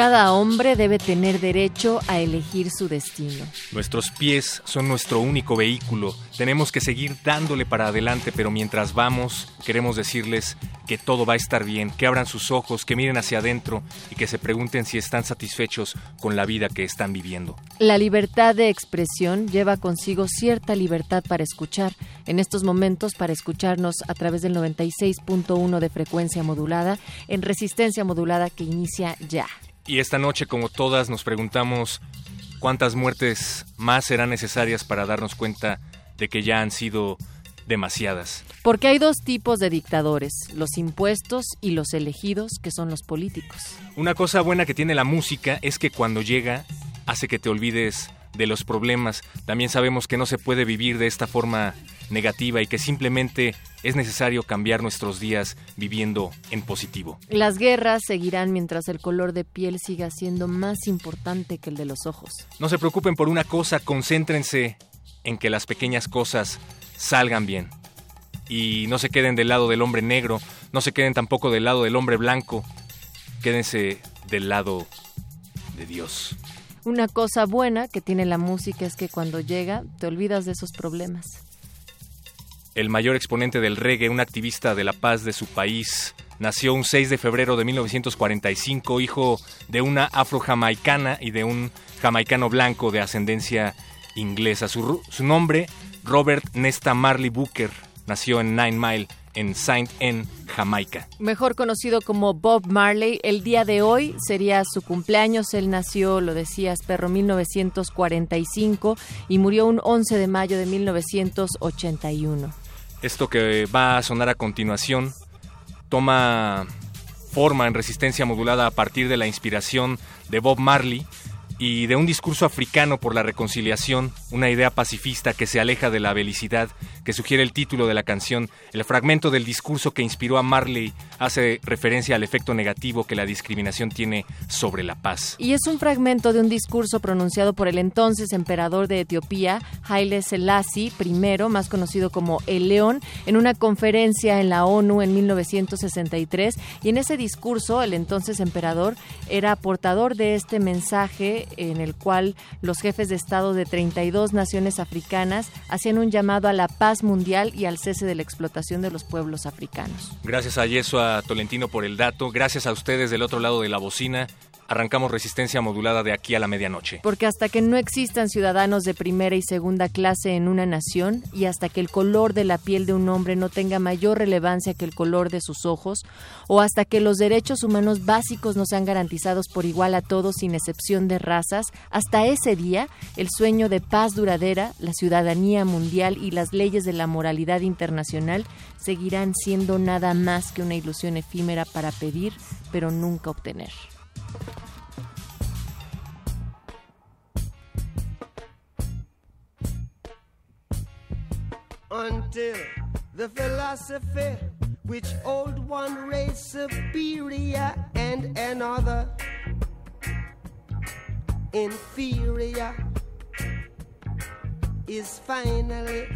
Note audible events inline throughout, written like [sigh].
Cada hombre debe tener derecho a elegir su destino. Nuestros pies son nuestro único vehículo. Tenemos que seguir dándole para adelante, pero mientras vamos, queremos decirles que todo va a estar bien, que abran sus ojos, que miren hacia adentro y que se pregunten si están satisfechos con la vida que están viviendo. La libertad de expresión lleva consigo cierta libertad para escuchar. En estos momentos, para escucharnos a través del 96.1 de frecuencia modulada, en resistencia modulada que inicia ya. Y esta noche, como todas, nos preguntamos cuántas muertes más serán necesarias para darnos cuenta de que ya han sido demasiadas. Porque hay dos tipos de dictadores, los impuestos y los elegidos, que son los políticos. Una cosa buena que tiene la música es que cuando llega hace que te olvides de los problemas. También sabemos que no se puede vivir de esta forma negativa y que simplemente es necesario cambiar nuestros días viviendo en positivo. Las guerras seguirán mientras el color de piel siga siendo más importante que el de los ojos. No se preocupen por una cosa, concéntrense en que las pequeñas cosas salgan bien. Y no se queden del lado del hombre negro, no se queden tampoco del lado del hombre blanco, quédense del lado de Dios. Una cosa buena que tiene la música es que cuando llega te olvidas de esos problemas el mayor exponente del reggae, un activista de la paz de su país. Nació un 6 de febrero de 1945, hijo de una afro-jamaicana y de un jamaicano blanco de ascendencia inglesa. Su, nombre, Robert Nesta Marley Booker, nació en Nine Mile, en Saint Anne, Jamaica. Mejor conocido como Bob Marley, el día de hoy sería su cumpleaños. Él nació, lo decías, perro, 1945 y murió un 11 de mayo de 1981. Esto que va a sonar a continuación toma forma en resistencia modulada a partir de la inspiración de Bob Marley y de un discurso africano por la reconciliación, una idea pacifista que se aleja de la belicidad que sugiere el título de la canción. El fragmento del discurso que inspiró a Marley hace referencia al efecto negativo que la discriminación tiene sobre la paz. Y es un fragmento de un discurso pronunciado por el entonces emperador de Etiopía, Haile Selassie I, más conocido como El León, en una conferencia en la ONU en 1963. Y en ese discurso, el entonces emperador era portador de este mensaje en el cual los jefes de Estado de 32 naciones africanas hacían un llamado a la paz mundial y al cese de la explotación de los pueblos africanos. Gracias a Tolentino por el dato, gracias a ustedes del otro lado de la bocina arrancamos resistencia modulada de aquí a la medianoche. Porque hasta que no existan ciudadanos de primera y segunda clase en una nación y hasta que el color de la piel de un hombre no tenga mayor relevancia que el color de sus ojos, o hasta que los derechos humanos básicos no sean garantizados por igual a todos sin excepción de razas, hasta ese día el sueño de paz duradera, la ciudadanía mundial y las leyes de la moralidad internacional seguirán siendo nada más que una ilusión efímera para pedir, pero nunca obtener. Until the philosophy which old one race superior and another inferior is finally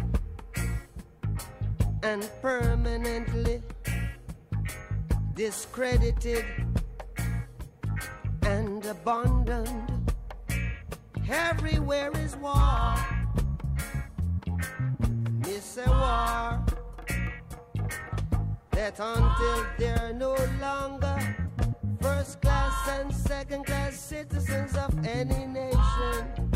and permanently discredited and abandoned. Everywhere is war. Miss a war. that until they're no longer first class and second class citizens of any nation,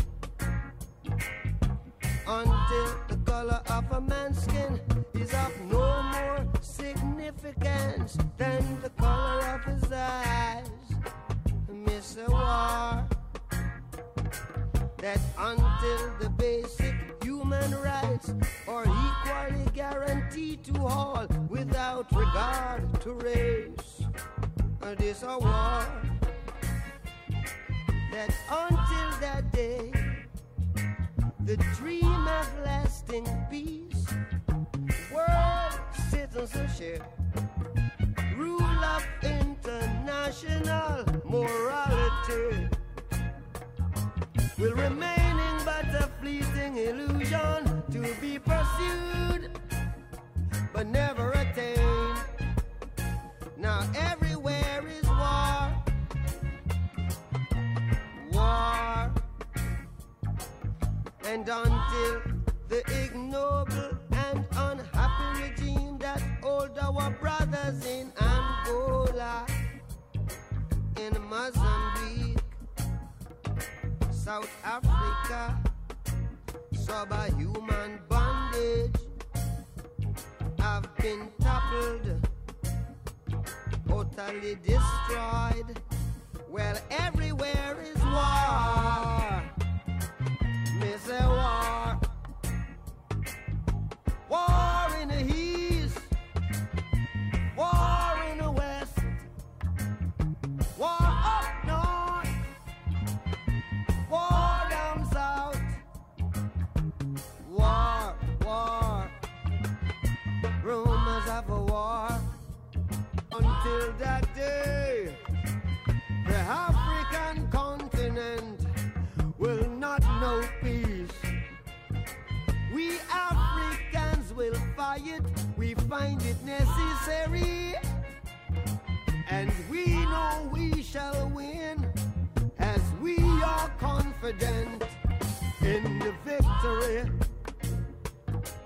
until the color of a man's skin is of no more significance than the color of his eyes. Miss a war that until the basic human rights are equally guaranteed to all without regard to race. This a war that until that day, the dream of lasting peace, world citizenship, rule of international morality. Will remaining but a fleeting illusion to be pursued but never attained. Now everywhere is war, war, and until the ignoble and unhappy regime hold our brothers in Angola, in Mozambique. South Africa, subhuman bondage I've been toppled, totally destroyed. Well, everywhere is war. Miss a war. War Until that day, the African continent will not know peace. We Africans will fight, we find it necessary. And we know we shall win as we are confident in the victory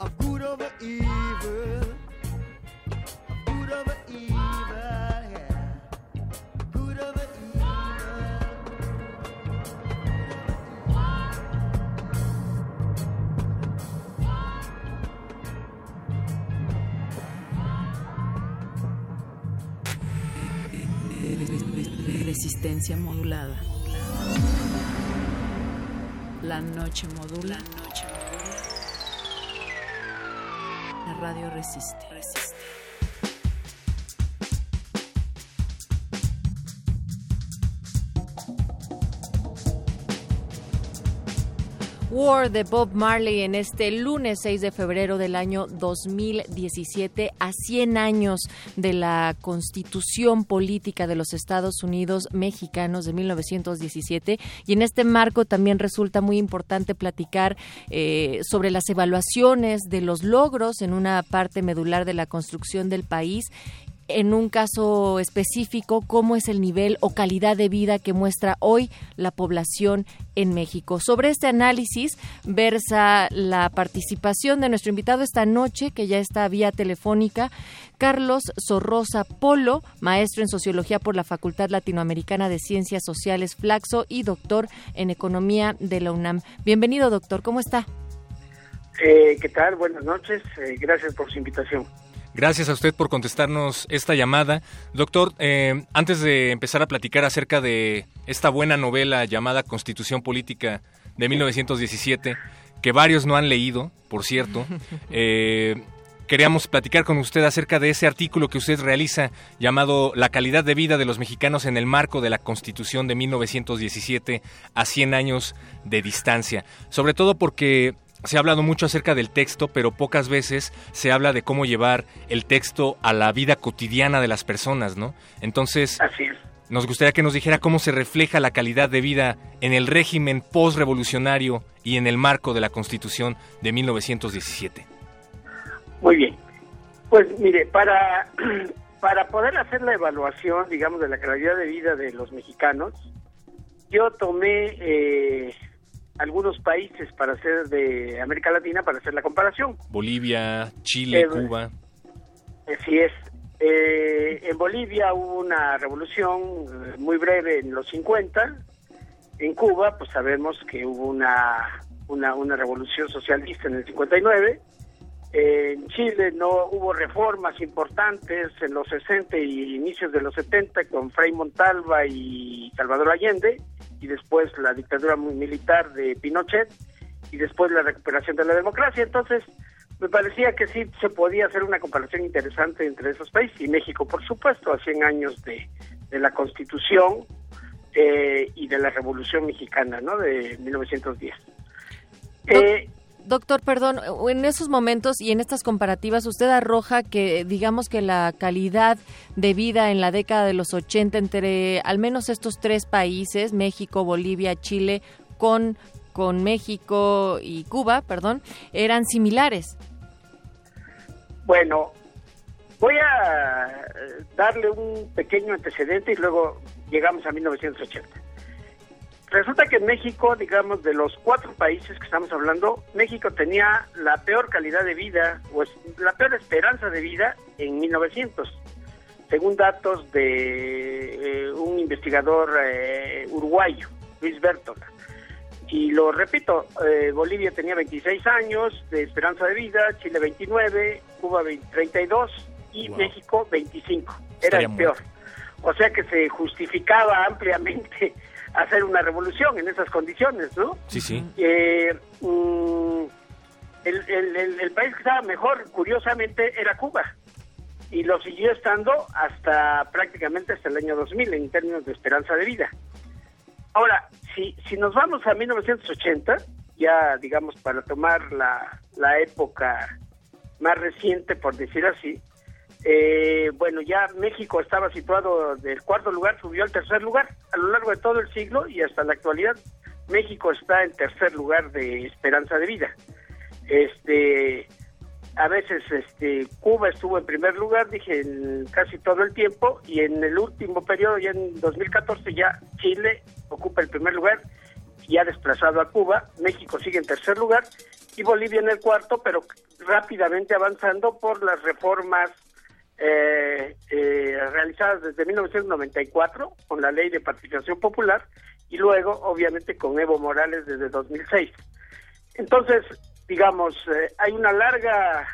of good over evil. Of good over evil, yeah. Good over evil. Resistencia modulada. La noche modula. La radio resiste. War de Bob Marley en este lunes 6 de febrero del año 2017, a 100 años de la Constitución Política de los Estados Unidos Mexicanos de 1917. Y en este marco también resulta muy importante platicar eh, sobre las evaluaciones de los logros en una parte medular de la construcción del país en un caso específico, cómo es el nivel o calidad de vida que muestra hoy la población en México. Sobre este análisis versa la participación de nuestro invitado esta noche, que ya está vía telefónica, Carlos Sorrosa Polo, maestro en Sociología por la Facultad Latinoamericana de Ciencias Sociales Flaxo y doctor en Economía de la UNAM. Bienvenido, doctor, ¿cómo está? Eh, ¿Qué tal? Buenas noches. Eh, gracias por su invitación. Gracias a usted por contestarnos esta llamada. Doctor, eh, antes de empezar a platicar acerca de esta buena novela llamada Constitución Política de 1917, que varios no han leído, por cierto, [laughs] eh, queríamos platicar con usted acerca de ese artículo que usted realiza llamado La calidad de vida de los mexicanos en el marco de la Constitución de 1917 a 100 años de distancia. Sobre todo porque se ha hablado mucho acerca del texto, pero pocas veces se habla de cómo llevar el texto a la vida cotidiana de las personas, ¿no? Entonces, Así es. nos gustaría que nos dijera cómo se refleja la calidad de vida en el régimen postrevolucionario y en el marco de la Constitución de 1917. Muy bien. Pues mire, para, [clears throat] para poder hacer la evaluación, digamos, de la calidad de vida de los mexicanos, yo tomé eh, algunos países para hacer de América Latina para hacer la comparación. Bolivia, Chile, Eh, Cuba. Así es. Eh, en Bolivia hubo una revolución eh, muy breve en los 50. En Cuba, pues sabemos que hubo una, una, una revolución socialista en el 59. En Chile no hubo reformas importantes en los 60 y inicios de los 70 con Frei Montalva y Salvador Allende y después la dictadura muy militar de Pinochet y después la recuperación de la democracia. Entonces, me parecía que sí se podía hacer una comparación interesante entre esos países y México, por supuesto, a 100 años de, de la Constitución eh, y de la Revolución Mexicana, ¿no? De 1910. Eh, Doctor, perdón, en esos momentos y en estas comparativas, usted arroja que, digamos que la calidad de vida en la década de los 80 entre al menos estos tres países, México, Bolivia, Chile, con, con México y Cuba, perdón, eran similares. Bueno, voy a darle un pequeño antecedente y luego llegamos a 1980. Resulta que en México, digamos, de los cuatro países que estamos hablando, México tenía la peor calidad de vida, o la peor esperanza de vida en 1900, según datos de eh, un investigador eh, uruguayo, Luis Bertola. Y lo repito, eh, Bolivia tenía 26 años de esperanza de vida, Chile 29, Cuba 20, 32 y Wow. México 25. Era Estaría el muy- peor. O sea que se justificaba ampliamente hacer una revolución en esas condiciones, ¿no? Sí, sí. Eh, mm, el, el- el- el país que estaba mejor, curiosamente, era Cuba. Y lo siguió estando hasta prácticamente hasta el año 2000 en términos de esperanza de vida. Ahora, si, si nos vamos a 1980, ya digamos para tomar la, la época más reciente, por decir así, eh, bueno, ya México estaba situado del cuarto lugar, subió al tercer lugar a lo largo de todo el siglo y hasta la actualidad. México está en tercer lugar de esperanza de vida. Este, a veces este Cuba estuvo en primer lugar, dije, en casi todo el tiempo, y en el último periodo, ya en 2014, ya Chile ocupa el primer lugar, y ha desplazado a Cuba, México sigue en tercer lugar, y Bolivia en el cuarto, pero rápidamente avanzando por las reformas eh, eh, realizadas desde 1994 con la ley de participación popular y luego obviamente con Evo Morales desde 2006. Entonces, digamos, eh, hay una larga,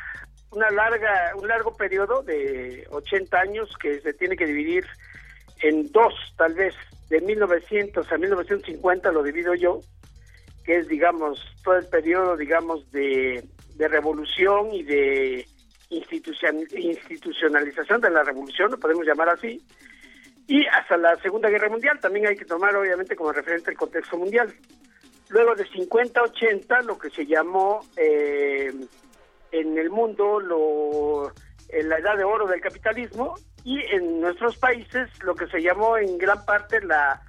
una larga, un largo periodo de 80 años que se tiene que dividir en dos, tal vez, de 1900 a 1950 lo divido yo, que es, digamos, todo el periodo, digamos, de, de revolución y de institucionalización de la revolución, lo podemos llamar así, y hasta la Segunda Guerra Mundial, también hay que tomar obviamente como referente el contexto mundial. Luego de 50 a 80, lo que se llamó eh, en el mundo lo, la edad de oro del capitalismo y en nuestros países lo que se llamó en gran parte la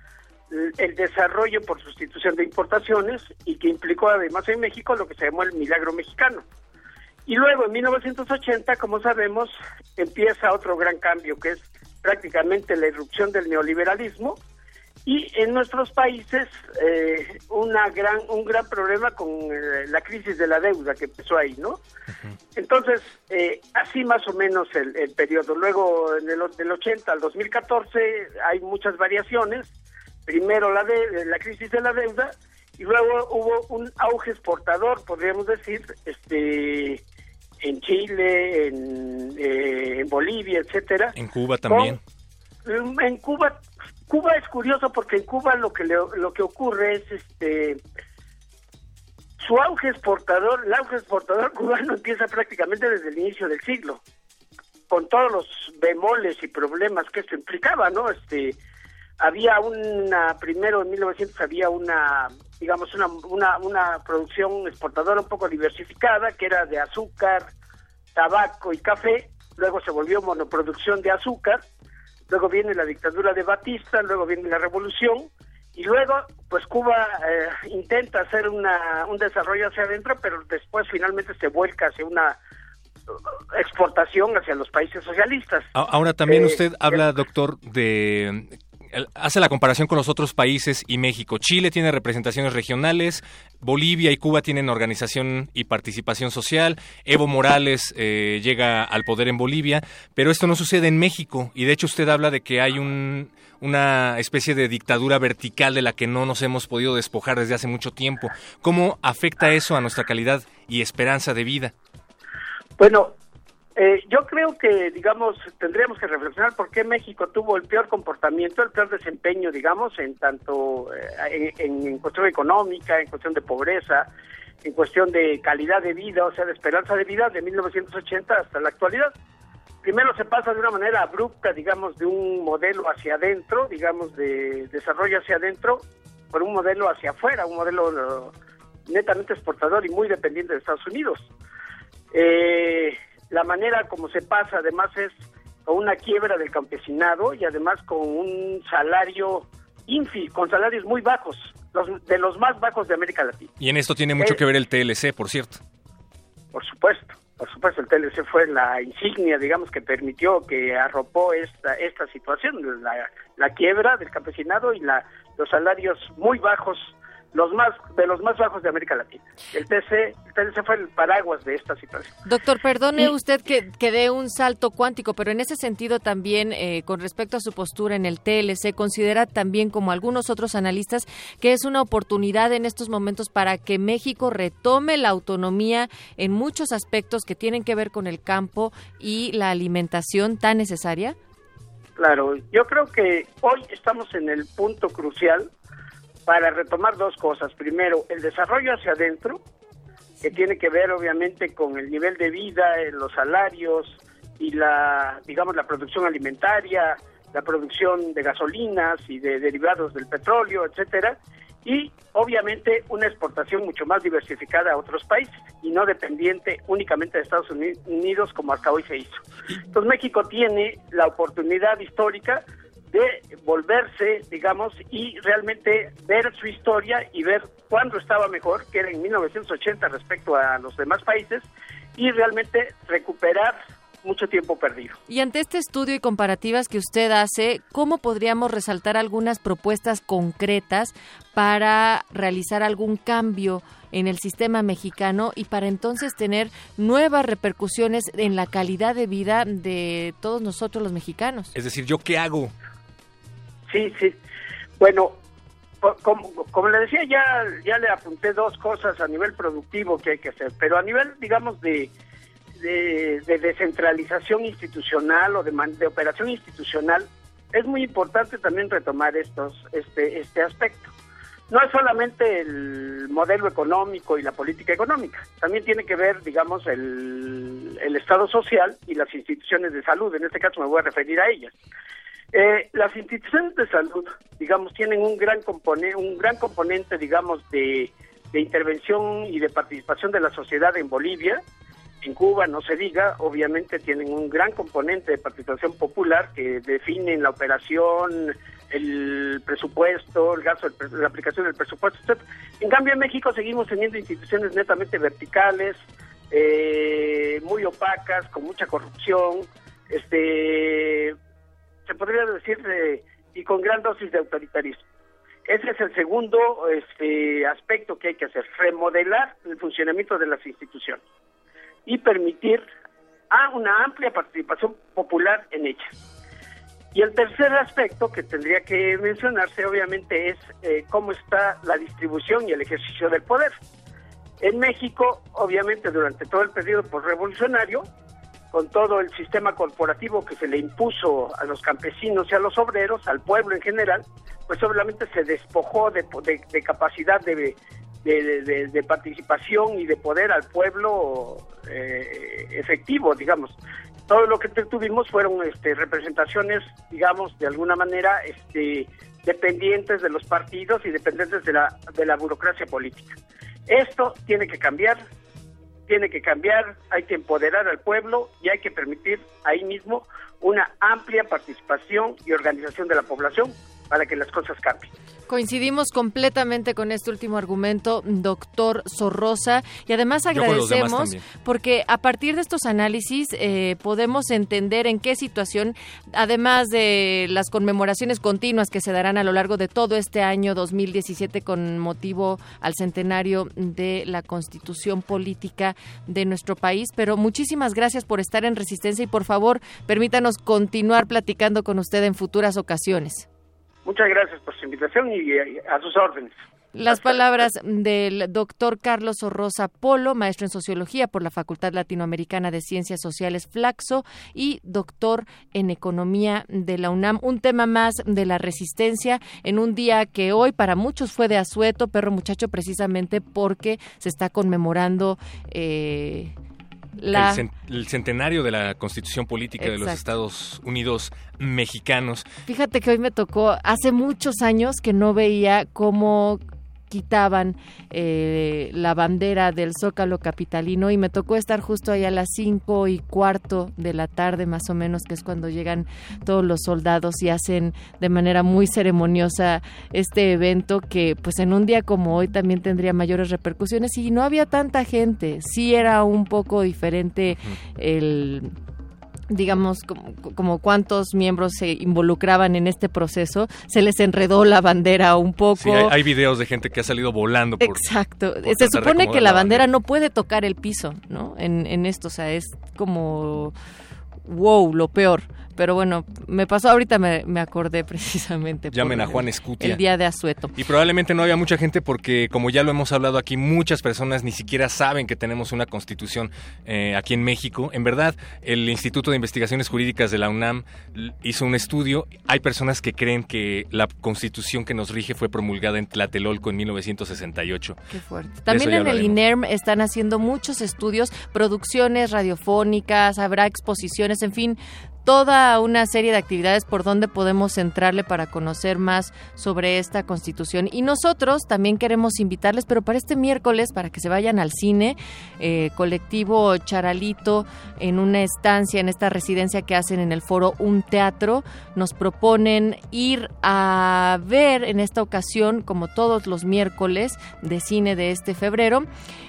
el desarrollo por sustitución de importaciones y que implicó además en México lo que se llamó el milagro mexicano. Y luego en 1980, como sabemos, empieza otro gran cambio que es prácticamente la irrupción del neoliberalismo y en nuestros países eh, una gran un gran problema con eh, la crisis de la deuda que empezó ahí, ¿no? Entonces, eh, así más o menos el, el periodo. Luego, en el, del 80 al 2014 hay muchas variaciones. Primero la, de, la crisis de la deuda y luego hubo un auge exportador, podríamos decir, este en Chile, en, eh, en Bolivia, etcétera. En Cuba también. Con- en Cuba, Cuba es curioso porque en Cuba lo que le- lo que ocurre es este su auge exportador, el auge exportador [laughs] cubano empieza prácticamente desde el inicio del siglo, con todos los bemoles y problemas que esto implicaba, ¿no? Este había una primero en 1900 había una digamos una, una una producción exportadora un poco diversificada que era de azúcar, tabaco y café, luego se volvió monoproducción de azúcar, luego viene la dictadura de Batista, luego viene la revolución y luego pues Cuba eh, intenta hacer una, un desarrollo hacia adentro, pero después finalmente se vuelca hacia una uh, exportación hacia los países socialistas. Ahora también Eh, usted habla, doctor, de hace la comparación con los otros países y México. Chile tiene representaciones regionales, Bolivia y Cuba tienen organización y participación social, Evo Morales eh, llega al poder en Bolivia, pero esto no sucede en México y de hecho usted habla de que hay un, una especie de dictadura vertical de la que no nos hemos podido despojar desde hace mucho tiempo. ¿Cómo afecta eso a nuestra calidad y esperanza de vida? Bueno, eh, yo creo que, digamos, tendríamos que reflexionar por qué México tuvo el peor comportamiento, el peor desempeño, digamos, en tanto eh, en, en cuestión económica, en cuestión de pobreza, en cuestión de calidad de vida, o sea, de esperanza de vida de 1980 hasta la actualidad. Primero se pasa de una manera abrupta, digamos, de un modelo hacia adentro, digamos, de desarrollo hacia adentro, por un modelo hacia afuera, un modelo eh, netamente exportador y muy dependiente de Estados Unidos. Eh, la manera como se pasa además es con una quiebra del campesinado y además con un salario infi, con salarios muy bajos, los, de los más bajos de América Latina. Y en esto tiene mucho que ver el TLC, por cierto. Por supuesto, por supuesto, el TLC fue la insignia, digamos, que permitió, que arropó esta esta situación, la, la quiebra del campesinado y la, los salarios muy bajos, los más de los más bajos de América Latina. El TLC, el TLC fue el paraguas de esta situación. Doctor, perdone usted que, que dé un salto cuántico, pero en ese sentido también, eh, con respecto a su postura en el TLC, considera también, como algunos otros analistas, que es una oportunidad en estos momentos para que México retome la autonomía en muchos aspectos que tienen que ver con el campo y la alimentación tan necesaria. Claro, yo creo que hoy estamos en el punto crucial para retomar dos cosas. Primero, el desarrollo hacia adentro, que tiene que ver obviamente con el nivel de vida, eh, los salarios y la, digamos, la producción alimentaria, la producción de gasolinas y de derivados del petróleo, etcétera, y obviamente una exportación mucho más diversificada a otros países y no dependiente únicamente de Estados Uni- Unidos como hasta hoy se hizo. Entonces México tiene la oportunidad histórica de volverse, digamos, y realmente ver su historia y ver cuándo estaba mejor, que era en 1980 respecto a los demás países, y realmente recuperar mucho tiempo perdido. Y ante este estudio y comparativas que usted hace, ¿cómo podríamos resaltar algunas propuestas concretas para realizar algún cambio en el sistema mexicano y para entonces tener nuevas repercusiones en la calidad de vida de todos nosotros los mexicanos? Es decir, ¿yo qué hago? Sí, sí. Bueno, como, como le decía, ya, ya le apunté dos cosas a nivel productivo que hay que hacer, pero a nivel, digamos, de, de, de descentralización institucional o de, de operación institucional, es muy importante también retomar estos este, este aspecto. No es solamente el modelo económico y la política económica, también tiene que ver, digamos, el, el Estado social y las instituciones de salud. En este caso me voy a referir a ellas. Eh, las instituciones de salud, digamos, tienen un gran componente, un gran componente, digamos, de, de intervención y de participación de la sociedad en Bolivia. En Cuba, no se diga, obviamente tienen un gran componente de participación popular que definen la operación, el presupuesto, el gasto, la aplicación del presupuesto, etc. En cambio, en México seguimos teniendo instituciones netamente verticales, eh, muy opacas, con mucha corrupción, este se podría decir, eh, y con gran dosis de autoritarismo. Ese es el segundo este, aspecto que hay que hacer, remodelar el funcionamiento de las instituciones y permitir a una amplia participación popular en ellas. Y el tercer aspecto que tendría que mencionarse, obviamente, es eh, cómo está la distribución y el ejercicio del poder. En México, obviamente, durante todo el periodo postrevolucionario, con todo el sistema corporativo que se le impuso a los campesinos y a los obreros, al pueblo en general, pues obviamente se despojó de, de- de capacidad de, participación y de poder al pueblo eh, efectivo, digamos. Todo lo que tuvimos fueron este, representaciones, digamos, de alguna manera este, dependientes de los partidos y dependientes de la, de la burocracia política. Esto tiene que cambiar, tiene que cambiar, hay que empoderar al pueblo y hay que permitir ahí mismo una amplia participación y organización de la población para que las cosas cambien. Coincidimos completamente con este último argumento, doctor Sorrosa, y además agradecemos porque a partir de estos análisis eh, podemos entender en qué situación, además de las conmemoraciones continuas que se darán a lo largo de todo este año 2017 con motivo al centenario de la constitución política de nuestro país, pero muchísimas gracias por estar en Resistencia y por favor permítanos continuar platicando con usted en futuras ocasiones. Muchas gracias por su invitación y a sus órdenes. Las palabras del doctor Carlos Orrosa Polo, maestro en sociología por la Facultad Latinoamericana de Ciencias Sociales Flaxo y doctor en economía de la UNAM. Un tema más de la resistencia en un día que hoy para muchos fue de asueto, perro muchacho, precisamente porque se está conmemorando. Eh, el, centenario de la Constitución Política de los Estados Unidos mexicanos. Fíjate que hoy me tocó, hace muchos años que no veía cómo quitaban eh, la bandera del Zócalo Capitalino y me tocó estar justo ahí a las cinco y cuarto de la tarde más o menos, que es cuando llegan todos los soldados y hacen de manera muy ceremoniosa este evento que pues en un día como hoy también tendría mayores repercusiones. Y no había tanta gente, sí era un poco diferente el digamos, como, cuántos miembros se involucraban en este proceso, se les enredó la bandera un poco. Sí, hay, videos de gente que ha salido volando. Por, Exacto. se supone que la bandera, no puede tocar el piso, ¿no? En, en esto, o sea, es como, wow, lo peor. Pero bueno, me pasó ahorita, me, me acordé [laughs] precisamente. Llamen a Juan Escutia. El día de Asueto. Y probablemente no había mucha gente porque, como ya lo hemos hablado aquí, muchas personas ni siquiera saben que tenemos una constitución eh, aquí en México. En verdad, el Instituto de Investigaciones Jurídicas de la UNAM hizo un estudio. Hay personas que creen que la constitución que nos rige fue promulgada en Tlatelolco en 1968. Qué fuerte. También en el INERM están haciendo muchos estudios, producciones radiofónicas, habrá exposiciones, en fin, toda una serie de actividades por donde podemos centrarle para conocer más sobre esta constitución. Y nosotros también queremos invitarles, pero para este miércoles, para que se vayan al cine, eh, colectivo Charalito, en una estancia, en esta residencia que hacen en el foro Un Teatro, nos proponen ir a ver en esta ocasión, como todos los miércoles de cine de este febrero,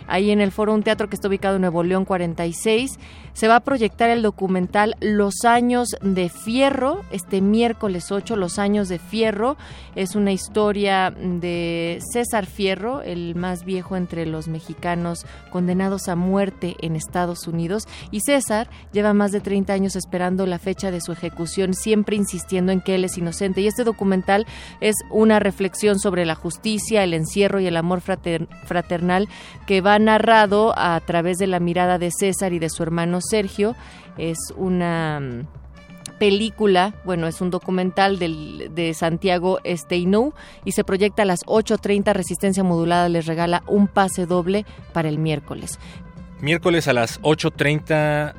ahí en el foro Un Teatro que está ubicado en Nuevo León 46, se va a proyectar el documental Los Años de Fierro, este miércoles 8, Los Años de Fierro. Es una historia de César Fierro, el más viejo entre los mexicanos condenados a muerte en Estados Unidos. Y César lleva más de 30 años esperando la fecha de su ejecución, siempre insistiendo en que él es inocente. Y este documental es una reflexión sobre la justicia, el encierro y el amor fraternal que va narrado a través de la mirada de César y de su hermano Sergio. Es una mm, película, bueno, es un documental del, de Santiago Steinou y se proyecta a las 8.30. Resistencia Modulada les regala un pase doble para el miércoles. Miércoles a las 8.30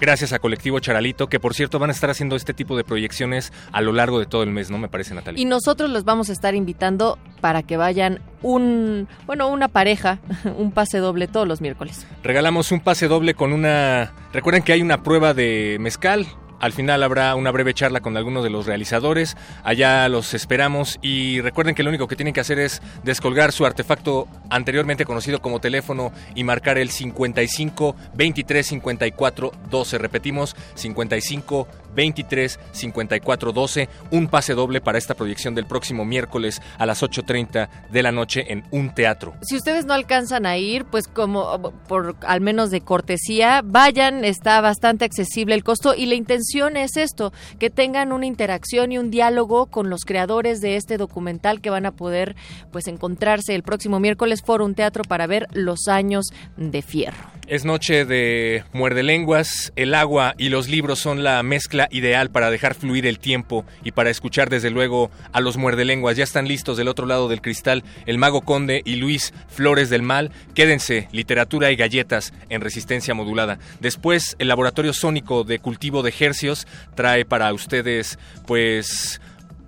gracias a Colectivo Charalito, que por cierto van a estar haciendo este tipo de proyecciones a lo largo de todo el mes, ¿no? Me parece, Natalia. Y nosotros los vamos a estar invitando para que vayan un, bueno, una pareja, [laughs] un pase doble todos los miércoles. Regalamos un pase doble con una... Recuerden que hay una prueba de mezcal, al final habrá una breve charla con algunos de los realizadores. Allá los esperamos y recuerden que lo único que tienen que hacer es descolgar su artefacto anteriormente conocido como teléfono y marcar el 55 23 54 12. Repetimos, 55 23 54 12. Un pase doble para esta proyección del próximo miércoles a las 8.30 de la noche en un teatro. Si ustedes no alcanzan a ir, pues como por al menos de cortesía, vayan, está bastante accesible el costo y la intención es esto, que tengan una interacción y un diálogo con los creadores de este documental que van a poder pues encontrarse el próximo miércoles por un teatro para ver Los años de fierro. Es noche de muerde lenguas, el agua y los libros son la mezcla ideal para dejar fluir el tiempo y para escuchar desde luego a los muerde lenguas. Ya están listos del otro lado del cristal el mago conde y Luis Flores del Mal. Quédense, literatura y galletas en resistencia modulada. Después, el laboratorio sónico de cultivo de hercios trae para ustedes pues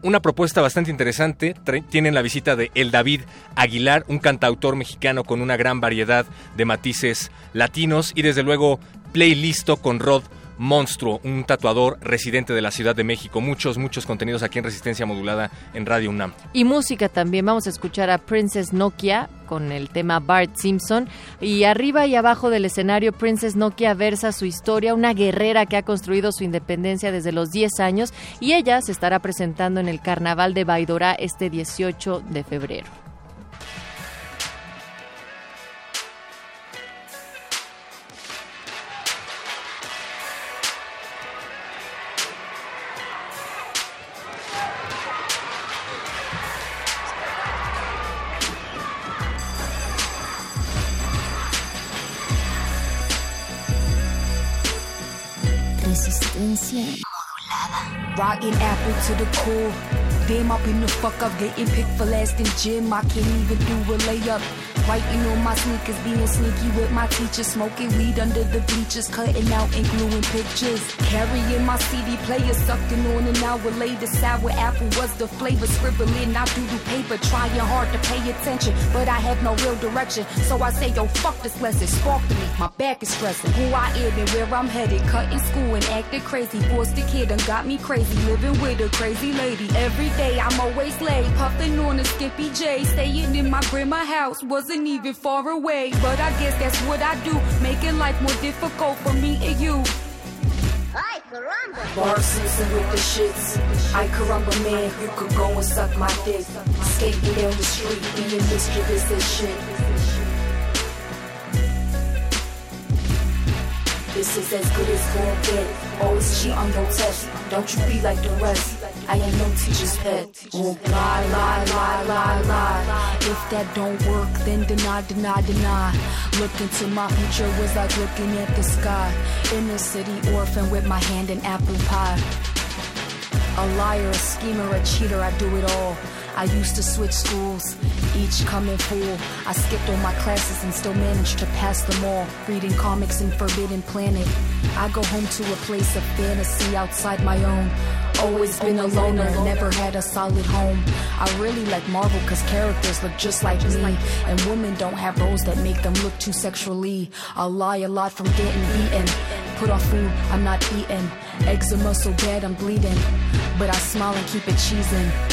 una propuesta bastante interesante. Tienen la visita de El David Aguilar, un cantautor mexicano con una gran variedad de matices latinos y desde luego playlisto con Rod Monstruo, un tatuador residente de la Ciudad de México. Muchos, muchos contenidos aquí en Resistencia Modulada en Radio UNAM. Y música también. Vamos a escuchar a Princess Nokia con el tema Bart Simpson. Y arriba y abajo del escenario, Princess Nokia versa su historia, una guerrera que ha construido su independencia desde los 10 años y ella se estará presentando en el Carnaval de Baidora este 18 de febrero. Rotten apple to the core. I've been the fuck up getting picked for last in gym. I can't even do a layup. Writing on my sneakers, being sneaky with my teacher, smoking weed under the bleachers, cutting out and gluing pictures. Carrying my CD player, sucking on an hour later. Sour apple was the flavor, scribbling out through the paper, trying hard to pay attention, but I have no real direction. So I say, yo, fuck this lesson, spark to me. My back is stressing. Who I am and where I'm headed, cutting school and acting crazy. Forced the kid and got me crazy, living with a crazy lady. Every day I'm always late, puffing on a skippy J, staying in my grandma house. Wasn't even far away, but I guess that's what I do, making life more difficult for me and you. Ay, caramba. Bar Simpson with the shits. I caramba man, you could go and suck my dick. Skating down the street, being mischievous as shit. This is as good as gon' get. Always cheat on your test. Don't you be like the rest. I ain't no teacher's pet. Won't lie, lie, lie, lie, lie. If that don't work, then deny, deny, deny. Look into my future was like looking at the sky. Inner city orphan with my hand in apple pie. A liar, a schemer, a cheater, I do it all. I used to switch schools, each coming full. I skipped all my classes and still managed to pass them all. Reading comics in Forbidden Planet. I go home to a place of fantasy outside my own. Always been a loner, never had a solid home. I really like Marvel cause characters look just like me. And women don't have roles that make them look too sexually. I lie a lot from getting beaten. Put off food, I'm not eating. Eczema so bad I'm bleeding. But I smile and keep it cheesing.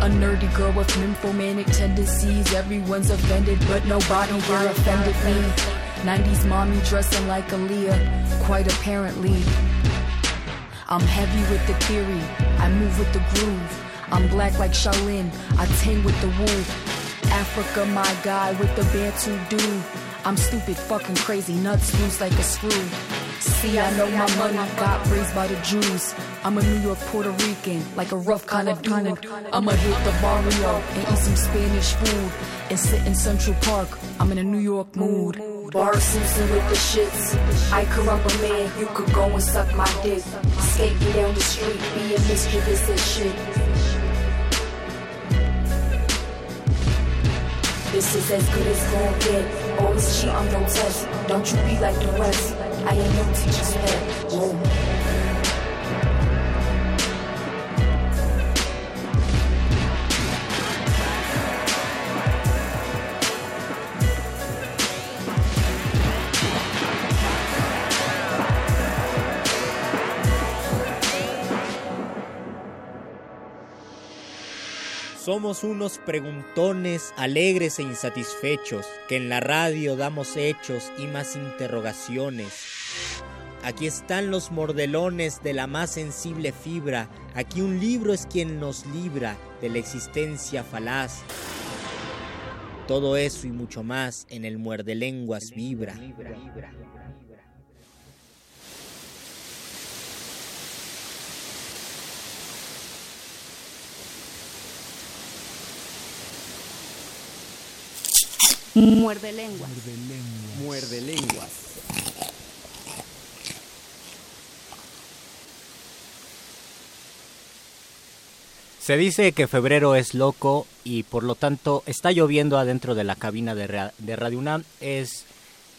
A nerdy girl with nymphomanic tendencies. Everyone's offended, but nobody here offended me. 90s mommy dressing like Aaliyah, quite apparently. I'm heavy with the theory, I move with the groove. I'm black like Shaolin, I ting with the wolf. Africa, my guy with the Bantu dude. I'm stupid, fucking crazy, nuts loose like a screw. See, I know my money got raised by the Jews. I'm a New York Puerto Rican, like a rough kind of dude. I'ma hit the barrio and eat some Spanish food and sit in Central Park. I'm in a New York mood. Bar Simpson with the shits. I caramba man, you could go and suck my dick. Skating down the street, being mischievous as shit. This is as good as gon' get. Always cheat on your test. Don't you be like the rest. Somos unos preguntones alegres e insatisfechos, que en la radio damos hechos y más interrogaciones. Aquí están los mordelones de la más sensible fibra, aquí un libro es quien nos libra de la existencia falaz. Todo eso y mucho más en el muerde lenguas vibra. Muerde lenguas. Muerde lenguas. Se dice que febrero es loco y por lo tanto está lloviendo adentro de la cabina de, Ra- de Radio UNAM. Es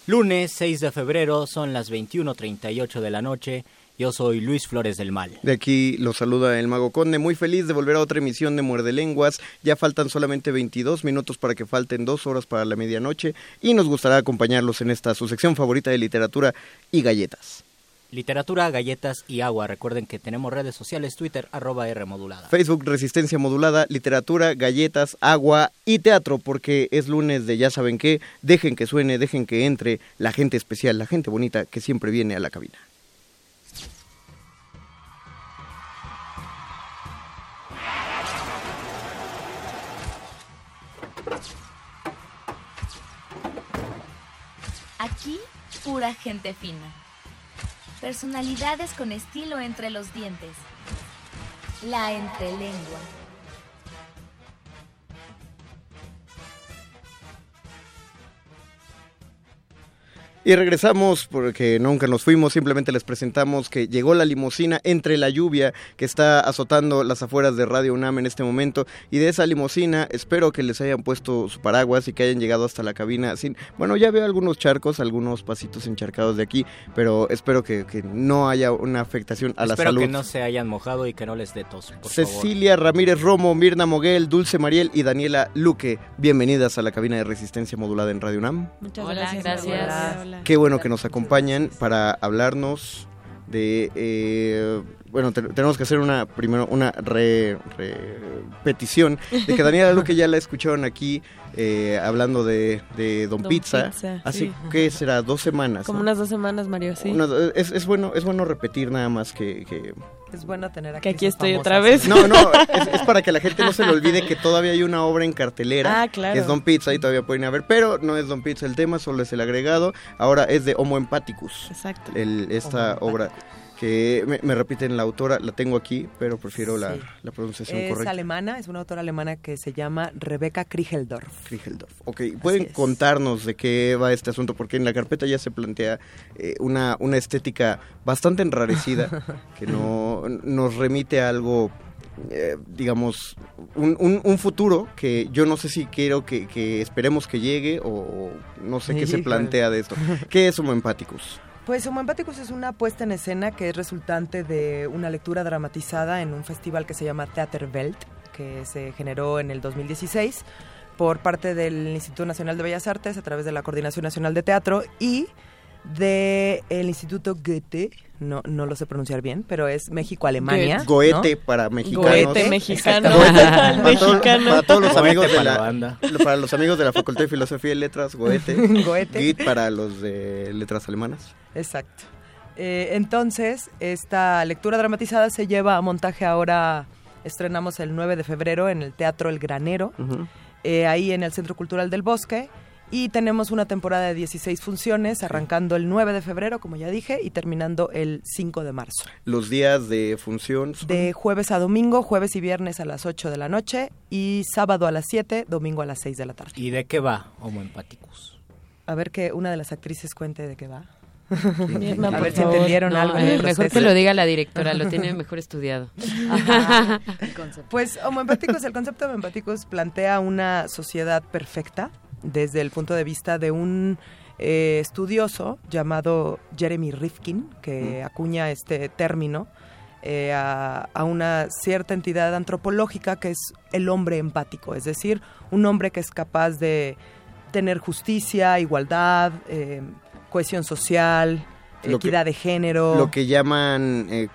lunes 6 de febrero, son las 21.38 de la noche. Yo soy Luis Flores del Mal. De aquí lo saluda el Mago Conde, muy feliz de volver a otra emisión de Muerde Lenguas. Ya faltan solamente 22 minutos para que falten dos horas para la medianoche y nos gustará acompañarlos en esta su sección favorita de literatura y galletas. Literatura, galletas y agua. Recuerden que tenemos redes sociales, Twitter, arroba R modulada. Facebook Resistencia Modulada, literatura, galletas, agua y teatro, porque es lunes de ya saben qué. Dejen que suene, dejen que entre la gente especial, la gente bonita que siempre viene a la cabina. Aquí, pura gente fina. Personalidades con estilo entre los dientes. La entrelengua. Y regresamos porque nunca nos fuimos, simplemente les presentamos que llegó la limusina entre la lluvia que está azotando las afueras de Radio UNAM en este momento y de esa limusina espero que les hayan puesto su paraguas y que hayan llegado hasta la cabina sin... Bueno, ya veo algunos charcos, algunos pasitos encharcados de aquí, pero espero que, que no haya una afectación a la Espero salud. que no se hayan mojado y que no les dé tos, por favor. Cecilia Ramírez Romo, Mirna Moguel, Dulce Mariel y Daniela Luque, bienvenidas a la cabina de resistencia modulada en Radio UNAM. Muchas Hola, gracias. gracias. Hola. Qué bueno que nos acompañan para hablarnos de... eh, bueno, te- tenemos que hacer una primero una re- repetición de que Daniela Luque ya la escucharon aquí eh, hablando de, de Don, Don Pizza. Pizza, Hace, sí. ¿qué será? Dos semanas. Como ¿no? unas dos semanas, Mario, sí. Una- es, es bueno, es bueno repetir nada más que... que- Es bueno tener aquí. Que aquí estoy otra vez. No, no, es, es para que la gente no se le olvide que todavía hay una obra en cartelera. Ah, claro. Que es Don Pizza y todavía pueden ir a ver, pero no es Don Pizza el tema, solo es el agregado. Ahora es de Homo Empathicus. Exacto. El, esta obra que me, me repiten la autora, la tengo aquí, pero prefiero la, Sí. la pronunciación Es correcta. alemana, es una autora alemana que se llama Rebecca Krigeldorf. Krigeldorf. Ok, ¿pueden contarnos de qué va este asunto? Porque en la carpeta ya se plantea eh, una, una estética bastante enrarecida [laughs] que no nos remite a algo, eh, digamos, un, un- un futuro que yo no sé si quiero que, que esperemos que llegue o, o no sé qué se plantea de esto. ¿Qué es Homo Empathicus? Pues Homo Empathicus es una puesta en escena que es resultante de una lectura dramatizada en un festival que se llama Theaterwelt, que se generó en el 2016 por parte del Instituto Nacional de Bellas Artes a través de la Coordinación Nacional de Teatro y del Instituto Goethe, no, no lo sé pronunciar bien, pero es México-Alemania. Goethe ¿no? para mexicanos. [laughs] Goethe mexicano. Para, todo- Mexicano. para todos los Goethe amigos de la, la banda. para los amigos de la Facultad de Filosofía y Letras, Goethe. [laughs] Goethe. Git para los de letras alemanas. Exacto. Eh, entonces, esta lectura dramatizada se lleva a montaje ahora, estrenamos el 9 de febrero en el Teatro El Granero, eh, ahí en el Centro Cultural del Bosque, y tenemos una temporada de 16 funciones, arrancando el 9 de febrero, como ya dije, y terminando el 5 de marzo. Los días de función son- De jueves a domingo, jueves y viernes a las 8 de la noche, y sábado a las 7, domingo a las 6 de la tarde. ¿Y de qué va Homo Empathicus? A ver que una de las actrices cuente de qué va. Mirna, [laughs] a ver si entendieron No, algo. eh, del mejor que lo diga la directora, lo tiene mejor estudiado. [laughs] Ajá. Pues Homo Empathicus, el concepto de Homo Empathicus plantea una sociedad perfecta desde el punto de vista de un eh, estudioso llamado Jeremy Rifkin, que acuña este término eh, a, a una cierta entidad antropológica que es el hombre empático, es decir, un hombre que es capaz de tener justicia, igualdad, eh, cohesión social, Lo que- equidad de género. Lo que llaman eh,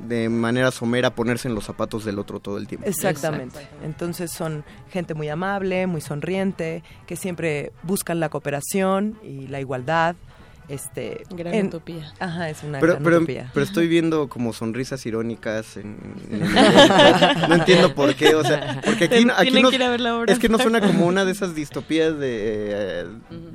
de manera somera ponerse en los zapatos del otro todo el tiempo. Exactamente. Entonces son gente muy amable, muy sonriente, que siempre buscan la cooperación y la igualdad. Este, Gran utopía. Ajá, es una Pero, gran pero, utopía. pero estoy viendo como sonrisas irónicas en, [laughs] no entiendo por qué, o sea, porque aquí, no- aquí no- que ir a ver la obra. es que no suena como una de esas distopías de,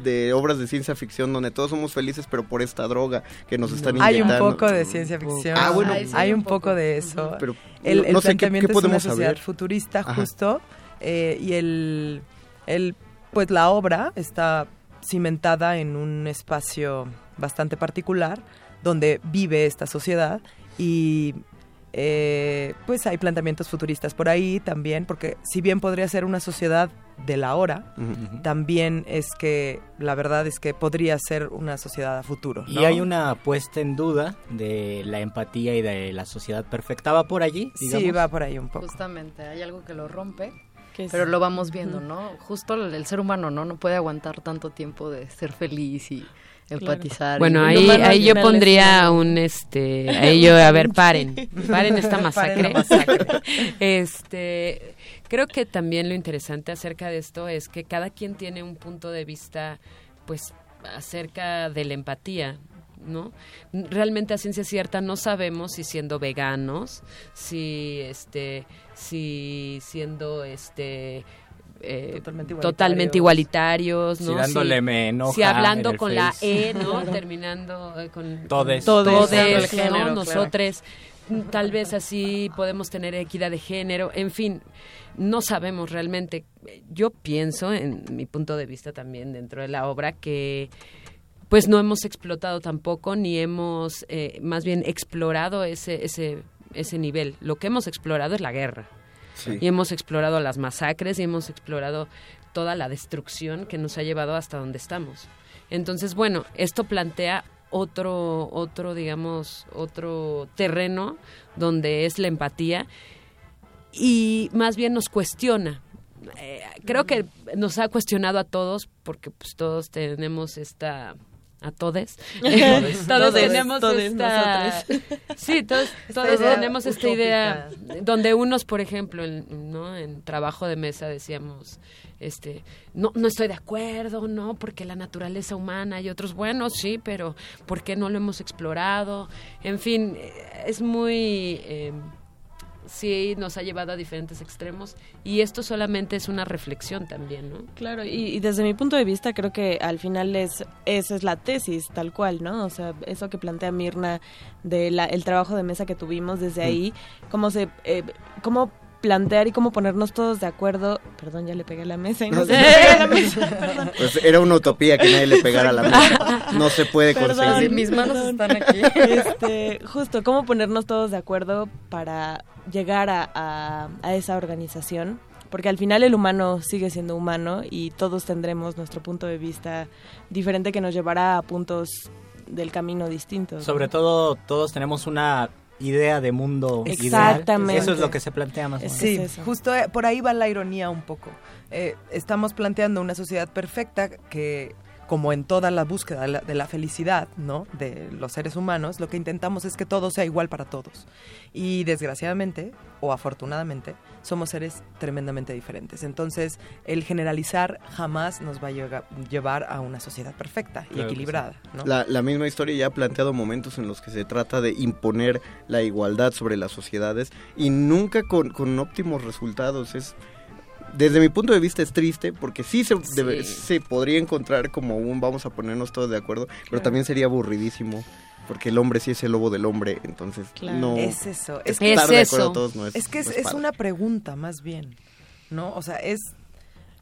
de obras de ciencia ficción donde todos somos felices pero por esta droga que nos están Hay un poco de ciencia ficción. Ah, bueno. hay un poco de eso. Pero el, no- el no sé, ¿qué- planteamiento qué es una podemos sociedad saber? futurista Ajá. justo eh, y el, el pues la obra está cimentada en un espacio bastante particular donde vive esta sociedad y eh, pues hay planteamientos futuristas por ahí también porque si bien podría ser una sociedad de la hora también es que la verdad es que podría ser una sociedad a futuro Y hay una puesta en duda de la empatía y de la sociedad perfecta. ¿Va por allí? Sí, va por ahí un poco. Justamente, hay algo que lo rompe, pero lo vamos viendo. ¿no? Justo el, el ser humano, ¿no? No puede aguantar tanto tiempo de ser feliz y empatizar. Bueno, Y- ahí, ahí yo pondría un, este, ahí yo, a ver, paren, [laughs] paren esta masacre. Paren masacre. [laughs] Este, creo que también lo interesante acerca de esto es que cada quien tiene un punto de vista, pues, acerca de la empatía, ¿no? Realmente a ciencia cierta no sabemos si siendo veganos, si, este, si siendo, este, eh, Totalmente totalmente igualitarios, ¿no? Si dándole hablando con la. E, ¿no? Claro. [laughs] Terminando eh, con Todes. todes, Todes, género, ¿no? claro. Nosotros tal vez así podemos tener equidad de género, en fin, no sabemos realmente. Yo pienso, en mi punto de vista también dentro de la obra, que pues no hemos explotado tampoco, ni hemos eh, más bien explorado ese, ese, ese nivel. Lo que hemos explorado es la guerra. Sí. Y hemos explorado las masacres y hemos explorado toda la destrucción que nos ha llevado hasta donde estamos. Entonces, bueno, esto plantea otro, otro, digamos, otro terreno donde es la empatía y más bien nos cuestiona. Eh, creo que nos ha cuestionado a todos porque pues todos tenemos esta a todes. [laughs] [laughs] Todos Todes, tenemos todes esta nosotros. [laughs] sí todos, todos tenemos esta idea donde unos por ejemplo en, no en trabajo de mesa decíamos este no no estoy de acuerdo no porque la naturaleza humana y otros bueno sí pero por qué no lo hemos explorado en fin es muy eh, sí nos ha llevado a diferentes extremos y esto solamente es una reflexión también no Claro, y, y desde mi punto de vista creo que al final es esa es la tesis tal cual, ¿no? O sea, eso que plantea Mirna de la, el trabajo de mesa que tuvimos desde Mm. ahí, cómo se eh, cómo plantear y cómo ponernos todos de acuerdo. Perdón, ya le pegué a la mesa y no No, se sí. pegué a la mesa, [laughs] perdón. Pues era una utopía que nadie le pegara a la mesa. No se puede Perdón, conseguir. mis manos están aquí. Este, justo, cómo ponernos todos de acuerdo para llegar a, a- a esa organización. Porque al final el humano sigue siendo humano y todos tendremos nuestro punto de vista diferente que nos llevará a puntos del camino distintos. Sobre todo, todos tenemos una idea de mundo Exactamente. ideal. Eso es lo que se plantea más o menos. Sí, justo eh, por ahí va la ironía un poco. Eh, estamos planteando una sociedad perfecta que, como en toda la búsqueda de la, de la felicidad, ¿no? De los seres humanos, lo que intentamos es que todo sea igual para todos. Y desgraciadamente, o afortunadamente, somos seres tremendamente diferentes. Entonces, el generalizar jamás nos va a llevar a una sociedad perfecta y Claro equilibrada, sí. ¿no? La, la misma historia ya ha planteado momentos en los que se trata de imponer la igualdad sobre las sociedades y nunca con, con óptimos resultados. Es desde mi punto de vista es triste porque sí se, debe- se podría encontrar como un vamos a ponernos todos de acuerdo, pero también sería aburridísimo porque el hombre sí es el lobo del hombre, entonces no es eso. es que estar de acuerdo todos no es, Es que es, no es padre. una pregunta más bien, ¿no? O sea, es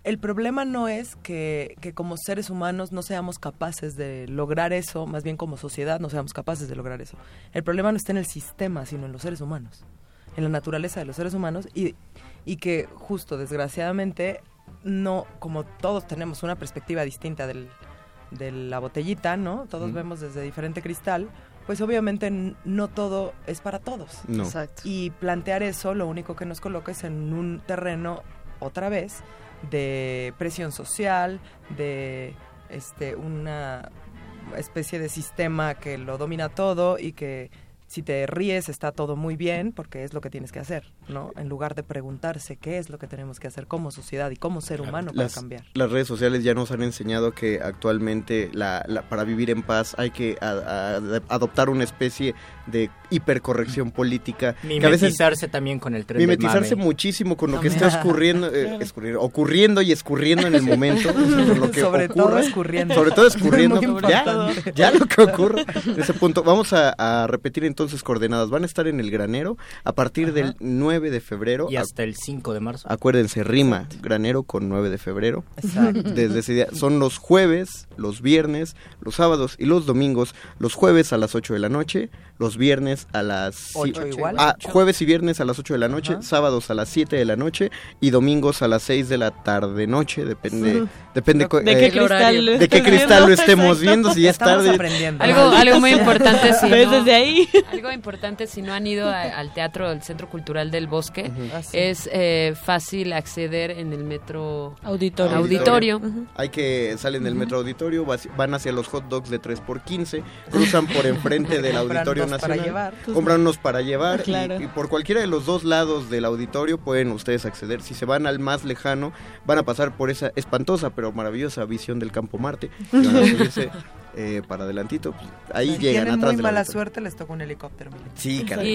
el problema no es que, que como seres humanos no seamos capaces de lograr eso, más bien como sociedad no seamos capaces de lograr eso. El problema no está en el sistema, sino en los seres humanos, en la naturaleza de los seres humanos y, y que justo desgraciadamente no, como todos tenemos una perspectiva distinta del, de la botellita, ¿no? Todos Mm. vemos desde diferente cristal, pues obviamente no todo es para todos. No. Exacto. Y plantear eso lo único que nos coloca es en un terreno, otra vez, de presión social, de este una especie de sistema que lo domina todo y que si te ríes está todo muy bien porque es lo que tienes que hacer, ¿no? En lugar de preguntarse qué es lo que tenemos que hacer como sociedad y como ser humano para las, cambiar. las redes sociales ya nos han enseñado que actualmente la, la- para vivir en paz hay que a- a- adoptar una especie de hipercorrección política. que a veces Mimetizarse también con el tren mimetizarse muchísimo con lo que está escurriendo, eh, escurriendo- ocurriendo y escurriendo en el momento. [laughs] lo que Sobre todo ocurre. escurriendo. Sobre todo [laughs] escurriendo. Ya, ya lo que ocurre en ese punto. Vamos a, a repetir entonces coordenadas. Van a estar en el granero a partir del 9 de febrero. Y hasta el 5 de marzo. Acuérdense, rima granero con 9 de febrero. Exacto. [laughs] Desde ese día. Son los jueves, los viernes, los sábados y los domingos. Los jueves a las 8 de la noche, los viernes a las... Ocho igual. Ah, jueves y viernes a las 8 de la noche, sábados a las 7 de la noche y domingos a las 6 de la tarde-noche. Depende, Sí. depende co- ¿De qué eh, cristal lo de qué cristal lo estemos Exacto. viendo, si ya es tarde. Algo, algo muy importante, sí, [laughs] ¿Ves ¿no? desde ahí? Algo importante, si no han ido a- al teatro del Centro Cultural del Bosque. Ah, sí. es eh, fácil acceder en el metro Auditorio. Auditorio. Hay que salen del metro auditorio, van hacia los hot dogs de 3x15, cruzan por enfrente del Auditorio dos para Nacional, llevar. compran unos para llevar y- Claro. y, por cualquiera de los dos lados del auditorio pueden ustedes acceder. Si se van al más lejano, van a pasar por esa espantosa pero maravillosa visión del Campo Marte eh, para adelantito. pues, ahí llegan tienen atrás muy mala suerte, les toca un helicóptero. Sí, caray,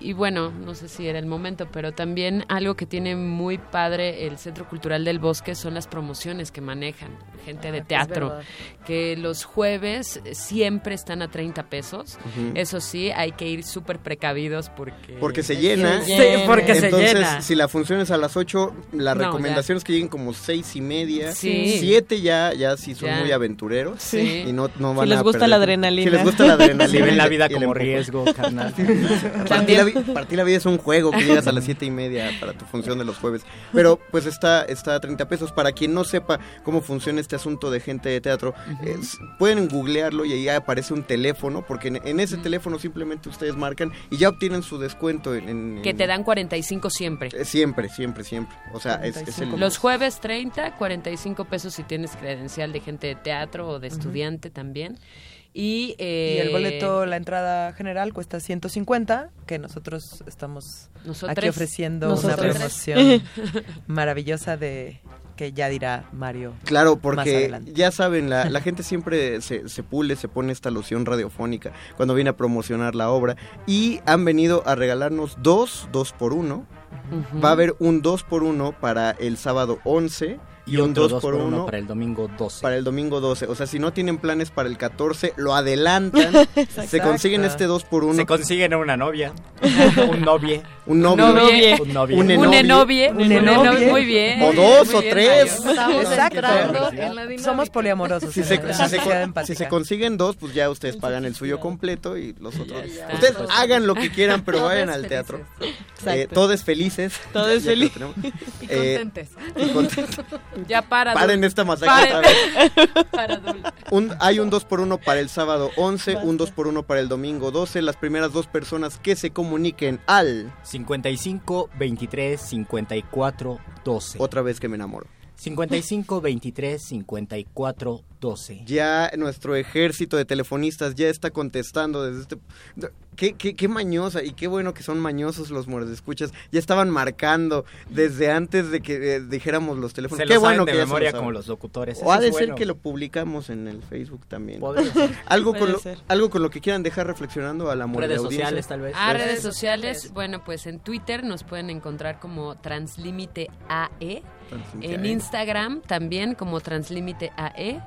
Y, y bueno, no sé si era el momento, pero también algo que tiene muy padre el Centro Cultural del Bosque son las promociones que manejan gente de Es teatro, que los jueves siempre están a 30 pesos. Eso sí, hay que ir súper precavidos porque... Porque se llena. Sí, porque se Entonces, llena. si la función es a las 8, la No, recomendación es que lleguen como seis y media. Sí. 7 ya, ya si son Ya. muy aventureros. Sí. Y no, no Si les a gusta perder- la adrenalina. Si les gusta la adrenalina. Si ven la vida como riesgo, [laughs] carnal. Partir la, la vida es un juego que llegas a las siete y media para tu función de los jueves. Pero pues está, está a 30 pesos. Para quien no sepa cómo funciona este asunto de gente de teatro, es- pueden googlearlo y ahí aparece un teléfono, porque en, en ese teléfono simplemente ustedes marcan y ya obtienen su descuento en... en- Que te dan 45 siempre. eh, Siempre, siempre, siempre. O sea, es, es el... Los jueves 30, 45 pesos si tienes credencial de gente de teatro o de estudiante también. Y, eh, Y el boleto, la entrada general cuesta 150, que nosotros estamos Nosotros. aquí ofreciendo Nosotros. una promoción [laughs] maravillosa de que ya dirá Mario. Claro, más porque adelante. ya saben, la, la gente siempre se, se pule, se pone esta loción radiofónica cuando viene a promocionar la obra y han venido a regalarnos dos, dos por uno. Va a haber un dos por uno para el sábado 11 y, Y un otro 2 dos por por uno 1 para el domingo 12. para el domingo 12. O sea, si no tienen planes para el 14, lo adelantan. [laughs] se consiguen este 2 por 1 Se consiguen una novia, un novie. Un novio. novie. Un novie. Un Un enovie. Un Un enovie. enovie. Muy bien. O dos muy o bien, tres. Exacto. Somos poliamorosos. Si en se, la si se- si se consiguen dos, pues ya ustedes pagan el suyo completo y los otros. Ustedes Pues, hagan lo que quieran, pero vayan al felices. teatro. Eh, todos felices. [laughs] Todos felices. Y Eh, contentes. y contentos. [laughs] Ya para. Paren esta masacre otra vez. [laughs] Para. Un- hay un 2 por 1 para el sábado 11, un 2 por 1 para el domingo 12. Las primeras dos personas que se comuniquen al... 55 23 54 12. Otra vez que me enamoro. 55 23 54 12. Ya nuestro ejército de telefonistas ya está contestando desde este... Qué, qué, qué mañosa y qué bueno que son mañosos los escuchas. Ya estaban marcando desde antes de que eh, dijéramos los teléfonos. Se qué lo bueno saben de que memoria lo como los locutores. O ha de ser bueno. que lo publicamos en el Facebook también. Podría ser. [laughs] Algo con, Puede lo, ser. algo con lo que quieran dejar reflexionando a la muerte Redes sociales tal vez. Ah, redes sociales. Bueno, pues en Twitter nos pueden encontrar como Translimite AE. En Instagram también como Translimite AE.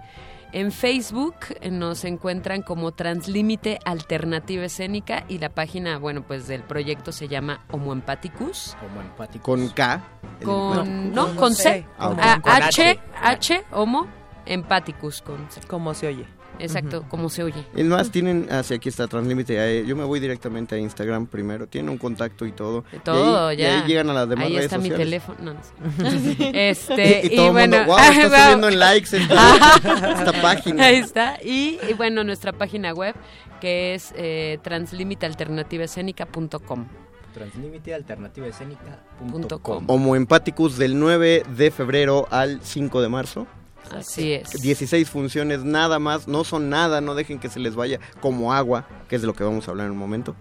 En Facebook eh, nos encuentran como Translímite Alternativa Escénica y la página, bueno, pues del proyecto se llama Homo Empaticus. Como empáticos. Con K. Con, No, no, con con C. C. Ah. Ah, Con H, H. H, Homo Empaticus con C. ¿Cómo se oye? Exacto, como se oye. Es más, tienen, ah, sí, aquí está Translímite. eh, Yo me voy directamente a Instagram primero. Tienen un contacto y todo. De todo, y ahí, ya. Y ahí llegan a las demás Ahí redes está mi sociales. teléfono. No, no sé. [laughs] [laughs] Este, y, todo el bueno, mundo, wow, está wow. subiendo en likes esta, [laughs] esta página. Ahí está. Y, y bueno, nuestra página web que es eh, translimitealternativaescénica.com. Translimite alternativa Punto com. Homo Empaticus del 9 de febrero al 5 de marzo. Así es. 16 funciones nada más, no son nada, no dejen que se les vaya como agua, que es de lo que vamos a hablar en un momento.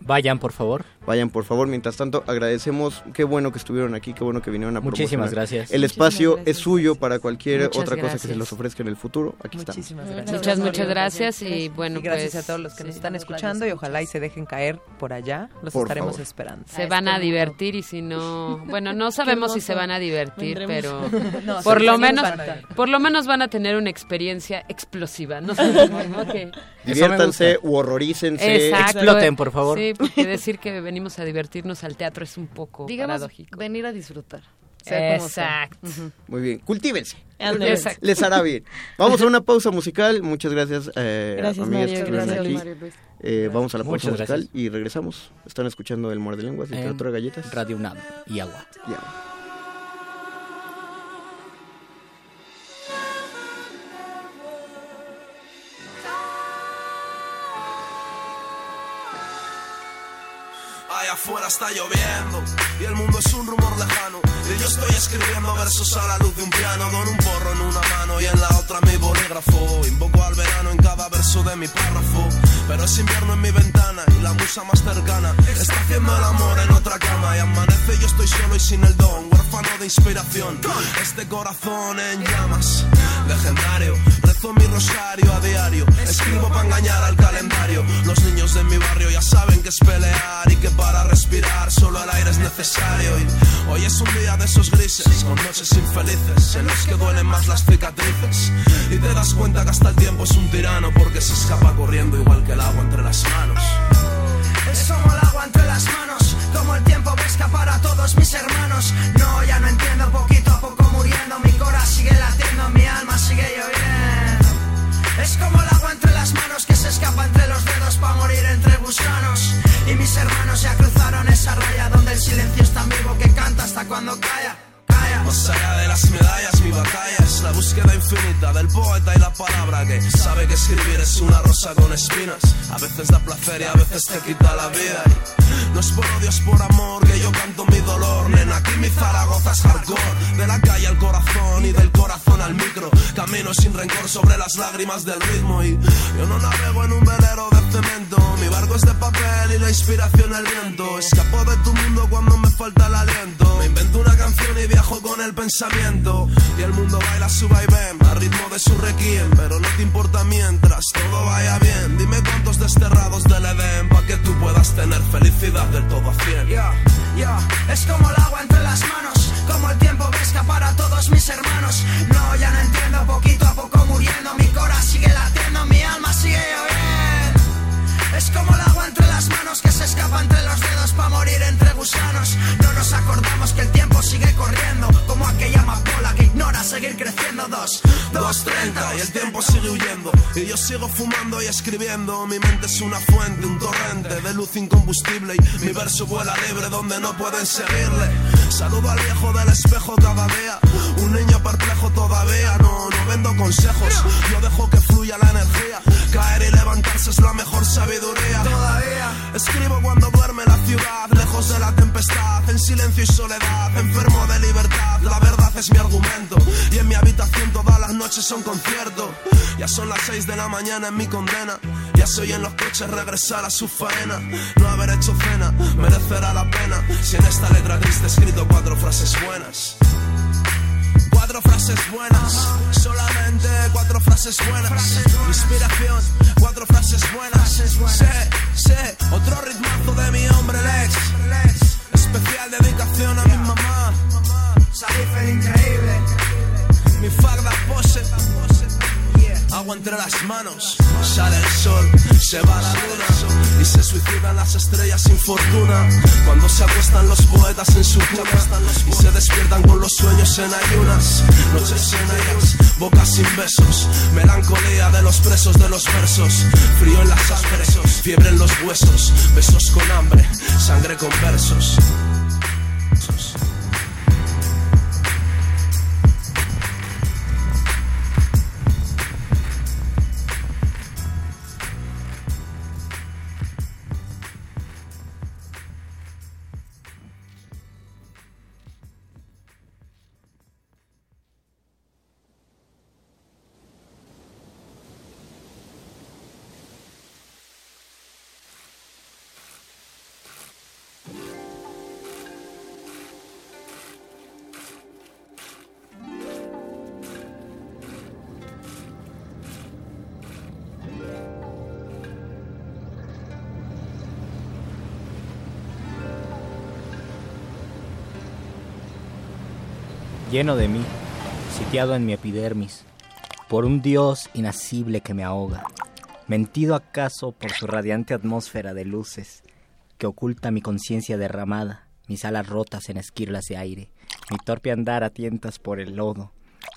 Vayan, por favor. Vayan, por favor. Mientras tanto, agradecemos. Qué bueno que estuvieron aquí, qué bueno que vinieron a Muchísimas gracias. El Muchísimas espacio gracias, es suyo gracias. para cualquier Muchas otra cosa que gracias. se les ofrezca en el futuro. Aquí estamos. Muchísimas gracias. Muchas, muchas gracias y bueno, Y gracias pues a todos los que nos sí. están escuchando y ojalá y se dejen caer por allá. Los Por estaremos favor. esperando. se van a divertir y si no, [laughs] bueno, no sabemos si se van a divertir, Vendremos. pero [laughs] No, por lo menos nos van a dar. por lo menos van a tener una experiencia explosiva, no [laughs] sabemos, ¿no? Que- Diviértanse u horrorícense. Exacto. Exploten, por favor. Sí, porque decir que venimos a divertirnos al teatro es un poco Digamos, paradójico. venir a disfrutar. sea como sea. Exacto. Muy bien, cultívense. Exacto. Les hará bien. Vamos a una pausa musical. Muchas gracias, eh, Gracias, amigas Mario, que estuvieron gracias, aquí. Mario Luis. Eh, vamos a la pausa musical gracias. y regresamos. Están escuchando el Muerde Lenguas, En literatura de galletas. Radio UNAM y agua. Ya. allá afuera está lloviendo y el mundo es un rumor lejano. Y yo estoy escribiendo versos a la luz de un piano con un porro en una mano y en la otra mi bolígrafo. Invoco al verano en cada verso de mi párrafo. Pero es invierno en mi ventana y la musa más cercana está haciendo el amor en otra cama. Y amanece y yo estoy solo y sin el don, huérfano de inspiración. Este corazón en llamas, legendario. Rezo mi rosario a diario, escribo para engañar al calendario. Los niños de mi barrio ya saben que es pelear y que para respirar solo el aire es necesario. Y hoy es un día de esos grises, con noches infelices, en los que duelen más las cicatrices. Y te das cuenta que hasta el tiempo es un tirano porque se escapa corriendo igual que el agua entre las manos. Es como el agua entre las manos, como el tiempo que escapar a todos mis hermanos. No, ya no entiendo, poquito a poco muriendo, mi cora sigue latiendo, mi alma sigue lloviendo. Es como el se escapa entre los dedos para morir entre gusanos. Y mis hermanos ya cruzaron esa raya donde el silencio es tan vivo que canta hasta cuando calla. Más allá de las medallas, mi batalla es la búsqueda infinita del poeta y la palabra que sabe que escribir es una rosa con espinas. A veces da placer y a veces te quita la vida. Y no es por odio, es por amor que yo canto mi dolor. Nena, aquí mi Zaragoza es hardcore. De la calle al corazón y del corazón al micro. Camino sin rencor sobre las lágrimas del ritmo. Y yo no navego en un velero de cemento. Mi barco es de papel y la inspiración el viento. Escapo de tu mundo cuando me falta el aliento. Me invento una canción y viajo con el pensamiento. Y el mundo baila su vaivén al ritmo de su requiem. Pero no te importa mientras todo vaya bien. Dime cuántos desterrados del Edén para que tú puedas tener felicidad del todo a cien. Ya, ya, es como el agua entre las manos, como el tiempo que escapar a todos mis hermanos. No, ya no entiendo, poquito a poco muriendo, mi cora sigue latiendo, mi alma sigue lloviendo. Es como el agua entre las manos que se escapa entre los dedos para morir entre gusanos. No nos acordamos que el tiempo sigue corriendo, como aquella amapola que ignora seguir creciendo. Dos, dos, treinta, y el tiempo sigue huyendo. Y yo sigo fumando y escribiendo. Mi mente es una fuente, un torrente de luz incombustible. Y mi verso vuela libre donde no pueden seguirle. Saludo al viejo del espejo cada día. Un niño perplejo todavía. No, no vendo consejos. Yo dejo que fluya la energía. Caer y levantarse es la mejor sabiduría. Todavía escribo cuando duerme la ciudad, lejos de la tempestad, en silencio y soledad, enfermo de libertad. La verdad es mi argumento. Y en mi habitación todas las noches son conciertos. Ya son las seis de la mañana en mi condena. Ya se oyen los coches regresar a su faena. No haber hecho cena merecerá la pena. Si en esta letra triste he escrito cuatro frases buenas. Cuatro frases buenas, solamente cuatro frases buenas. Inspiración, cuatro frases buenas. Sé, sé, otro ritmazo de mi hombre Lex. Especial dedicación a mi mamá. El increíble. Mi farda pose. Agua entre las manos, sale el sol, se va la luna y se suicidan las estrellas sin fortuna. Cuando se acuestan los poetas en su cuna y se despiertan con los sueños en ayunas. Noches sin ellas, bocas sin besos, melancolía de los presos de los versos, frío en las asperezos, fiebre en los huesos, besos con hambre, sangre con versos. Lleno de mí, sitiado en mi epidermis, por un dios inacible que me ahoga, mentido acaso por su radiante atmósfera de luces, que oculta mi conciencia derramada, mis alas rotas en esquirlas de aire, mi torpe andar a tientas por el lodo,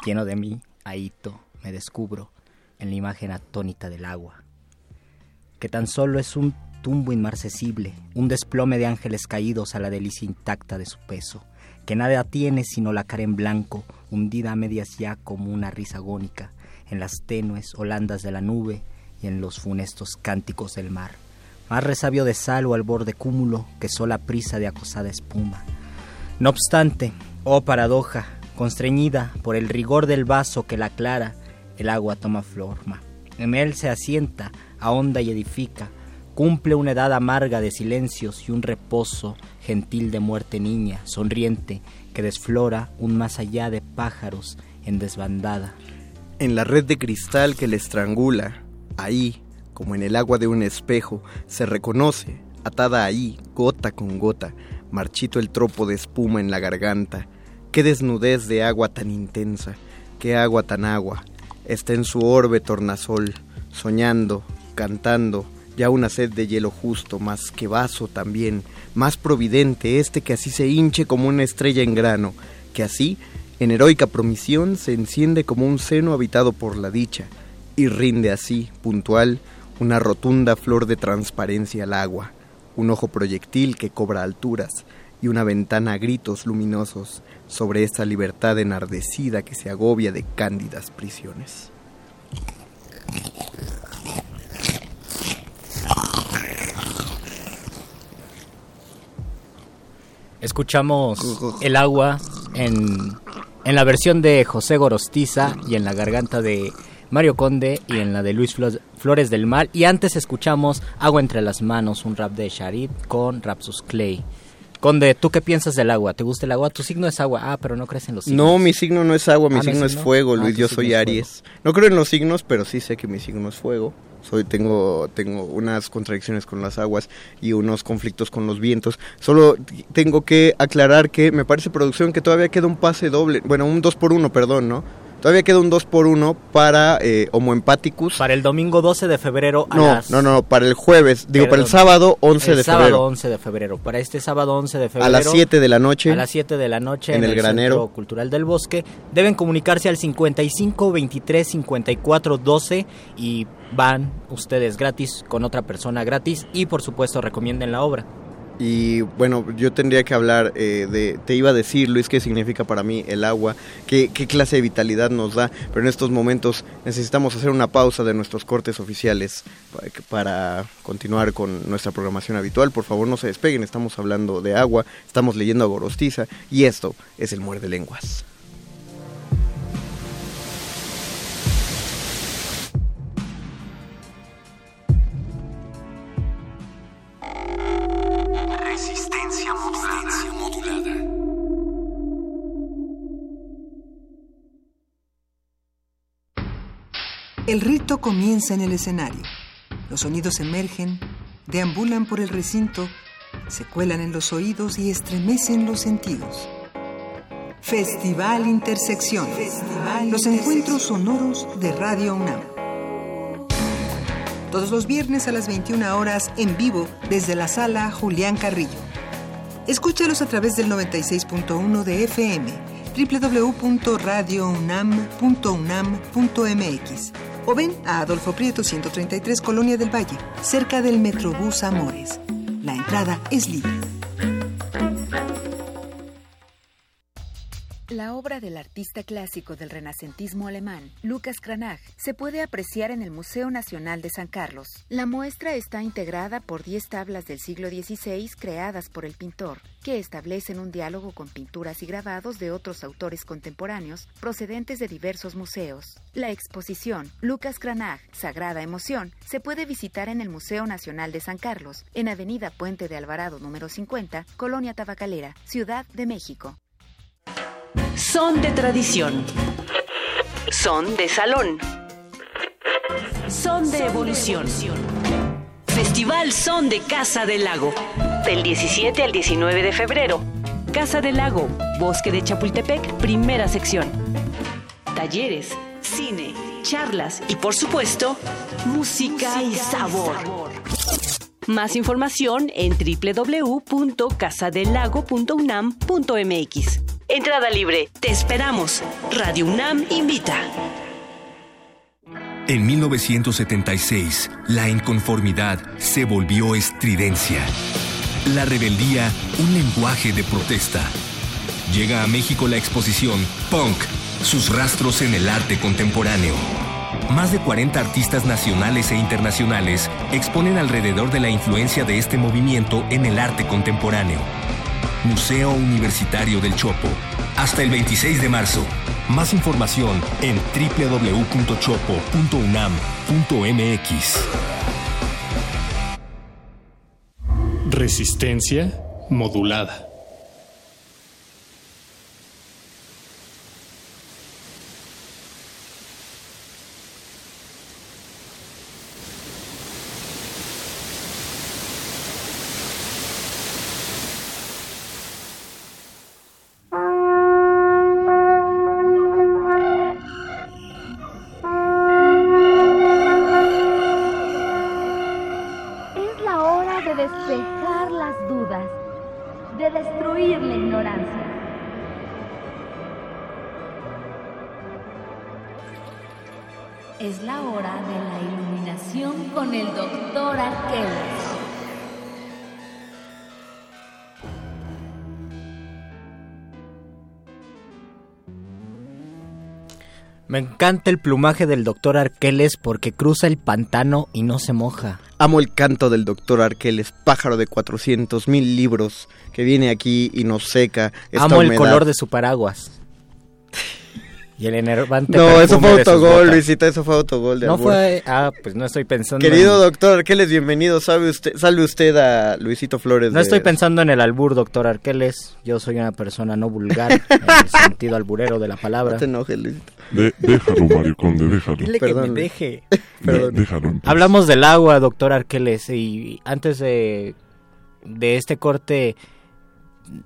lleno de mí, ahito, me descubro en la imagen atónita del agua, que tan solo es un tumbo inmarcesible, un desplome de ángeles caídos a la delicia intacta de su peso, que nada tiene sino la cara en blanco, hundida a medias ya como una risa agónica, en las tenues holandas de la nube y en los funestos cánticos del mar, más resabio de sal o al borde cúmulo que sola prisa de acosada espuma. No obstante, oh paradoja, constreñida por el rigor del vaso que la aclara, el agua toma forma. En él se asienta, ahonda y edifica, cumple una edad amarga de silencios y un reposo gentil de muerte niña, sonriente, que desflora un más allá de pájaros en desbandada. En la red de cristal que le estrangula, ahí, como en el agua de un espejo, se reconoce, atada ahí, gota con gota, marchito el tropo de espuma en la garganta. Qué desnudez de agua tan intensa, qué agua tan agua. Está en su orbe tornasol, soñando, cantando, ya una sed de hielo justo, más que vaso también, más providente este que así se hinche como una estrella en grano, que así, en heroica promisión, se enciende como un seno habitado por la dicha, y rinde así, puntual, una rotunda flor de transparencia al agua, un ojo proyectil que cobra alturas, y una ventana a gritos luminosos sobre esta libertad enardecida que se agobia de cándidas prisiones. Escuchamos El agua en, en la versión de José Gorostiza y en la garganta de Mario Conde y en la de Luis Flores del Mar. Y antes escuchamos Agua entre las manos, un rap de Sharid con Rapsus Clay. Conde, ¿tú qué piensas del agua? ¿Te gusta el agua? Tu signo es agua. Ah, pero no crees en los signos. No, mi signo no es agua, mi Ah, ¿no signo es fuego, Ah, Luis. tu Yo soy es Aries. No creo en los signos, pero sí sé que mi signo es fuego. Soy tengo tengo unas contradicciones con las aguas y unos conflictos con los vientos. Solo tengo que aclarar que me parece producción que todavía queda un pase doble, bueno, un 2 por 1, perdón, ¿no? Todavía queda un 2 por 1 para eh, Homo Empathicus. Para el domingo 12 de febrero a No, las... no, no, para el jueves, digo, para el Perdón. sábado 11 El de sábado febrero. 11 de febrero. Para este sábado 11 de febrero. A las 7 de la noche. A las 7 de la noche En el granero. Centro Cultural del Bosque. Deben comunicarse al 55 23 54 12 y van ustedes gratis con otra persona gratis y por supuesto recomienden la obra. Y bueno, yo tendría que hablar eh, de, te iba a decir Luis, qué significa para mí el agua, qué, qué clase de vitalidad nos da, pero en estos momentos necesitamos hacer una pausa de nuestros cortes oficiales para, continuar con nuestra programación habitual. Por favor, no se despeguen, estamos hablando de agua, estamos leyendo a Gorostiza y esto es el muerde lenguas. El rito comienza en el escenario. Los sonidos emergen, deambulan por el recinto, se cuelan en los oídos y estremecen los sentidos. Festival Intersección. los encuentros sonoros de Radio UNAM. Todos los viernes a las 21 horas en vivo desde la sala Julián Carrillo. Escúchalos a través del 96.1 de FM, www.radiounam.unam.mx o ven a Adolfo Prieto 133 Colonia del Valle, cerca del Metrobús Amores. La entrada es libre. La obra del artista clásico del renacentismo alemán, Lucas Cranach, se puede apreciar en el Museo Nacional de San Carlos. La muestra está integrada por 10 tablas del siglo XVI creadas por el pintor, que establecen un diálogo con pinturas y grabados de otros autores contemporáneos procedentes de diversos museos. La exposición Lucas Cranach, Sagrada Emoción, se puede visitar en el Museo Nacional de San Carlos, en Avenida Puente de Alvarado número 50, Colonia Tabacalera, Ciudad de México. Son de tradición. Son de salón. Son de evolución. Festival Son de Casa del Lago. Del 17 al 19 de febrero. Casa del Lago, Bosque de Chapultepec, primera sección. Talleres, cine, charlas y por supuesto, música y sabor. Más información en www.casadelago.unam.mx. Entrada libre. Te esperamos. Radio UNAM invita. En 1976, la inconformidad se volvió estridencia. La rebeldía, un lenguaje de protesta. Llega a México la exposición Punk, sus rastros en el arte contemporáneo. Más de 40 artistas nacionales e internacionales exponen alrededor de la influencia de este movimiento en el arte contemporáneo. Museo Universitario del Chopo. Hasta el 26 de marzo. Más información en www.chopo.unam.mx. Resistencia modulada. Me encanta el plumaje del doctor Arqueles porque cruza el pantano y no se moja. Amo el canto del doctor Arqueles, pájaro de 400 mil libros, que viene aquí y nos seca. esta Amo el color de su paraguas. [laughs] Y el enervante No, eso fue autogol. Luisita, eso fue autogol de No albur. fue... Ah, pues no estoy pensando Querido en- doctor Arqueles, bienvenido. ¿Sabe usted, salve usted a Luisito Flores. No de- estoy pensando en el albur, doctor Arqueles. Yo soy una persona no vulgar, [laughs] en el sentido alburero de la palabra. No te enojes, Luisito. De- déjalo, Mario Conde, déjalo. Dile que Perdón, me deje. [laughs] De- déjalo. Hablamos del agua, doctor Arqueles, y antes de, de este corte,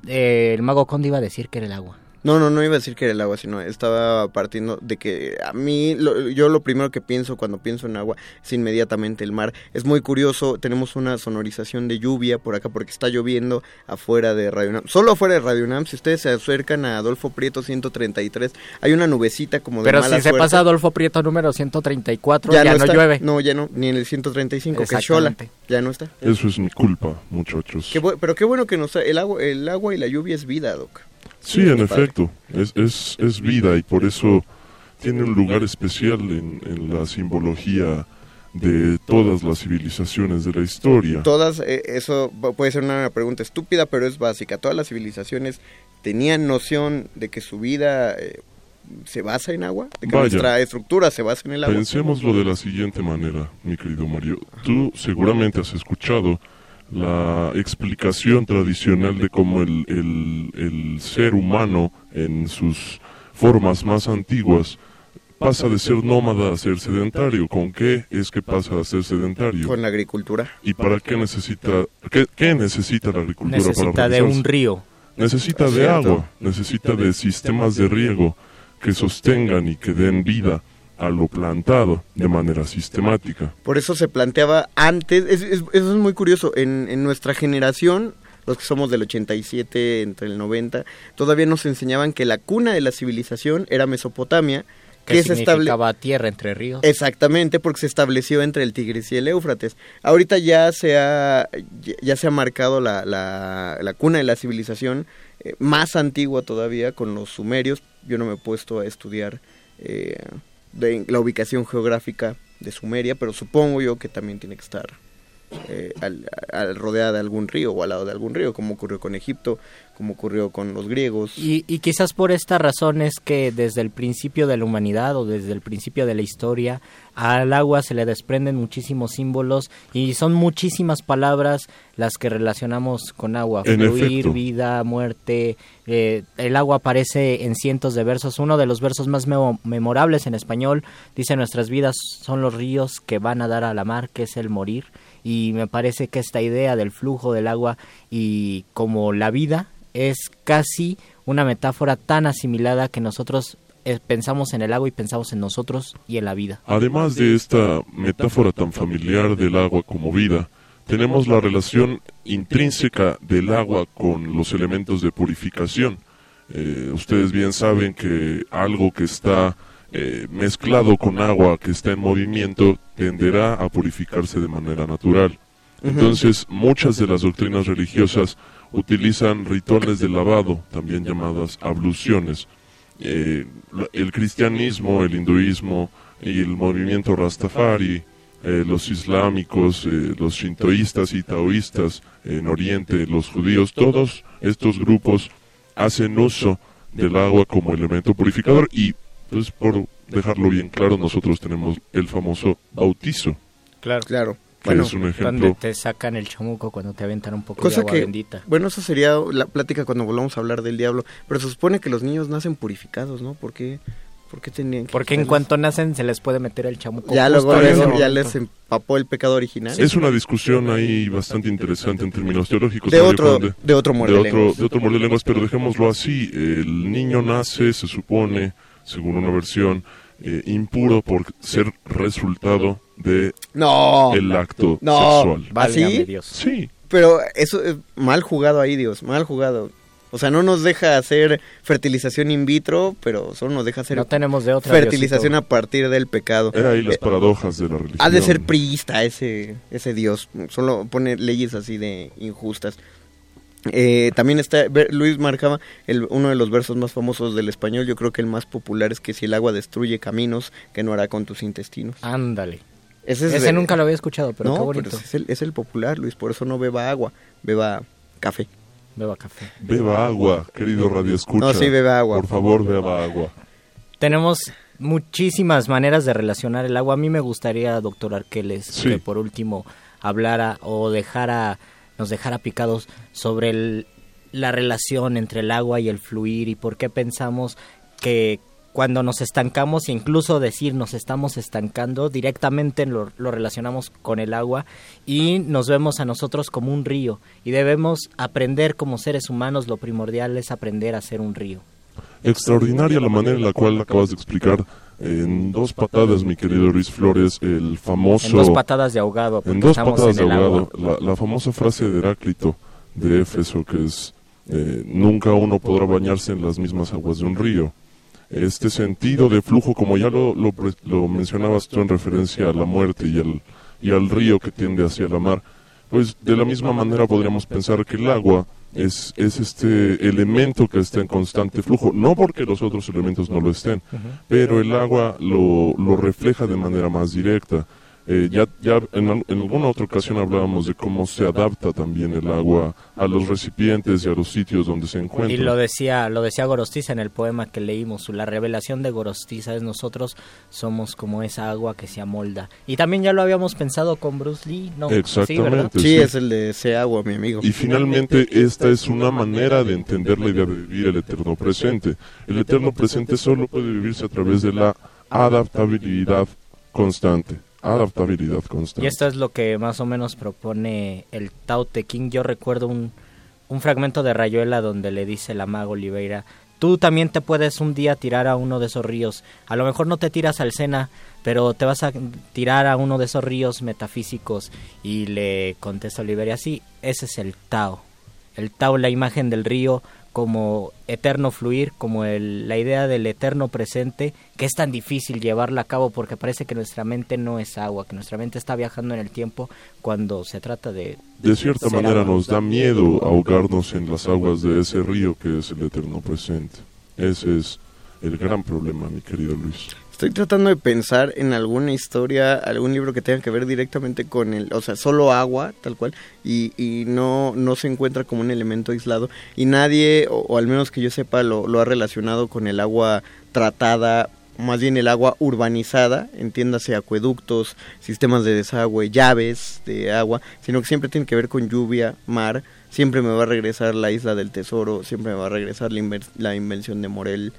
eh, el mago Conde iba a decir que era el agua. No, no, no iba a decir que era el agua, sino estaba partiendo de que a mí, lo- yo lo primero que pienso cuando pienso en agua es inmediatamente el mar. Es muy curioso, tenemos una sonorización de lluvia por acá porque está lloviendo afuera de Radio UNAM. Solo afuera de Radio UNAM, si ustedes se acercan a Adolfo Prieto 133, hay una nubecita como de Pero mala si se pasa Adolfo Prieto número 134, ya, no, está. llueve. No, ya no, ni en el 135, que es Xola, Exactamente. ya no está. Eso es mi culpa, muchachos. Qué pero qué bueno que nos el agua, el agua y la lluvia es vida, Doc. Sí, en efecto, es, es, es vida y por eso tiene un lugar especial en, en la simbología de todas las civilizaciones de la historia. Todas, eh, eso pu- puede ser una pregunta estúpida, pero es básica. Todas las civilizaciones tenían noción de que su vida eh, se basa en agua, de que Vaya. nuestra estructura se basa en el agua. Pensémoslo de la siguiente manera, mi querido Mario. Tú seguramente has escuchado la explicación tradicional de cómo el, el- el ser humano en sus formas más antiguas pasa de ser nómada a ser sedentario. ¿Con qué es que pasa a ser sedentario? Con la agricultura. ¿Y para qué necesita, qué, qué necesita la agricultura Necesita para de un río. Necesita de agua, necesita de sistemas de riego que sostengan y que den vida a lo plantado de manera sistemática. Por eso se planteaba antes, es- es- eso es muy curioso, en, en nuestra generación, los que somos del 87, entre el 90, todavía nos enseñaban que la cuna de la civilización era Mesopotamia, Que se estable- significaba tierra entre ríos. Exactamente, porque se estableció entre el Tigris y el Éufrates. Ahorita ya se ha, ya- ya se ha marcado la, la, la cuna de la civilización eh, más antigua todavía con los sumerios. Yo no me he puesto a estudiar eh, de la ubicación geográfica de Sumeria, pero supongo yo que también tiene que estar eh, al, al- rodeada de algún río o al lado de algún río, como ocurrió con Egipto, como ocurrió con los griegos. Y, y quizás por esta razón es que desde el principio de la humanidad o desde el principio de la historia al agua se le desprenden muchísimos símbolos y son muchísimas palabras las que relacionamos con agua. En Fluir, efecto. vida, muerte. eh, el agua aparece en cientos de versos. Uno de los versos más memo- memorables en español dice nuestras vidas son los ríos que van a dar a la mar, que es el morir. Y me parece que esta idea del flujo del agua y como la vida es casi una metáfora tan asimilada que nosotros pensamos en el agua y pensamos en nosotros y en la vida. Además de esta metáfora tan familiar del agua como vida, tenemos la relación intrínseca del agua con los elementos de purificación. Eh, ustedes bien saben que algo que está eh, mezclado con agua, que está en movimiento, tenderá a purificarse de manera natural. Entonces, muchas de las doctrinas religiosas utilizan rituales de lavado, también llamadas abluciones. Eh, el cristianismo, el hinduismo, y el movimiento Rastafari, eh, los islámicos, eh, los shintoístas y taoístas en Oriente, los judíos, todos estos grupos hacen uso del agua como elemento purificador y pues por dejarlo bien claro nosotros tenemos el famoso bautizo. Claro. Claro. Que es un ejemplo. Donde te sacan el chamuco cuando te aventan un poco Cosa de agua que, bendita. bueno, eso sería la plática cuando volvamos a hablar del diablo, pero se supone que los niños nacen purificados, ¿no? ¿Por qué, por qué tenían que Porque en cuanto nacen se les puede meter el chamuco. ya luego ya les empapó el pecado original. Es una discusión ahí bastante interesante en términos teológicos. De otro- Conde. de otro muerde de otro, lenguas. de otro muerde lenguas, pero dejémoslo así. El niño nace, se supone, según una versión, eh, impuro por ser resultado de No. el acto no. sexual. ¿Así? Sí. Pero eso es mal jugado ahí, Dios, mal jugado. O sea, no nos deja hacer fertilización in vitro, pero solo nos deja hacer No tenemos de otra, fertilización Diosito. a partir del pecado. Era ahí las Eh, paradojas de la religión. Ha de ser priista ese, ese Dios. Solo pone leyes así de injustas. Eh, también está, ver- Luis marcaba el, uno de los versos más famosos del español. Yo creo que el más popular es que si el agua destruye caminos, ¿qué no hará con tus intestinos? Ándale. Ese, es Ese de- nunca lo había escuchado, pero no, qué bonito. pero es el, es el popular, Luis. Por eso no beba agua, beba café. Beba café. Beba agua, querido Radio Escucha. No, sí, beba agua. Por favor, beba agua. Tenemos muchísimas maneras de relacionar el agua. A mí me gustaría, doctor Arqueles, Sí. que por último hablara o dejara, nos dejara picados sobre el- la relación entre el agua y el fluir y por qué pensamos que cuando nos estancamos, e incluso decir nos estamos estancando, directamente lo, lo relacionamos con el agua y nos vemos a nosotros como un río y debemos aprender como seres humanos, lo primordial es aprender a ser un río. Extraordinaria la manera en la cual acabas de explicar en dos patadas, mi querido Luis Flores, el famoso... En dos patadas de ahogado, En dos patadas en de ahogado. la famosa frase de Heráclito de Éfeso, que es, eh, nunca uno podrá bañarse en las mismas aguas de un río. Este sentido de flujo, como ya lo, lo, lo mencionabas tú en referencia a la muerte y al, y al río que tiende hacia la mar, pues de la misma manera podríamos pensar que el agua es, es este elemento que está en constante flujo, no porque los otros elementos no lo estén, pero el agua lo, lo refleja de manera más directa. Eh, ya ya en, en alguna otra ocasión hablábamos de cómo se adapta también el agua a los recipientes y a los sitios donde se encuentra. Y lo decía, lo decía Gorostiza en el poema que leímos, la revelación de Gorostiza es nosotros somos como esa agua que se amolda. Y también ya lo habíamos pensado con Bruce Lee, ¿no? Sí, ¿verdad? Exactamente. Sí, es el de ese agua, mi amigo. Y finalmente esta es una manera de entender la idea de vivir el eterno presente. El eterno presente solo puede vivirse a través de la adaptabilidad constante. Adaptabilidad constante. Y esto es lo que más o menos propone el Tao Te Ching. Yo recuerdo un, un fragmento de Rayuela donde le dice la maga Oliveira, tú también te puedes un día tirar a uno de esos ríos. A lo mejor no te tiras al Sena, pero te vas a tirar a uno de esos ríos metafísicos. Y le contesta Oliveira, sí, ese es el Tao. El Tao, la imagen del río como eterno fluir, como el- la idea del eterno presente, que es tan difícil llevarla a cabo porque parece que nuestra mente no es agua, que nuestra mente está viajando en el tiempo cuando se trata de... De cierta manera agua. nos da miedo ahogarnos en las aguas de ese río que es el eterno presente. Ese es el gran problema, mi querido Luis. Estoy tratando de pensar en alguna historia, algún libro que tenga que ver directamente con el, o sea, solo agua, tal cual, y, y no, no se encuentra como un elemento aislado. Y nadie, o, al menos que yo sepa, lo, lo ha relacionado con el agua tratada, más bien el agua urbanizada, entiéndase acueductos, sistemas de desagüe, llaves de agua, sino que siempre tiene que ver con lluvia, mar. Siempre me va a regresar la isla del tesoro, siempre me va a regresar la, la invención de Morel.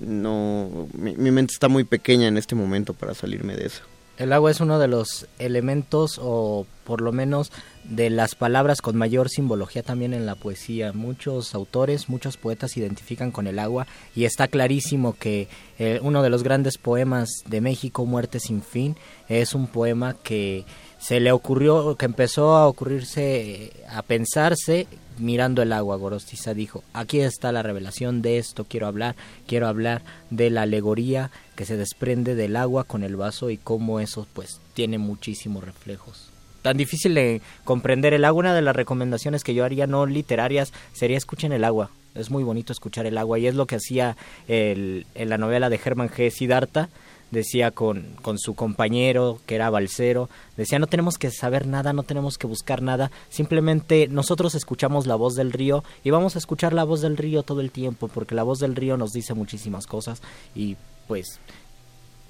No, mi, mente está muy pequeña en este momento para salirme de eso. El agua es uno de los elementos o por lo menos de las palabras con mayor simbología también en la poesía. Muchos autores, muchos poetas se identifican con el agua y está clarísimo que eh, uno de los grandes poemas de México, Muerte sin fin, es un poema que se le ocurrió, que empezó a ocurrirse, a pensarse mirando el agua. Gorostiza dijo, aquí está la revelación de esto, quiero hablar, quiero hablar de la alegoría que se desprende del agua con el vaso y cómo eso pues tiene muchísimos reflejos. Tan difícil de comprender el agua, una de las recomendaciones que yo haría no literarias sería escuchen el agua. Es muy bonito escuchar el agua y es lo que hacía el, en la novela de Hermann G. Siddhartha decía con, con su compañero que era balsero, decía no tenemos que saber nada, no tenemos que buscar nada, simplemente nosotros escuchamos la voz del río y vamos a escuchar la voz del río todo el tiempo porque la voz del río nos dice muchísimas cosas y pues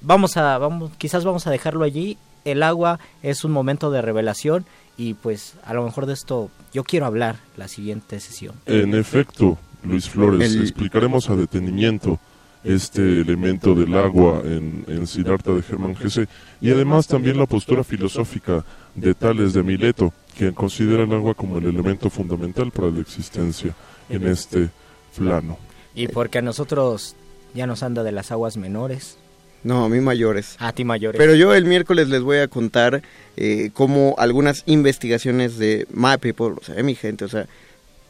vamos a vamos quizás vamos a dejarlo allí el agua es un momento de revelación y pues a lo mejor de esto yo quiero hablar la siguiente sesión. En efecto, Luis Flores, explicaremos a detenimiento este elemento del agua en, en Siddhartha de Germán Gese y además también la postura filosófica de Tales de Mileto, que considera el agua como el elemento fundamental para la existencia en este plano. Y porque a nosotros ya nos anda de las aguas menores, no, a mí mayores. A ti mayores. Pero yo el miércoles les voy a contar eh, cómo algunas investigaciones de My People, o sea, de mi gente, o sea,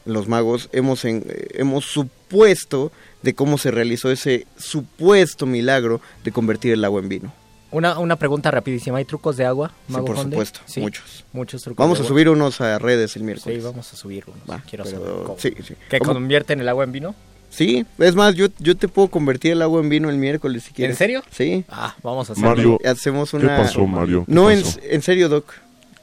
los magos, hemos, en, eh, hemos supuesto de cómo se realizó ese supuesto milagro de convertir el agua en vino. Una, una pregunta rapidísima, ¿hay trucos de agua? Sí, por supuesto, muchos. Muchos trucos Vamos de a agua. subir unos a redes el miércoles. Sí, vamos a subir unos. Va, Quiero pero- saber cómo. sí, sí. ¿Que ¿Cómo? convierten el agua en vino? Sí, es más, yo, yo te puedo convertir el agua en vino el miércoles si quieres. serio? Sí. Ah, vamos a hacerlo. Mario, Hacemos ¿qué una... pasó, Mario? ¿Qué No, en, pasó? en serio, Doc.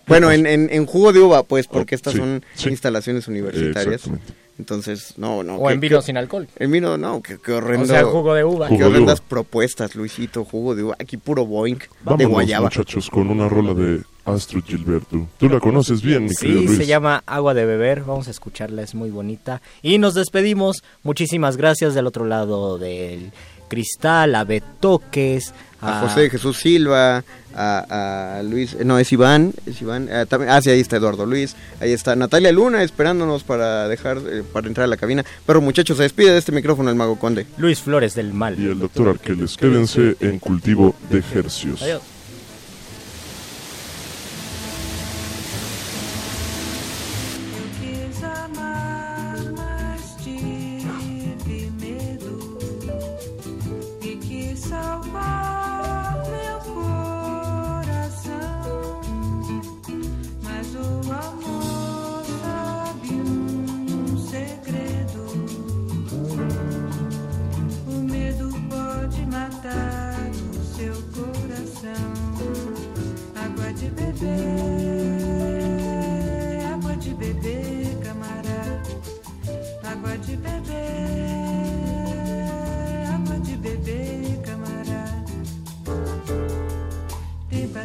Bueno, en, en, en jugo de uva, pues, porque Oh, estas sí, son sí. instalaciones universitarias. Exactamente. Entonces, no, no. O en vino qué- sin alcohol. En vino, no, qué, qué horrendo. O sea, jugo de uva. Qué horrendas uva. propuestas, Luisito, jugo de uva. Aquí puro boink de guayaba. muchachos, con una rola de Astrid Gilberto. Tú la conoces bien, mi querido Sí, Luis. se llama Agua de Beber. Vamos a escucharla, es muy bonita. Y nos despedimos. Muchísimas gracias del otro lado del cristal, a Betoques, A José Jesús Silva, a, a Luis, no, es Iván, es Iván, ah, también- ah, sí, ahí está Eduardo Luis, ahí está Natalia Luna esperándonos para dejar, eh, para entrar a la cabina. Pero muchachos, se despide de este micrófono el Mago Conde. Luis Flores del Mal. Y el doctor Arqueles. Quédense en cultivo de ejercios. Adiós.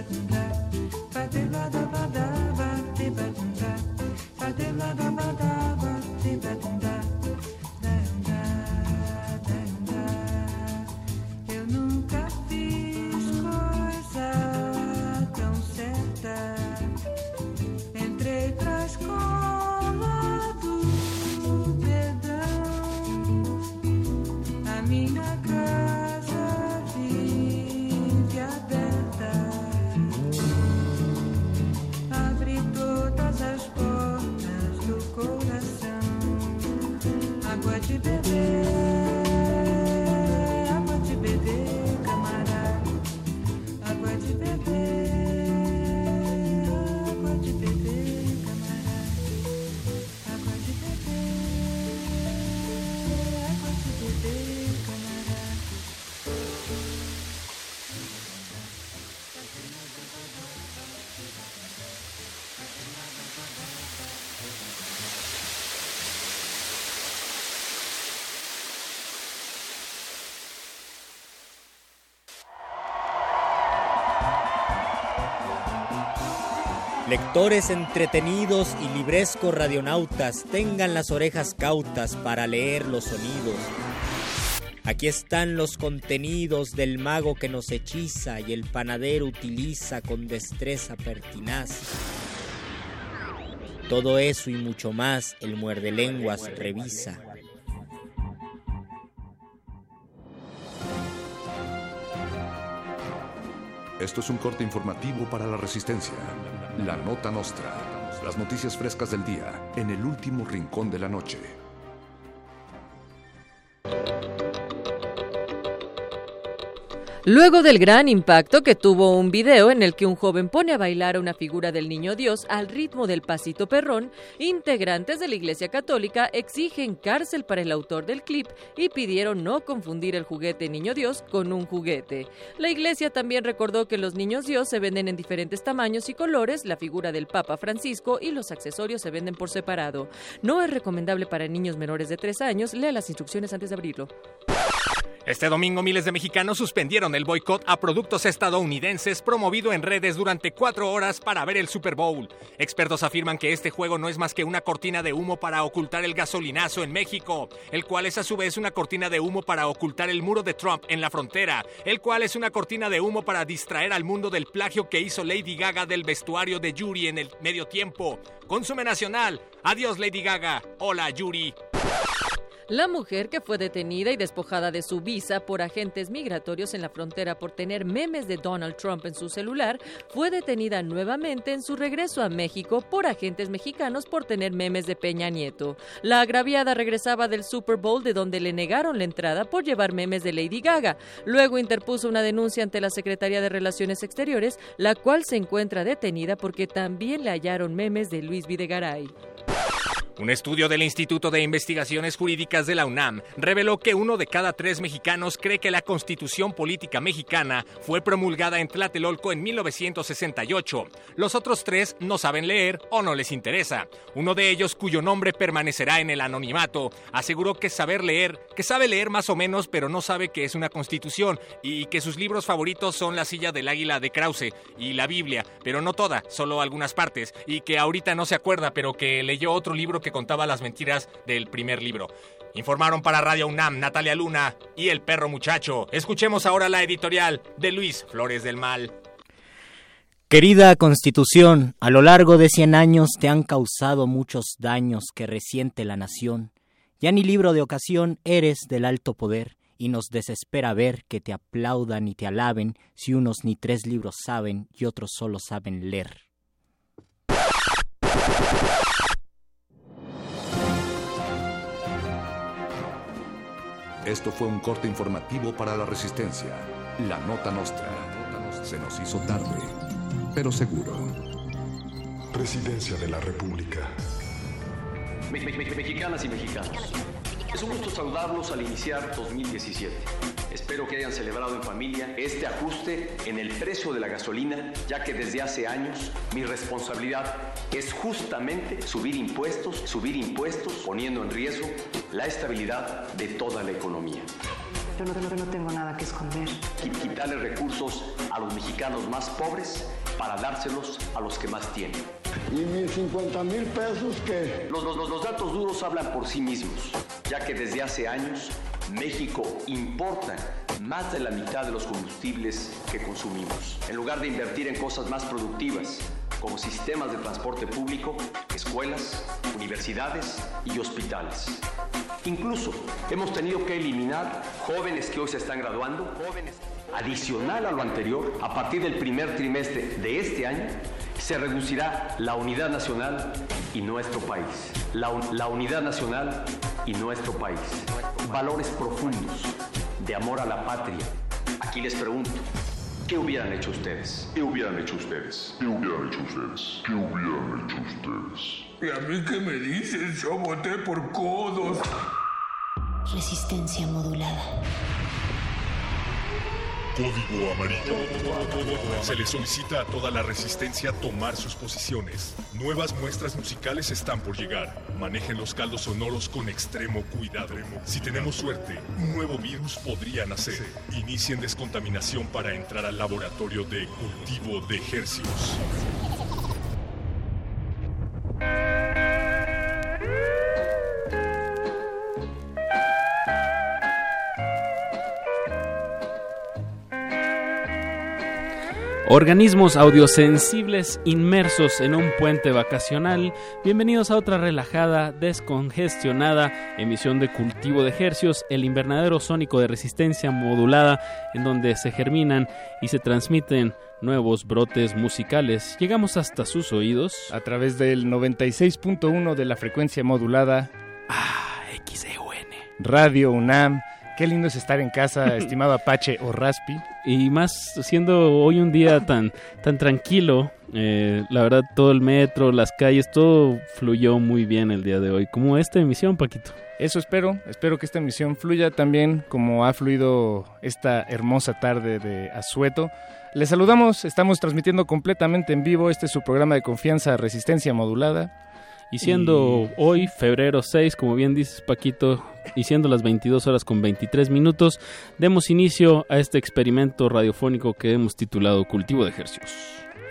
that Entretenidos y librescos radionautas, tengan las orejas cautas para leer los sonidos. Aquí están los contenidos del mago que nos hechiza y el panadero utiliza con destreza pertinaz. Todo eso y mucho más el muerde lenguas revisa. Esto es un corte informativo para la resistencia. La nota nostra. Las noticias frescas del día en el último rincón de la noche. Luego del gran impacto que tuvo un video en el que un joven pone a bailar a una figura del niño Dios al ritmo del pasito perrón, integrantes de la Iglesia Católica exigen cárcel para el autor del clip y pidieron no confundir el juguete niño Dios con un juguete. La Iglesia también recordó que los niños Dios se venden en diferentes tamaños y colores, la figura del Papa Francisco y los accesorios se venden por separado. No es recomendable para niños menores de 3 años, lea las instrucciones antes de abrirlo. Este domingo miles de mexicanos suspendieron el boicot a productos estadounidenses promovido en redes durante cuatro horas para ver el Super Bowl. Expertos afirman que este juego no es más que una cortina de humo para ocultar el gasolinazo en México, el cual es a su vez una cortina de humo para ocultar el muro de Trump en la frontera, el cual es una cortina de humo para distraer al mundo del plagio que hizo Lady Gaga del vestuario de Yuri en el medio tiempo. Consume nacional. Adiós Lady Gaga. Hola Yuri. La mujer que fue detenida y despojada de su visa por agentes migratorios en la frontera por tener memes de Donald Trump en su celular fue detenida nuevamente en su regreso a México por agentes mexicanos por tener memes de Peña Nieto. La agraviada regresaba del Super Bowl de donde le negaron la entrada por llevar memes de Lady Gaga. Luego interpuso una denuncia ante la Secretaría de Relaciones Exteriores, la cual se encuentra detenida porque también le hallaron memes de Luis Videgaray. Un estudio del Instituto de Investigaciones Jurídicas de la UNAM reveló que uno de cada tres mexicanos cree que la Constitución Política Mexicana fue promulgada en Tlatelolco en 1968. Los otros tres no saben leer o no les interesa. Uno de ellos, cuyo nombre permanecerá en el anonimato, aseguró que saber leer, que sabe leer más o menos, pero no sabe que es una constitución y que sus libros favoritos son La silla del águila de Krause y la Biblia, pero no toda, solo algunas partes, y que ahorita no se acuerda, pero que leyó otro libro que contaba las mentiras del primer libro. Informaron para Radio UNAM Natalia Luna y El Perro Muchacho. Escuchemos ahora la editorial de Luis Flores del Mal. Querida Constitución, a lo largo de cien años te han causado muchos daños que resiente la nación. Ya ni libro de ocasión eres del alto poder, y nos desespera ver que te aplaudan y te alaben si unos ni tres libros saben y otros solo saben leer. Esto fue un corte informativo para la Resistencia. La nota nostra. Se nos hizo tarde, pero seguro. Presidencia de la República. Me- me- me- Mexicanas y mexicanos, es un gusto saludarlos al iniciar 2017. Espero que hayan celebrado en familia este ajuste en el precio de la gasolina, ya que desde hace años mi responsabilidad es justamente subir impuestos, subir impuestos, poniendo en riesgo la estabilidad de toda la economía. Yo no, no- no tengo nada que esconder. Qui- Quitarle recursos a los mexicanos más pobres para dárselos a los que más tienen. ¿Y mis 50 mil pesos qué? Los, los- los datos duros hablan por sí mismos, ya que desde hace años México importa más de la mitad de los combustibles que consumimos. En lugar de invertir en cosas más productivas, como sistemas de transporte público, escuelas, universidades y hospitales. Incluso hemos tenido que eliminar jóvenes que hoy se están graduando, jóvenes. Adicional a lo anterior, a partir del primer trimestre de este año, se reducirá la unidad nacional y nuestro país. La, la unidad nacional y nuestro país. Valores profundos de amor a la patria. Aquí les pregunto, ¿qué hubieran hecho ustedes? ¿Qué hubieran hecho ustedes? ¿Qué hubieran hecho ustedes? ¿Qué hubieran hecho ustedes? ¿Y a mí qué me dicen? Yo voté por codos. Resistencia modulada. Código amarillo. Se le solicita a toda la resistencia tomar sus posiciones. Nuevas muestras musicales están por llegar. Manejen los caldos sonoros con extremo cuidado. Si tenemos suerte, un nuevo virus podría nacer. Inicien descontaminación para entrar al laboratorio de cultivo de ejercicios. Organismos audiosensibles inmersos en un puente vacacional, bienvenidos a otra relajada, descongestionada emisión de Cultivo de Hercios, el invernadero sónico de resistencia modulada en donde se germinan y se transmiten nuevos brotes musicales. Llegamos hasta sus oídos a través del 96.1 de la frecuencia modulada Ah, XEUN. Radio UNAM Qué lindo es estar en casa, [laughs] estimado Apache o Raspi. Y más siendo hoy un día tan, tan tranquilo, eh, la verdad todo el metro, las calles, todo fluyó muy bien el día de hoy, como esta emisión, Paquito. Eso espero, espero que esta emisión fluya también como ha fluido esta hermosa tarde de Asueto. Les saludamos, estamos transmitiendo completamente en vivo, este es su programa de confianza Resistencia Modulada. Y siendo hoy, febrero 6, como bien dices Paquito, y siendo las 22 horas con 23 minutos, demos inicio a este experimento radiofónico que hemos titulado Cultivo de Ejercicios.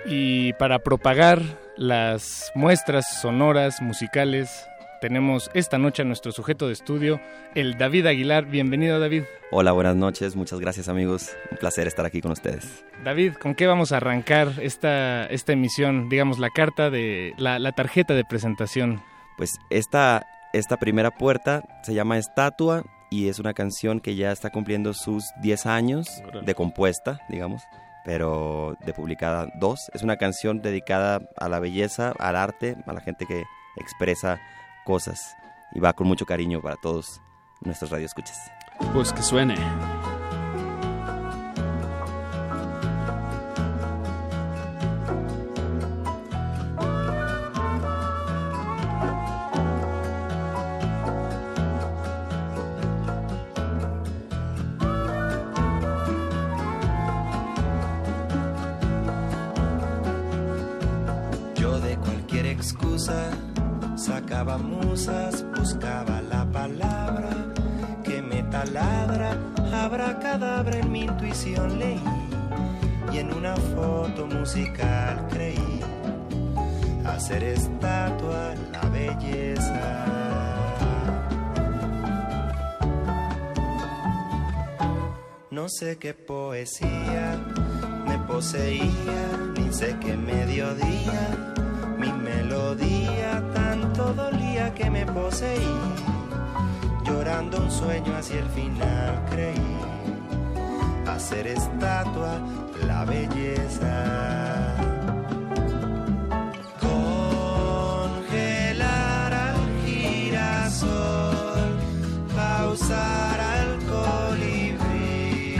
Y para propagar las muestras sonoras, musicales, tenemos esta noche a nuestro sujeto de estudio, el David Aguilar. Bienvenido, David. Hola, buenas noches. Muchas gracias, amigos. Un placer estar aquí con ustedes. David, ¿con qué vamos a arrancar esta, esta emisión? Digamos, la carta de la, la tarjeta de presentación. Pues esta, esta primera puerta se llama Estatua y es una canción que ya está cumpliendo sus 10 años de compuesta, digamos, pero de publicada dos. Es una canción dedicada a la belleza, al arte, a la gente que expresa cosas y va con mucho cariño para todos nuestros radioescuchas. Pues que suene. En mi intuición leí y en una foto musical creí hacer estatua la belleza. No sé qué poesía me poseía, ni sé qué mediodía, mi melodía tanto dolía que me poseí. Llorando un sueño hacia el final creí hacer estatua la belleza. Congelar al girasol, pausar al colibrí.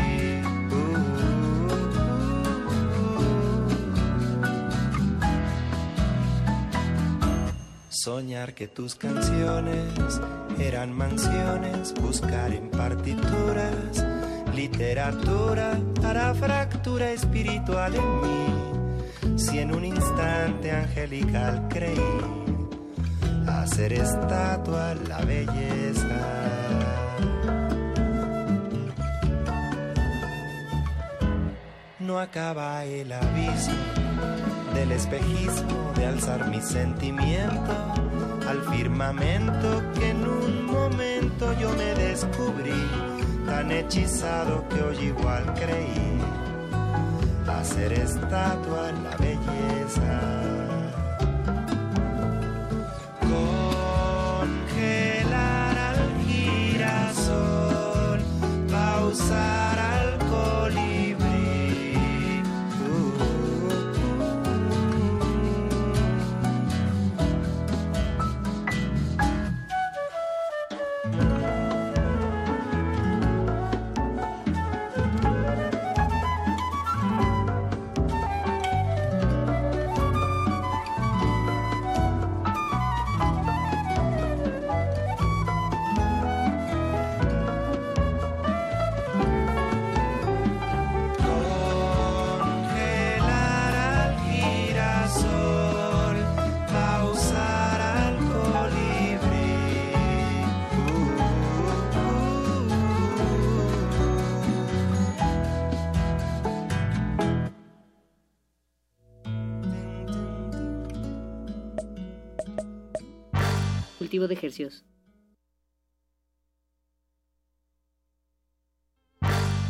Soñar que tus canciones eran mansiones, buscar en partituras literatura para fractura espiritual en mí. Si en un instante angelical creí hacer estatua la belleza. No acaba el abismo del espejismo de alzar mi sentimiento al firmamento que en un momento yo me descubrí tan hechizado que hoy igual creí hacer estatua la belleza. De ejercicios.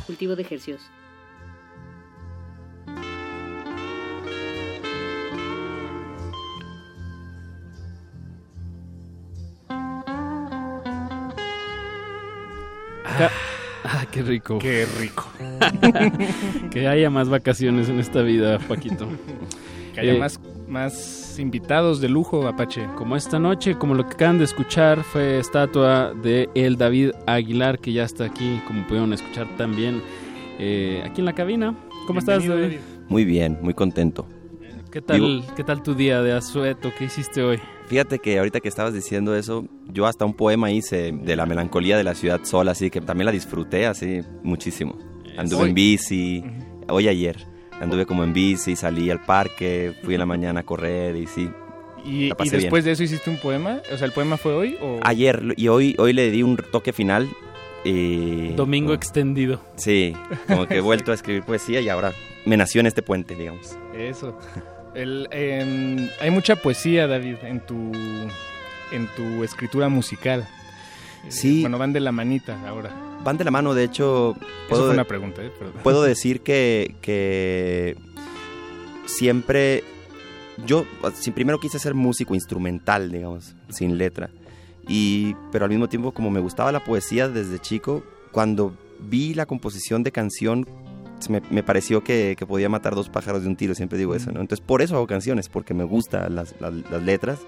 Cultivo de ejercicios. Ca- Ah, qué rico. Qué rico. [laughs] que haya más vacaciones en esta vida, Paquito. Que haya Eh, más, más invitados de lujo, Apache. Como esta noche, como lo que acaban de escuchar, fue estatua de el David Aguilar, que ya está aquí, como pudieron escuchar también, eh, aquí en la cabina. ¿Cómo estás, David? Muy bien, muy contento. ¿Qué tal, ¿Qué tal tu día de asueto? ¿Qué hiciste hoy? Fíjate que ahorita que estabas diciendo eso, yo hasta un poema hice de la melancolía de la ciudad sola, así que también la disfruté así muchísimo. Anduve en bici, hoy ayer, anduve como en bici, salí al parque, fui en la mañana a correr y sí. ¿Y, la y después bien. de eso hiciste un poema? O sea, ¿el poema fue hoy? O... Ayer y hoy, hoy le di un toque final. Y, Domingo extendido. Sí, como que he vuelto a escribir poesía y ahora me nació en este puente, digamos. Eso. El, em, hay mucha poesía, David, en tu, en tu escritura musical. Eh, Sí. Bueno, van de la manita ahora. Van de la mano, de hecho... Eso fue una pregunta, ¿eh? Perdón. Puedo [laughs] decir que, que siempre... Yo primero quise ser músico instrumental, digamos, sin letra. Y, pero al mismo tiempo, como me gustaba la poesía desde chico, cuando vi la composición de canción, me, me pareció que, que podía matar dos pájaros de un tiro, siempre digo eso, ¿no? Entonces, por eso hago canciones, porque me gustan las, las- las letras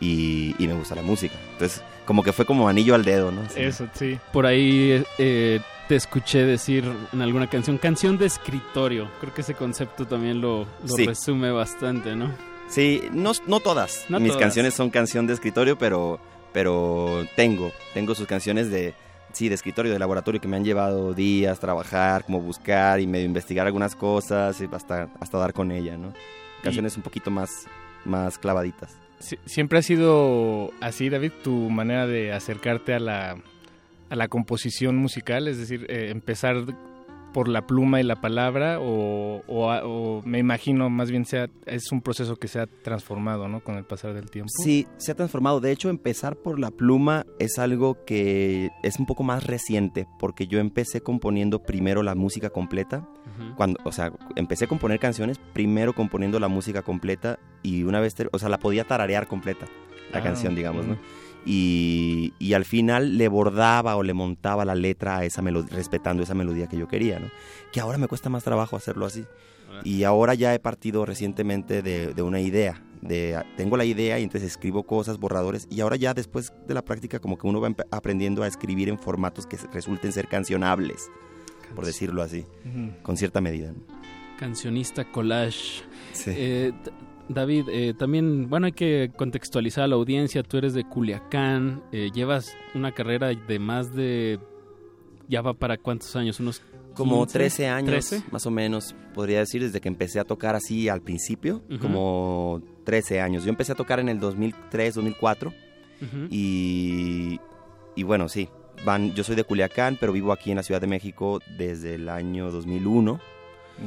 y, y me gusta la música. Entonces, como que fue como anillo al dedo, ¿no? Así. Eso, sí. Por ahí eh, te escuché decir en alguna canción, canción de escritorio. Creo que ese concepto también lo, lo Sí. resume bastante, ¿no? Sí, no, no todas. No Mis todas. canciones son canción de escritorio, pero, pero tengo, tengo sus canciones de, sí, de escritorio, de laboratorio, que me han llevado días trabajar, como buscar y medio investigar algunas cosas y hasta, hasta dar con ella, ¿no? Canciones un poquito más, más clavaditas. Sie- ¿Siempre ha sido así, David, tu manera de acercarte a la, a la composición musical? Es decir, eh, empezar por la pluma y la palabra o, o me imagino más bien sea es un proceso que se ha transformado ¿no? con el pasar del tiempo. Sí, se ha transformado. De hecho, empezar por la pluma es algo que es un poco más reciente, porque yo empecé componiendo primero la música completa. Cuando, o sea, empecé a componer canciones, primero componiendo la música completa y una vez, o sea, la podía tararear completa, la Ah, canción, digamos, ¿no? Y, y al final le bordaba o le montaba la letra a esa melodía, respetando esa melodía que yo quería, ¿no? Que ahora me cuesta más trabajo hacerlo así. Y ahora ya he partido recientemente de, de una idea. De, tengo la idea y entonces escribo cosas, borradores. Y ahora ya después de la práctica como que uno va aprendiendo a escribir en formatos que resulten ser cancionables, por decirlo así, Ujú. con cierta medida. ¿no? Cancionista collage. Sí. Eh, David, eh, también, bueno, hay que contextualizar a la audiencia. Tú eres de Culiacán, eh, llevas una carrera de más de... ¿Ya va para cuántos años? ¿Unos Como 15? 13 años, 13? más o menos, podría decir, desde que empecé a tocar así al principio, como 13 años. Yo empecé a tocar en el 2003, 2004 Ujú. y, y bueno, sí, van, yo soy de Culiacán, pero vivo aquí en la Ciudad de México desde el año 2001,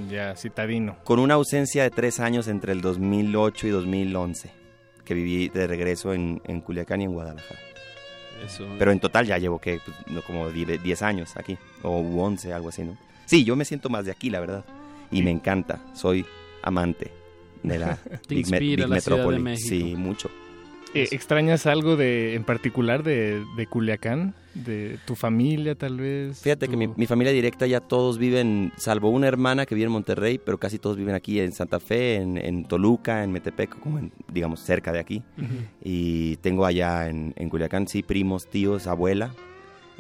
Ya, citadino. con una ausencia de tres años entre el 2008 y 2011, que viví de regreso en, en Culiacán y en Guadalajara. Eso. Pero en total ya llevo que pues, como 10 10 años aquí, o 11, algo así, ¿no? Sí, yo me siento más de aquí, la verdad. Y me encanta, soy amante de la [laughs] Big, inspira Big la Ciudad de Metrópoli. México. Sí, mucho. Eh, ¿Extrañas algo de en particular de, de Culiacán? ¿De tu familia tal vez? Fíjate que mi, mi familia directa ya todos viven, salvo una hermana que vive en Monterrey, pero casi todos viven aquí en Santa Fe, en, en Toluca, en Metepec, como en, digamos cerca de aquí. Y tengo allá en, en Culiacán, sí, primos, tíos, abuela.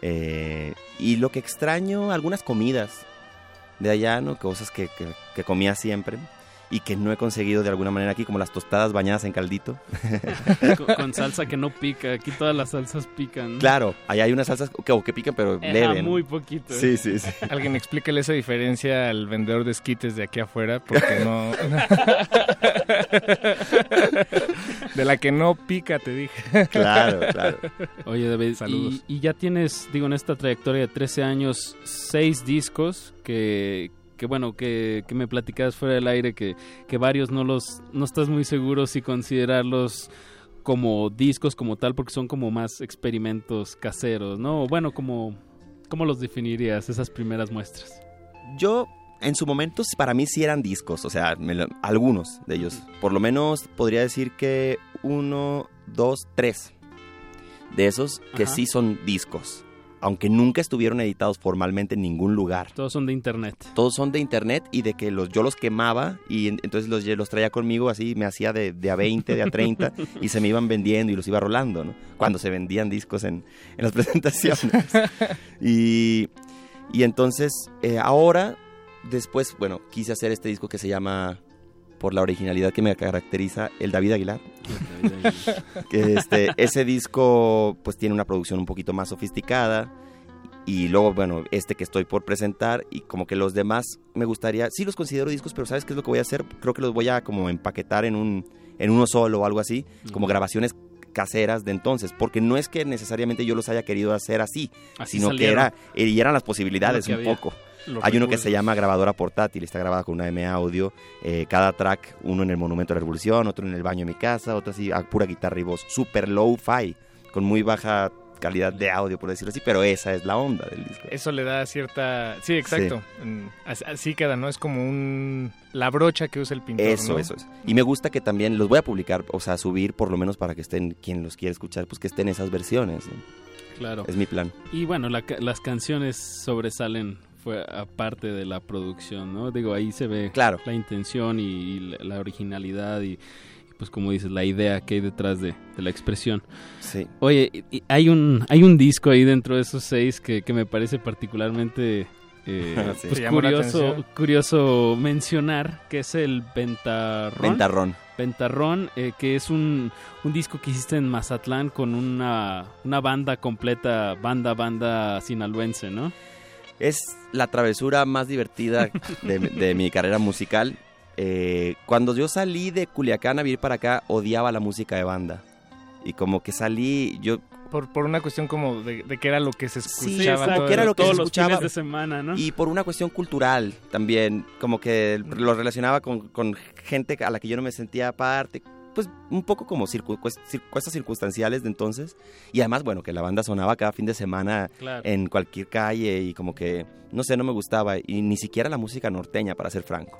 Eh, y lo que extraño, algunas comidas de allá, ¿no? Cosas que, que- que comía siempre y que no he conseguido de alguna manera aquí, como las tostadas bañadas en caldito. [laughs] con, con salsa que no pica. Aquí todas las salsas pican. Claro, allá hay unas salsas que, o que pican, pero leve. ¿no? muy poquito. ¿eh? Sí, sí, sí. [laughs] Alguien explíquele esa diferencia al vendedor de esquites de aquí afuera, porque no... [laughs] de la que no pica, te dije. Claro, claro. Oye, David, Saludos. Y, y ya tienes, digo, en esta trayectoria de 13 años, seis discos que, que bueno, que, que me platicabas fuera del aire, que, que varios no los, no estás muy seguro si considerarlos como discos como tal, porque son como más experimentos caseros, ¿no? Bueno, como, ¿cómo los definirías, esas primeras muestras? Yo, en su momento, para mí sí eran discos, o sea, lo- algunos de ellos. Por lo menos podría decir que uno, dos, tres de esos que Ajá. sí son discos. Aunque nunca estuvieron editados formalmente en ningún lugar. Todos son de internet. Todos son de internet y de que los, yo los quemaba y en- entonces los, los traía conmigo así, me hacía de, de a 20, de a 30 [laughs] y se me iban vendiendo y los iba rolando, ¿no? Cuando se vendían discos en, en las [laughs] presentaciones. y, y entonces eh, ahora, después, bueno, quise hacer este disco que se llama, por la originalidad que me caracteriza, el David Aguilar. [laughs] que este, ese disco pues tiene una producción un poquito más sofisticada y luego bueno este que estoy por presentar y como que los demás me gustaría sí los considero discos pero sabes qué es lo que voy a hacer creo que los voy a como empaquetar en un en uno solo o algo así como grabaciones caseras de entonces porque no es que necesariamente yo los haya querido hacer así, Así sino que era y eran las posibilidades que un había. poco Los hay uno que se llama grabadora portátil, está grabada con una M audio, eh, cada track, uno en el Monumento a la Revolución, otro en el baño de mi casa, otro así a pura guitarra y voz, super low-fi, con muy baja calidad de audio, por decirlo así, pero esa es la onda del disco. Eso le da cierta... Sí, exacto. As- Así queda, ¿no? Es como un... La brocha que usa el pintor, Eso, ¿no? eso es. Y me gusta que también los voy a publicar, o sea, subir por lo menos para que estén, quien los quiera escuchar, pues que estén esas versiones. ¿no? Claro. Es mi plan. Y bueno, la ca- las canciones sobresalen fue aparte de la producción, ¿no? Digo, ahí se ve Claro. la intención y, y la, originalidad y, y, pues como dices, la idea que hay detrás de, de la expresión. Sí. Oye, y- hay un hay un disco ahí dentro de esos seis que, que me parece particularmente eh, [laughs] Sí. pues, curioso, mencionar, que es el Ventarrón. Ventarrón. Ventarrón, eh, que es un, un disco que hiciste en Mazatlán con una, una banda completa, banda, banda sinaloense, ¿no? Es la travesura más divertida de, de mi carrera musical. Eh, cuando yo salí de Culiacán a vivir para acá, odiaba la música de banda. Y como que salí, yo... Por, por una cuestión como de, de que era lo que se escuchaba. Sí, exacto, todo que era lo que se todos los escuchaba. fines de semana, ¿no? Y por una cuestión cultural también, como que lo relacionaba con, con gente a la que yo no me sentía aparte, pues un poco como circu- cues- cir- cosas circunstanciales de entonces. Y además, bueno, que la banda sonaba cada fin de semana Claro. en cualquier calle y como que, no sé, no me gustaba. Y ni siquiera la música norteña, para ser franco.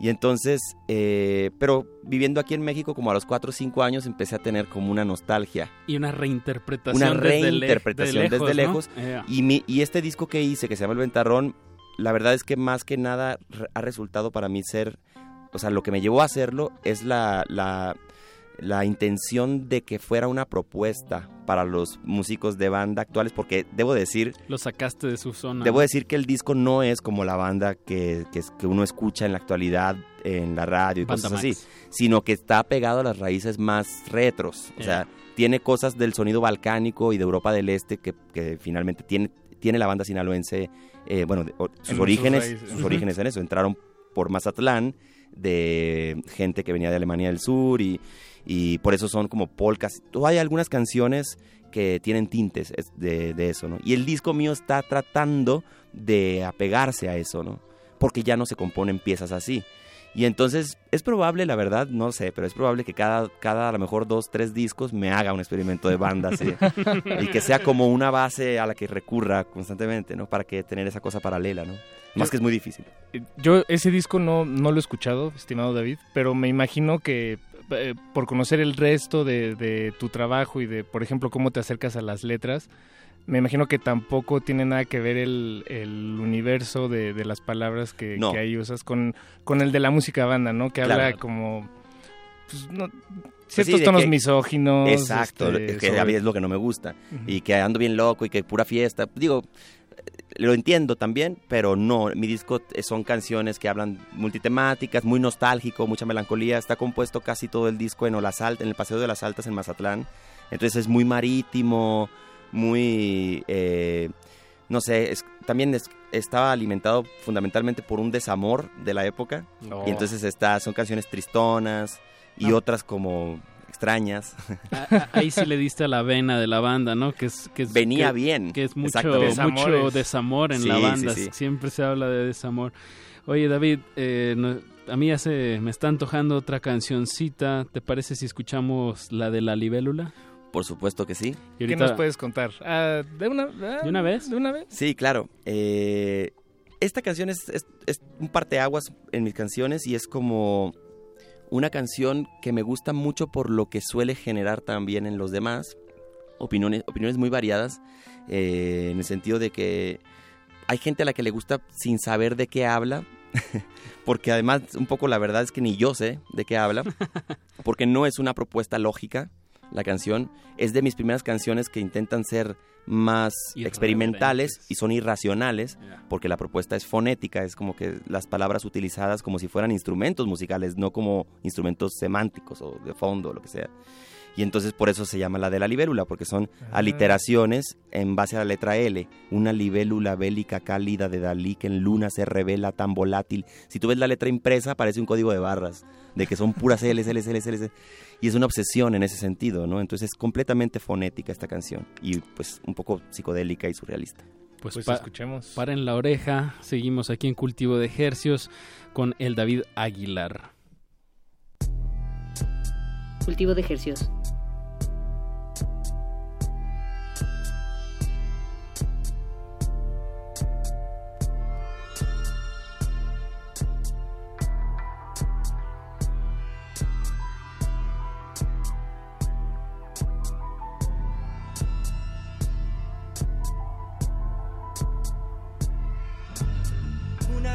Y entonces, eh, pero viviendo aquí en México como a los 4 o 5 años empecé a tener como una nostalgia Y una reinterpretación una desde le- reinterpretación de lejos, desde lejos. Eh, Y, mi, y este disco que hice, que se llama El Ventarrón, la verdad es que más que nada ha resultado para mí ser, o sea, lo que me llevó a hacerlo es la, la, la intención de que fuera una propuesta para los músicos de banda actuales, porque debo decir, lo sacaste de su zona. debo decir que el disco no es como la banda que, que, uno escucha en la actualidad en la radio y Banda cosas así, Max. sino que está pegado a las raíces más retros. O sea, tiene cosas del sonido balcánico y de Europa del Este que, que finalmente tiene, tiene la banda sinaloense, eh, bueno, de- o- sus orígenes, sus orígenes en eso. Entraron por Mazatlán de gente que venía de Alemania del Sur y, y por eso son como polcas. Hay algunas canciones que tienen tintes es- de, de eso, ¿no? Y el disco mío está tratando de apegarse a eso, ¿no? Porque ya no se componen piezas así. Y entonces es probable, la verdad, no sé, pero es probable que cada, cada a lo mejor dos, tres discos me haga un experimento de banda así. [laughs] y que sea como una base a la que recurra constantemente, ¿no? Para que tener esa cosa paralela, ¿no? Más que es muy difícil. Yo ese disco no, no lo he escuchado, estimado David, pero me imagino que eh, por conocer el resto de, de tu trabajo y de, por ejemplo, cómo te acercas a las letras, me imagino que tampoco tiene nada que ver el, el universo de, de las palabras que, No. que ahí usas con, con el de la música banda, ¿no? Que Claro. habla como... pues, no, Pues ciertos sí, tonos que- misóginos. Exacto, este, que a sobre- mí es lo que no me gusta. Y que ando bien loco y que pura fiesta. Digo, lo entiendo también, pero no. Mi disco son canciones que hablan multitemáticas, muy nostálgico, mucha melancolía. Está compuesto casi todo el disco en Olas Altas, en el Paseo de las Altas en Mazatlán. Entonces es muy marítimo, muy... eh, no sé, es- también es- estaba alimentado fundamentalmente por un desamor de la época. No. Y entonces está, son canciones tristonas y Ah. otras como extrañas. [laughs] A- a- Ahí sí le diste a la vena de la banda, ¿no? Que es, que es- Venía que- bien, Que es mucho, mucho desamor en Sí, la sí, banda. sí. Siempre se habla de desamor. Oye, David, eh, no- a mí ya se me está antojando otra cancioncita. ¿Te parece si escuchamos la de la libélula? Por supuesto que sí. Y ¿Qué ahorita- nos puedes contar? Ah, ¿de, una, ah, ¿De una vez? ¿De una vez? Sí, claro. Eh, esta canción es, es, es un parteaguas en mis canciones y es como una canción que me gusta mucho por lo que suele generar también en los demás. opiniones, opiniones muy variadas, eh, en el sentido de que hay gente a la que le gusta sin saber de qué habla, [laughs] porque además un poco la verdad es que ni yo sé de qué habla, [laughs] porque no es una propuesta lógica la canción, es de mis primeras canciones que intentan ser más experimentales y son irracionales, porque la propuesta es fonética, es como que las palabras utilizadas como si fueran instrumentos musicales, no como instrumentos semánticos o de fondo o lo que sea. Y entonces por eso se llama la de la libélula, porque son Ah. aliteraciones en base a la letra L. Una libélula bélica cálida de Dalí que en luna se revela tan volátil. Si tú ves la letra impresa, parece un código de barras, de que son puras L's, L's, L's, L's. Y es una obsesión en ese sentido, ¿no? Entonces es completamente fonética esta canción y pues un poco psicodélica y surrealista. Pues, Pues pa- escuchemos. Paren la oreja, seguimos aquí en Cultivo de Hercios con el David Aguilar. Cultivo de ejercios.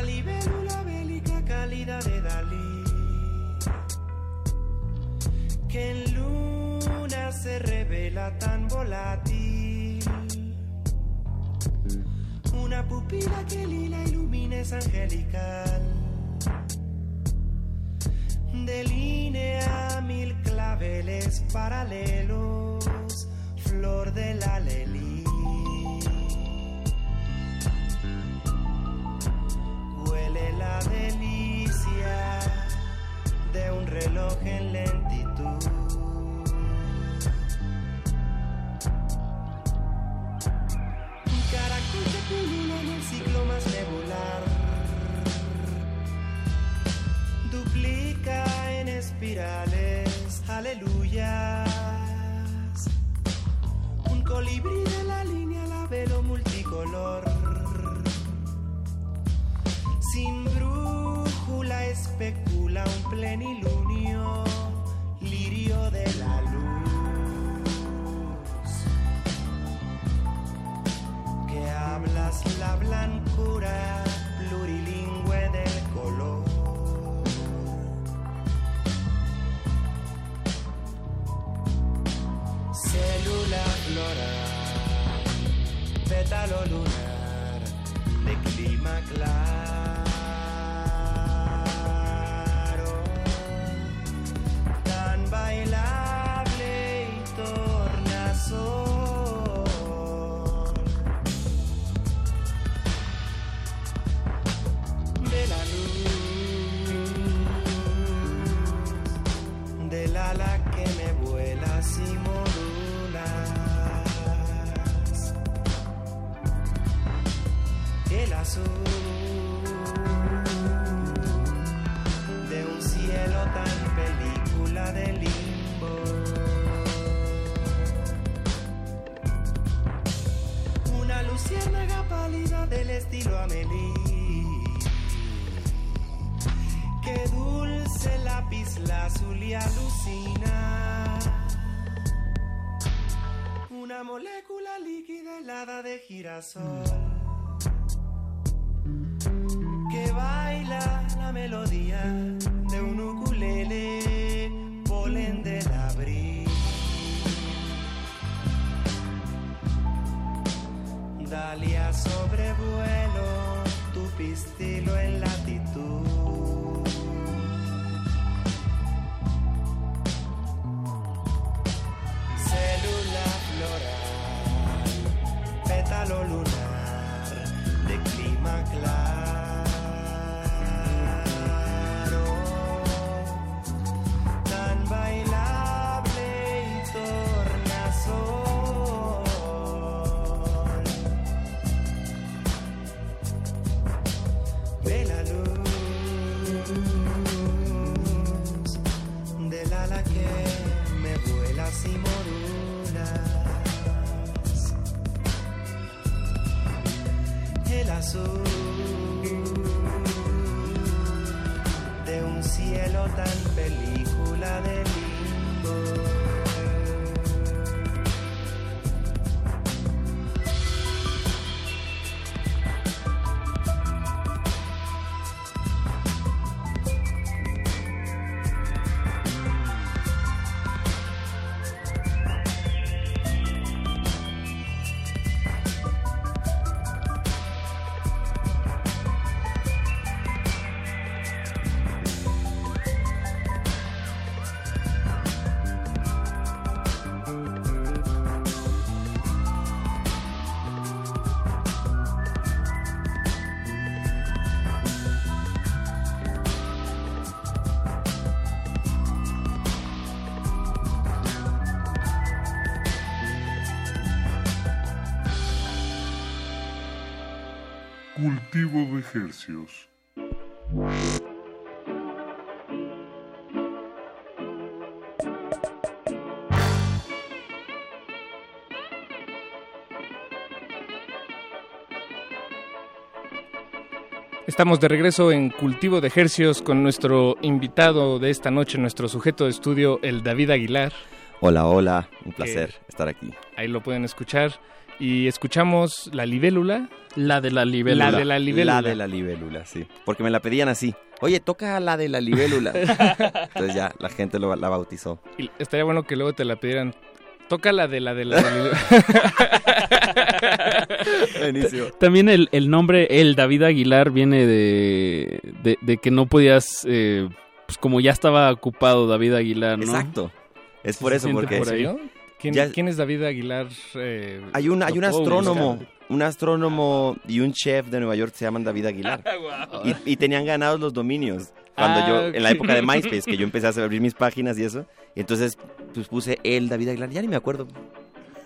Libélula bélica cálida de Dalí que en luna se revela tan volátil. Una pupila que lila ilumina es angelical. Delinea mil claveles paralelos, flor de la lelí. Huele la delicia de un reloj en lentitud. Un caracol que pulula en el ciclo más nebular. Duplica en espirales, aleluyas. Un colibrí de la línea, la velo multicolor sin brújula especula un plenilunio, lirio de la luz. Que hablas la blancura plurilingüe del color. Célula floral, pétalo lunar de clima claro, estilo Amelie. Que dulce lápiz azul y alucina. Una molécula líquida helada de girasol que baila la melodía de un ukulele, Dalia sobrevuelo tu pistilo en latitud. Célula floral, pétalo lunar de clima claro, Estamos de regreso en Cultivo de Ejercios con nuestro invitado de esta noche, nuestro sujeto de estudio, el David Aguilar. Hola, hola, un placer estar aquí. Ahí lo pueden escuchar. Y escuchamos la libélula. La de la libélula. La de la libélula. La de la libélula, sí. Porque me la pedían así. Oye, toca la de la libélula. [laughs] Entonces ya, la gente lo- la bautizó. Y estaría bueno que luego te la pidieran. Toca la de la de la. [laughs] de la- [laughs] Buenísimo. También el, el nombre, el David Aguilar, viene de, de, de que no podías, eh, pues como ya estaba ocupado David Aguilar, ¿no? Exacto. Es por eso, porque... por ahí. ¿Quién, Ya- quién es David Aguilar? Eh, Hay un, hay un astrónomo, buscar. un astrónomo y un chef de Nueva York que se llaman David Aguilar. [laughs] y, y tenían ganados los dominios. Cuando Ah, yo, en la época de MySpace, que yo [laughs] empecé a abrir mis páginas y eso. Y entonces, pues puse el David Aguilar. Ya ni me acuerdo.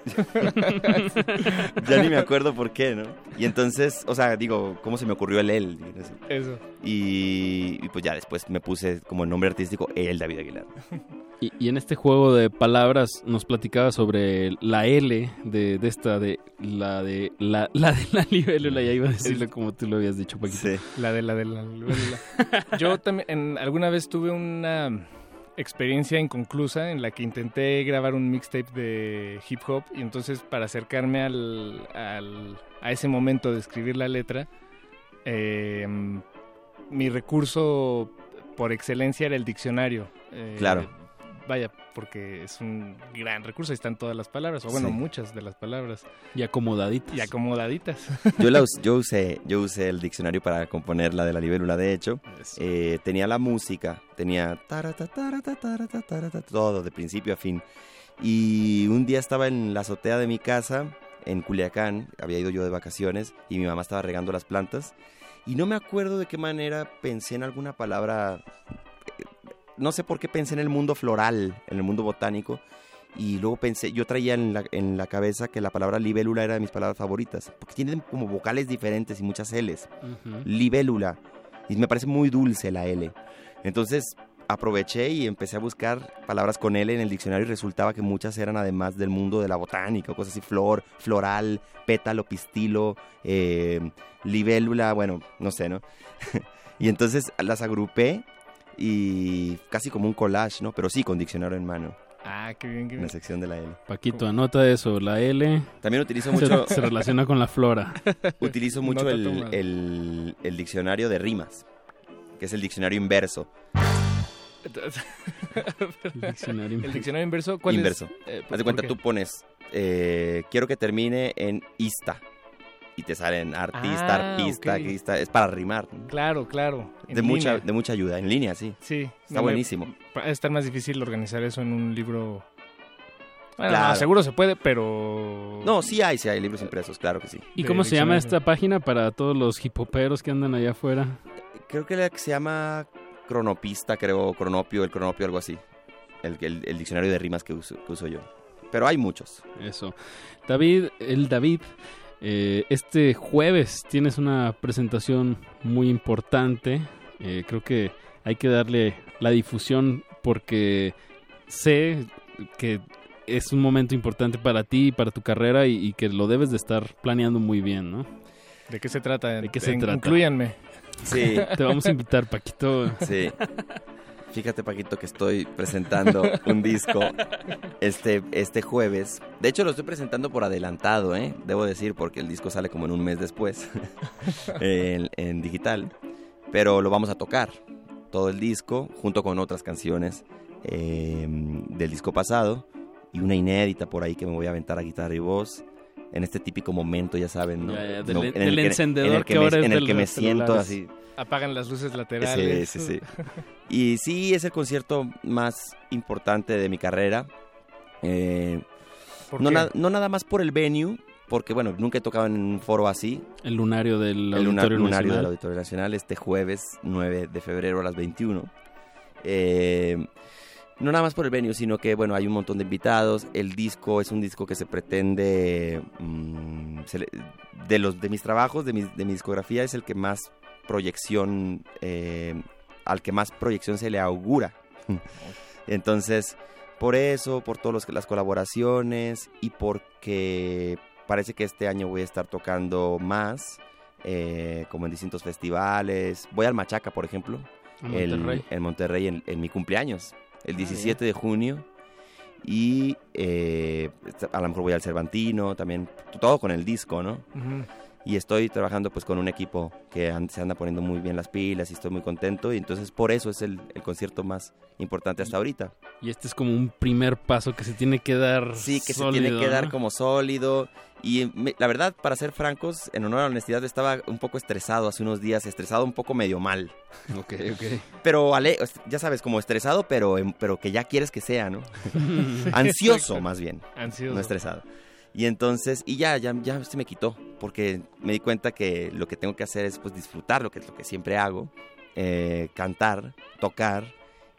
[laughs] ya ni me acuerdo por qué, ¿no? Y entonces, o sea, digo, ¿cómo se me ocurrió el él? Eso. Y, y pues ya después me puse como nombre artístico el David Aguilar. Y, y en este juego de palabras nos platicaba sobre la L de, de esta, de la de la, la de la libélula, ya iba a decirlo como tú lo habías dicho, Paquito. La de la de la libélula. Yo también en- alguna vez tuve una experiencia inconclusa en la que intenté grabar un mixtape de hip hop y entonces para acercarme al, al- a ese momento de escribir la letra, eh, mi recurso por excelencia era el diccionario. Eh, Claro. Vaya, porque es un gran recurso, ahí están todas las palabras, o bueno, Sí. muchas de las palabras. Y acomodaditas. Y acomodaditas. Yo, la us- yo, usé, yo usé el diccionario para componer la de la libélula, de hecho. Eh, tenía la música, tenía tarata, tarata, tarata, tarata, todo, de principio a fin. Y un día estaba en la azotea de mi casa, en Culiacán, había ido yo de vacaciones, y mi mamá estaba regando las plantas. Y no me acuerdo de qué manera pensé en alguna palabra, no sé por qué pensé en el mundo floral, en el mundo botánico. Y luego pensé, yo traía en la, en la cabeza que la palabra libélula era de mis palabras favoritas, porque tienen como vocales diferentes y muchas L's. Libélula. Y me parece muy dulce la L. Entonces aproveché y empecé a buscar palabras con L en el diccionario y resultaba que muchas eran además del mundo de la botánica, cosas así, flor, floral, pétalo, pistilo, eh, libélula, bueno, no sé, ¿no? [laughs] y entonces las agrupé y casi como un collage, ¿no? Pero sí, con diccionario en mano. Ah, qué bien, qué En bien. la sección de la L. Paquito, anota eso, la L. También utilizo se- mucho... [laughs] Se, relaciona con la flora. [laughs] Utilizo mucho el, el- el diccionario de rimas, que es el diccionario inverso. El diccionario [laughs] El diccionario inverso, ¿cuál inverso. es? Eh, Haz de ¿por cuenta, qué? tú pones, eh, quiero que termine en ista. Y te salen artista, Ah, artista, artista. Es para rimar. ¿no? Claro, claro. De mucha, de mucha ayuda. En línea, sí. Sí. Está no buenísimo. Va a estar más difícil organizar eso en un libro. Bueno, Claro. no, seguro se puede, pero. No, sí hay, sí hay libros impresos, claro que sí. ¿Y de cómo se llama esta página para todos los hipoperos que andan allá afuera? Creo que la que se llama Cronopista, creo, Cronopio, el Cronopio, algo así. El, el- el diccionario de rimas que uso, que uso yo. Pero hay muchos. Eso. David, el David, eh, este jueves tienes una presentación muy importante. Eh, creo que hay que darle la difusión porque sé que es un momento importante para ti y para tu carrera y, y que lo debes de estar planeando muy bien, ¿no? ¿De qué se trata? ¿De qué se En- trata? Inclúyanme. Sí. Te vamos a invitar, Paquito. Sí. Fíjate, Paquito, que estoy presentando un disco este, este jueves. De hecho, lo estoy presentando por adelantado, ¿eh? Debo decir, porque el disco sale como en un mes después [laughs] en, digital. Pero lo vamos a tocar, todo el disco, junto con otras canciones eh, del disco pasado. Y una inédita por ahí que me voy a aventar a guitarra y voz. En este típico momento, ya saben, ¿no? Ya, ya, del- No, del en el que- encendedor en el que que me- ahora es En el de que me los siento así Apagan las luces laterales. Sí, sí, sí. [laughs] Y sí, es el concierto más importante de mi carrera. Eh, ¿Por no, qué? na- no nada más por el venue, porque bueno, nunca he tocado en un foro así. El lunario del El Auditorio lunario Nacional. del Auditorio Nacional este jueves 9 de febrero a las 21. Eh, No nada más por el venue, sino que, bueno, hay un montón de invitados. El disco es un disco que se pretende... mm, se le- de, los, de mis trabajos, de mi, de mi discografía, es el que más proyección... eh, al que más proyección se le augura. [laughs] Entonces, por eso, por todas las colaboraciones y porque parece que este año voy a estar tocando más, eh, como en distintos festivales. Voy al Machaca, por ejemplo, el- Monterrey. en Monterrey en, en mi cumpleaños, el Ah, 17 de junio. Y eh, a lo mejor voy al Cervantino, también todo con el disco, ¿no? Y estoy trabajando pues con un equipo que se anda poniendo muy bien las pilas y estoy muy contento. Y entonces por eso es el, el concierto más importante hasta ahorita. Y este es como un primer paso que se tiene que dar. Sí, que se tiene que dar como sólido. Y me- la verdad, para ser francos, en honor a la honestidad, estaba un poco estresado hace unos días, estresado un poco medio mal. [laughs] Ok, ok. Pero, ale- ya sabes, como estresado, pero, em- pero que ya quieres que sea, ¿no? [laughs] Ansioso, más bien. Ansioso. No estresado. Y entonces, y ya, ya, ya se me quitó, porque me di cuenta que lo que tengo que hacer es pues disfrutar, lo que es lo que siempre hago, eh, cantar, tocar,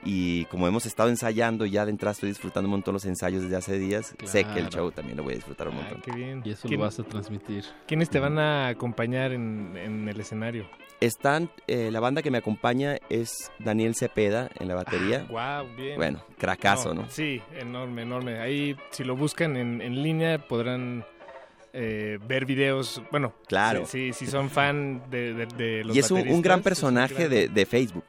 y como hemos estado ensayando, ya de entrada estoy disfrutando un montón los ensayos desde hace días, sé que el show también lo voy a disfrutar un montón. Qué bien. Y eso ¿Quién- lo vas a transmitir. ¿Quiénes te van a acompañar en, en el escenario? Están, eh, la banda que me acompaña es Daniel Cepeda en la batería. Wow, bien. Bueno, cracazo, ¿no? Sí, enorme, enorme. Ahí, si lo buscan en, en línea, podrán eh, ver videos. Bueno, Claro. Si, si son fan de, de- de los Y es un, un gran bateristas, personaje de, de Facebook,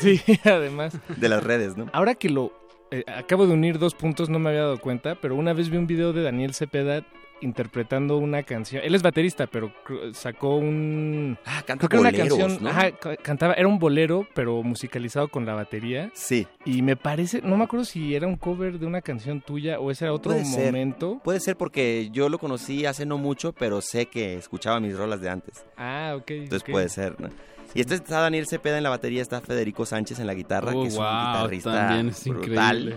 Sí, [laughs] además. de las redes, ¿no? Ahora que lo... eh, acabo de unir dos puntos, no me había dado cuenta, pero una vez vi un video de Daniel Cepeda interpretando una canción. Él es baterista, pero sacó un... Ah, canta creo que era una boleros, canción... ¿no? Ajá, ca- cantaba... Era un bolero, pero musicalizado con la batería. Sí. Y me parece... No me acuerdo si era un cover de una canción tuya o ese era otro Puede ser. momento. Puede ser porque yo lo conocí hace no mucho, pero sé que escuchaba mis rolas de antes. Ah, ok. Entonces puede ser, ¿no? Y este está Daniel Cepeda en la batería, está Federico Sánchez en la guitarra, Oh, que es un wow, guitarrista también es brutal. increíble.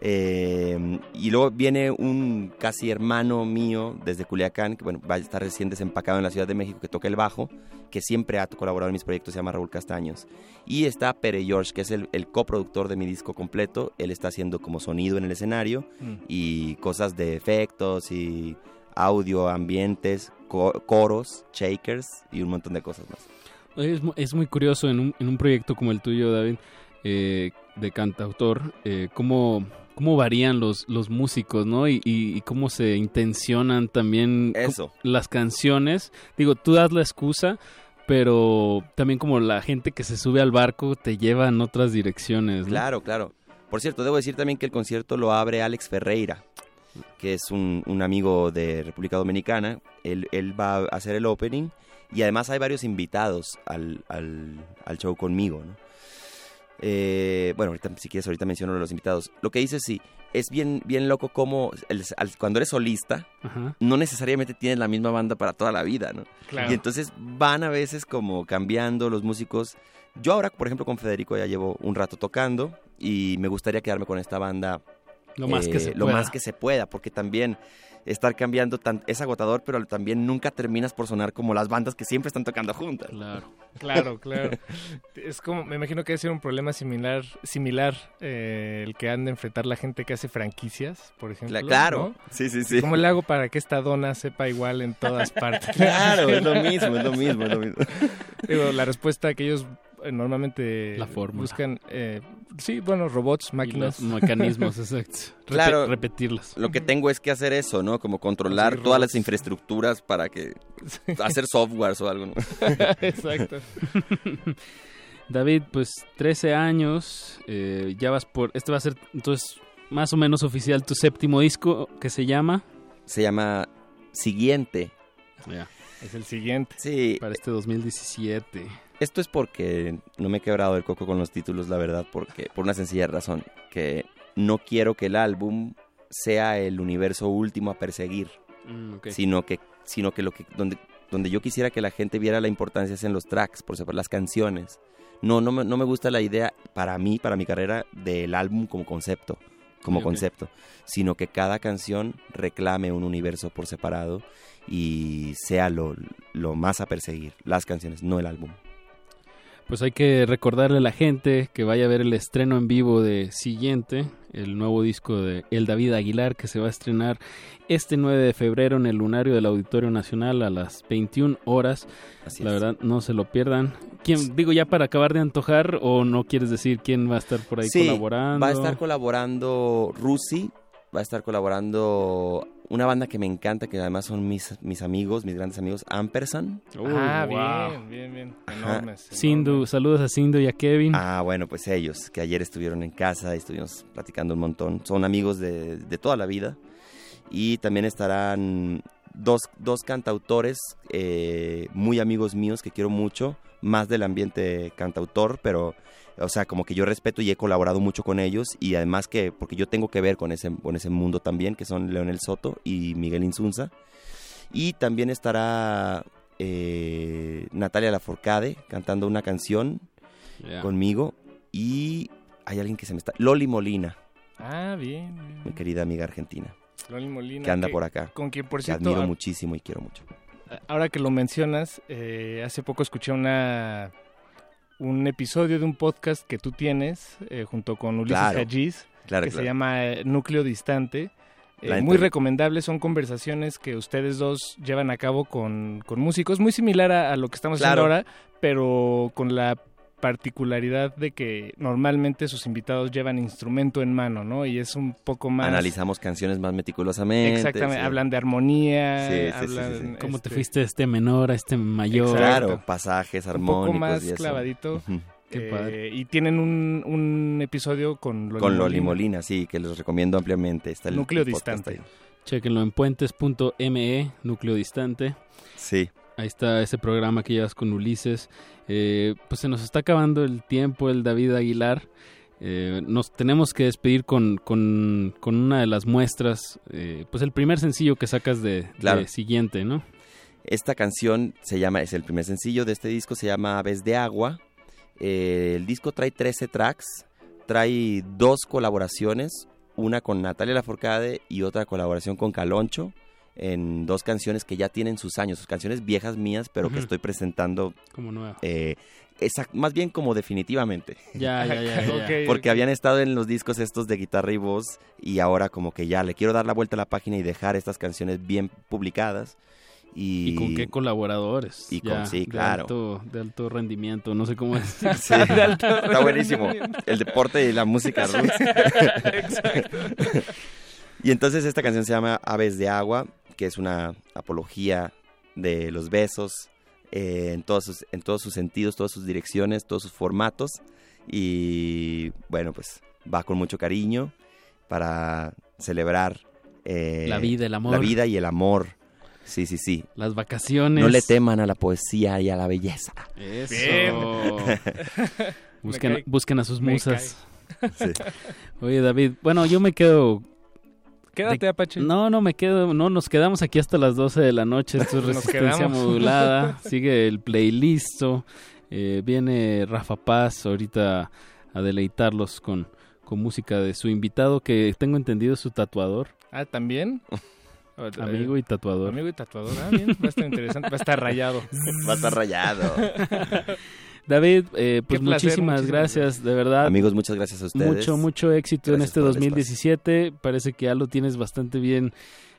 Eh, y luego viene un casi hermano mío desde Culiacán, que bueno, va a estar recién desempacado en la Ciudad de México, que toca el bajo, que siempre ha colaborado en mis proyectos, se llama Raúl Castaños. Y está Pere George, que es el, el coproductor de mi disco completo. Él está haciendo como sonido en el escenario Mm. y cosas de efectos y audio, ambientes, co- coros, shakers y un montón de cosas más. Es, es muy curioso en un, en un proyecto como el tuyo, David, eh, de cantautor, eh, cómo, cómo varían los, los músicos, ¿no? Y, y- y cómo se intencionan también Eso. las canciones. Digo, tú das la excusa, pero también como la gente que se sube al barco te lleva en otras direcciones, ¿no? Claro, claro. Por cierto, debo decir también que el concierto lo abre Alex Ferreira, que es un, un amigo de República Dominicana. Él, él va a hacer el opening y además hay varios invitados al, al- al show conmigo, ¿no? Eh, bueno, ahorita, si quieres, ahorita menciono los invitados. Lo que dices, sí, es bien, bien loco como el- al- cuando eres solista, Ajá. no necesariamente tienes la misma banda para toda la vida, ¿no? Claro. Y entonces van a veces como cambiando los músicos. Yo ahora, por ejemplo, con Federico ya llevo un rato tocando y me gustaría quedarme con esta banda Lo más que se lo pueda. más que se pueda, porque también estar cambiando tan, es agotador, pero también nunca terminas por sonar como las bandas que siempre están tocando juntas. Claro. [laughs] Claro, claro. [laughs] Es como, me imagino que debe ser un problema similar, similar eh, el que han de enfrentar la gente que hace franquicias, por ejemplo. Cla- claro. ¿no? Sí, sí, sí. ¿Cómo le hago para que esta dona sepa igual en todas [laughs] partes? Claro, es lo mismo, es lo mismo, es lo mismo. Digo, la respuesta que ellos normalmente La buscan, eh, sí, bueno, robots, máquinas. los mecanismos, [laughs] exacto. Claro, repetirlas. Lo que tengo es que hacer eso, ¿no? Como controlar todas robots. las infraestructuras para que hacer softwares o algo, ¿no? [laughs] [laughs] Exacto. David, pues 13 años, eh, ya vas por, este va a ser entonces más o menos oficial tu séptimo disco que se llama Se llama Siguiente. Ya. Es el siguiente. Sí. para este 2017. Esto es porque no me he quebrado el coco con los títulos, la verdad, porque por una sencilla razón, que no quiero que el álbum sea el universo último a perseguir, Mm, sino que sino que lo que donde donde yo quisiera que la gente viera la importancia es en los tracks, por ejemplo, las canciones. No no me, no me gusta la idea para mí, para mi carrera del álbum como concepto, como concepto, sino que cada canción reclame un universo por separado y sea lo, lo más a perseguir, las canciones, no el álbum. Pues hay que recordarle a la gente que vaya a ver el estreno en vivo de Siguiente, el nuevo disco de El David Aguilar que se va a estrenar este 9 de febrero en el Lunario del Auditorio Nacional a las 21 horas. la verdad, no se lo pierdan. ¿Quién, digo, ya para acabar de antojar o no quieres decir quién va a estar por ahí Sí, colaborando? Va a estar colaborando Rusi, va a estar colaborando una banda que me encanta, que además son mis, mis amigos, mis grandes amigos, Ampersand. ah, wow. bien, bien, bien. Ajá. Enormes. Sindu, saludos a Sindu y a Kevin. Ah, bueno, pues ellos, que ayer estuvieron en casa y estuvimos platicando un montón. Son amigos de, de toda la vida. Y también estarán dos, dos cantautores eh, muy amigos míos que quiero mucho, más del ambiente cantautor, pero, o sea, como que yo respeto y he colaborado mucho con ellos. Y además que, porque yo tengo que ver con ese, con ese mundo también, que son Leonel Soto y Miguel Insunza. Y también estará eh, Natalia Laforcade cantando una canción conmigo y hay alguien que se me está... Loli Molina, Ah, bien. bien. mi querida amiga argentina, Loli Molina. que anda por acá. Con quien, por que cierto, admiro a- muchísimo y quiero mucho. ahora que lo mencionas, eh, hace poco escuché una un episodio de un podcast que tú tienes eh, junto con Ulises Claro, Hajiz, claro, que se llama eh, Núcleo Distante. Eh, muy recomendable, son conversaciones que ustedes dos llevan a cabo con, con músicos, muy similar a, a lo que estamos haciendo ahora, pero con la particularidad de que normalmente sus invitados llevan instrumento en mano, ¿no? Y es un poco más... Analizamos canciones más meticulosamente. Exactamente, sí. hablan de armonía, Sí, sí, sí, hablan, sí, sí. ¿Cómo te este, fuiste de este menor a este mayor? Claro, pasajes un armónicos poco más y eso. clavadito. Qué eh, padre. y tienen un, un episodio con Loli Con Loli Molina. Molina, sí, que les recomiendo ampliamente. Está el Núcleo el distante. ahí. Chequenlo en puentes.me, núcleo distante. Sí. Ahí está ese programa que llevas con Ulises. Eh, pues se nos está acabando el tiempo, el David Aguilar. Eh, nos tenemos que despedir con, con, con una de las muestras, eh, pues el primer sencillo que sacas de, de siguiente, ¿no? Esta canción se llama, es el primer sencillo de este disco, se llama Aves de Agua. Eh, el disco trae 13 tracks, trae dos colaboraciones, una con Natalia Laforcade y otra colaboración con Caloncho, en dos canciones que ya tienen sus años, sus canciones viejas mías, pero que estoy presentando Como nueva. eh, más bien como definitivamente. Ya, ya, ya, ya, ya. Ok, Porque habían estado en los discos estos de guitarra y voz y ahora como que ya le quiero dar la vuelta a la página y dejar estas canciones bien publicadas. Y, ¿Y con qué colaboradores? Y con- Ya, sí, de claro. alto- de alto rendimiento, no sé cómo es. Sí, [laughs] está buenísimo. El deporte y la música. [laughs] Exacto. [laughs] Y entonces esta canción se llama Aves de Agua, que es una apología de los besos eh, en, todos sus, en todos sus sentidos, todas sus direcciones, todos sus formatos. Y bueno, pues va con mucho cariño para celebrar eh, La vida, el amor. La vida y el amor. Sí, sí, sí. Las vacaciones. No le teman a la poesía y a la belleza. Eso. Bien. [laughs] busquen, busquen a sus musas. Sí. Oye, David, bueno, yo me quedo Quédate, Apache. No, no me quedo, no, nos quedamos aquí hasta las 12 de la noche, esto es [laughs] resistencia modulada, [laughs] sigue el playlist, eh, viene Rafa Paz ahorita a deleitarlos con, con música de su invitado que tengo entendido es su tatuador, Ah, ¿también? [laughs] amigo y tatuador. Amigo y tatuador. Ah, bien. Va a estar interesante. Va a estar rayado. Va a estar rayado. David, eh, pues placer, muchísimas muchísimas gracias, de verdad. Amigos, muchas gracias a ustedes. Mucho, mucho éxito en Gracias este por el 2017. Parece que ya lo tienes bastante bien.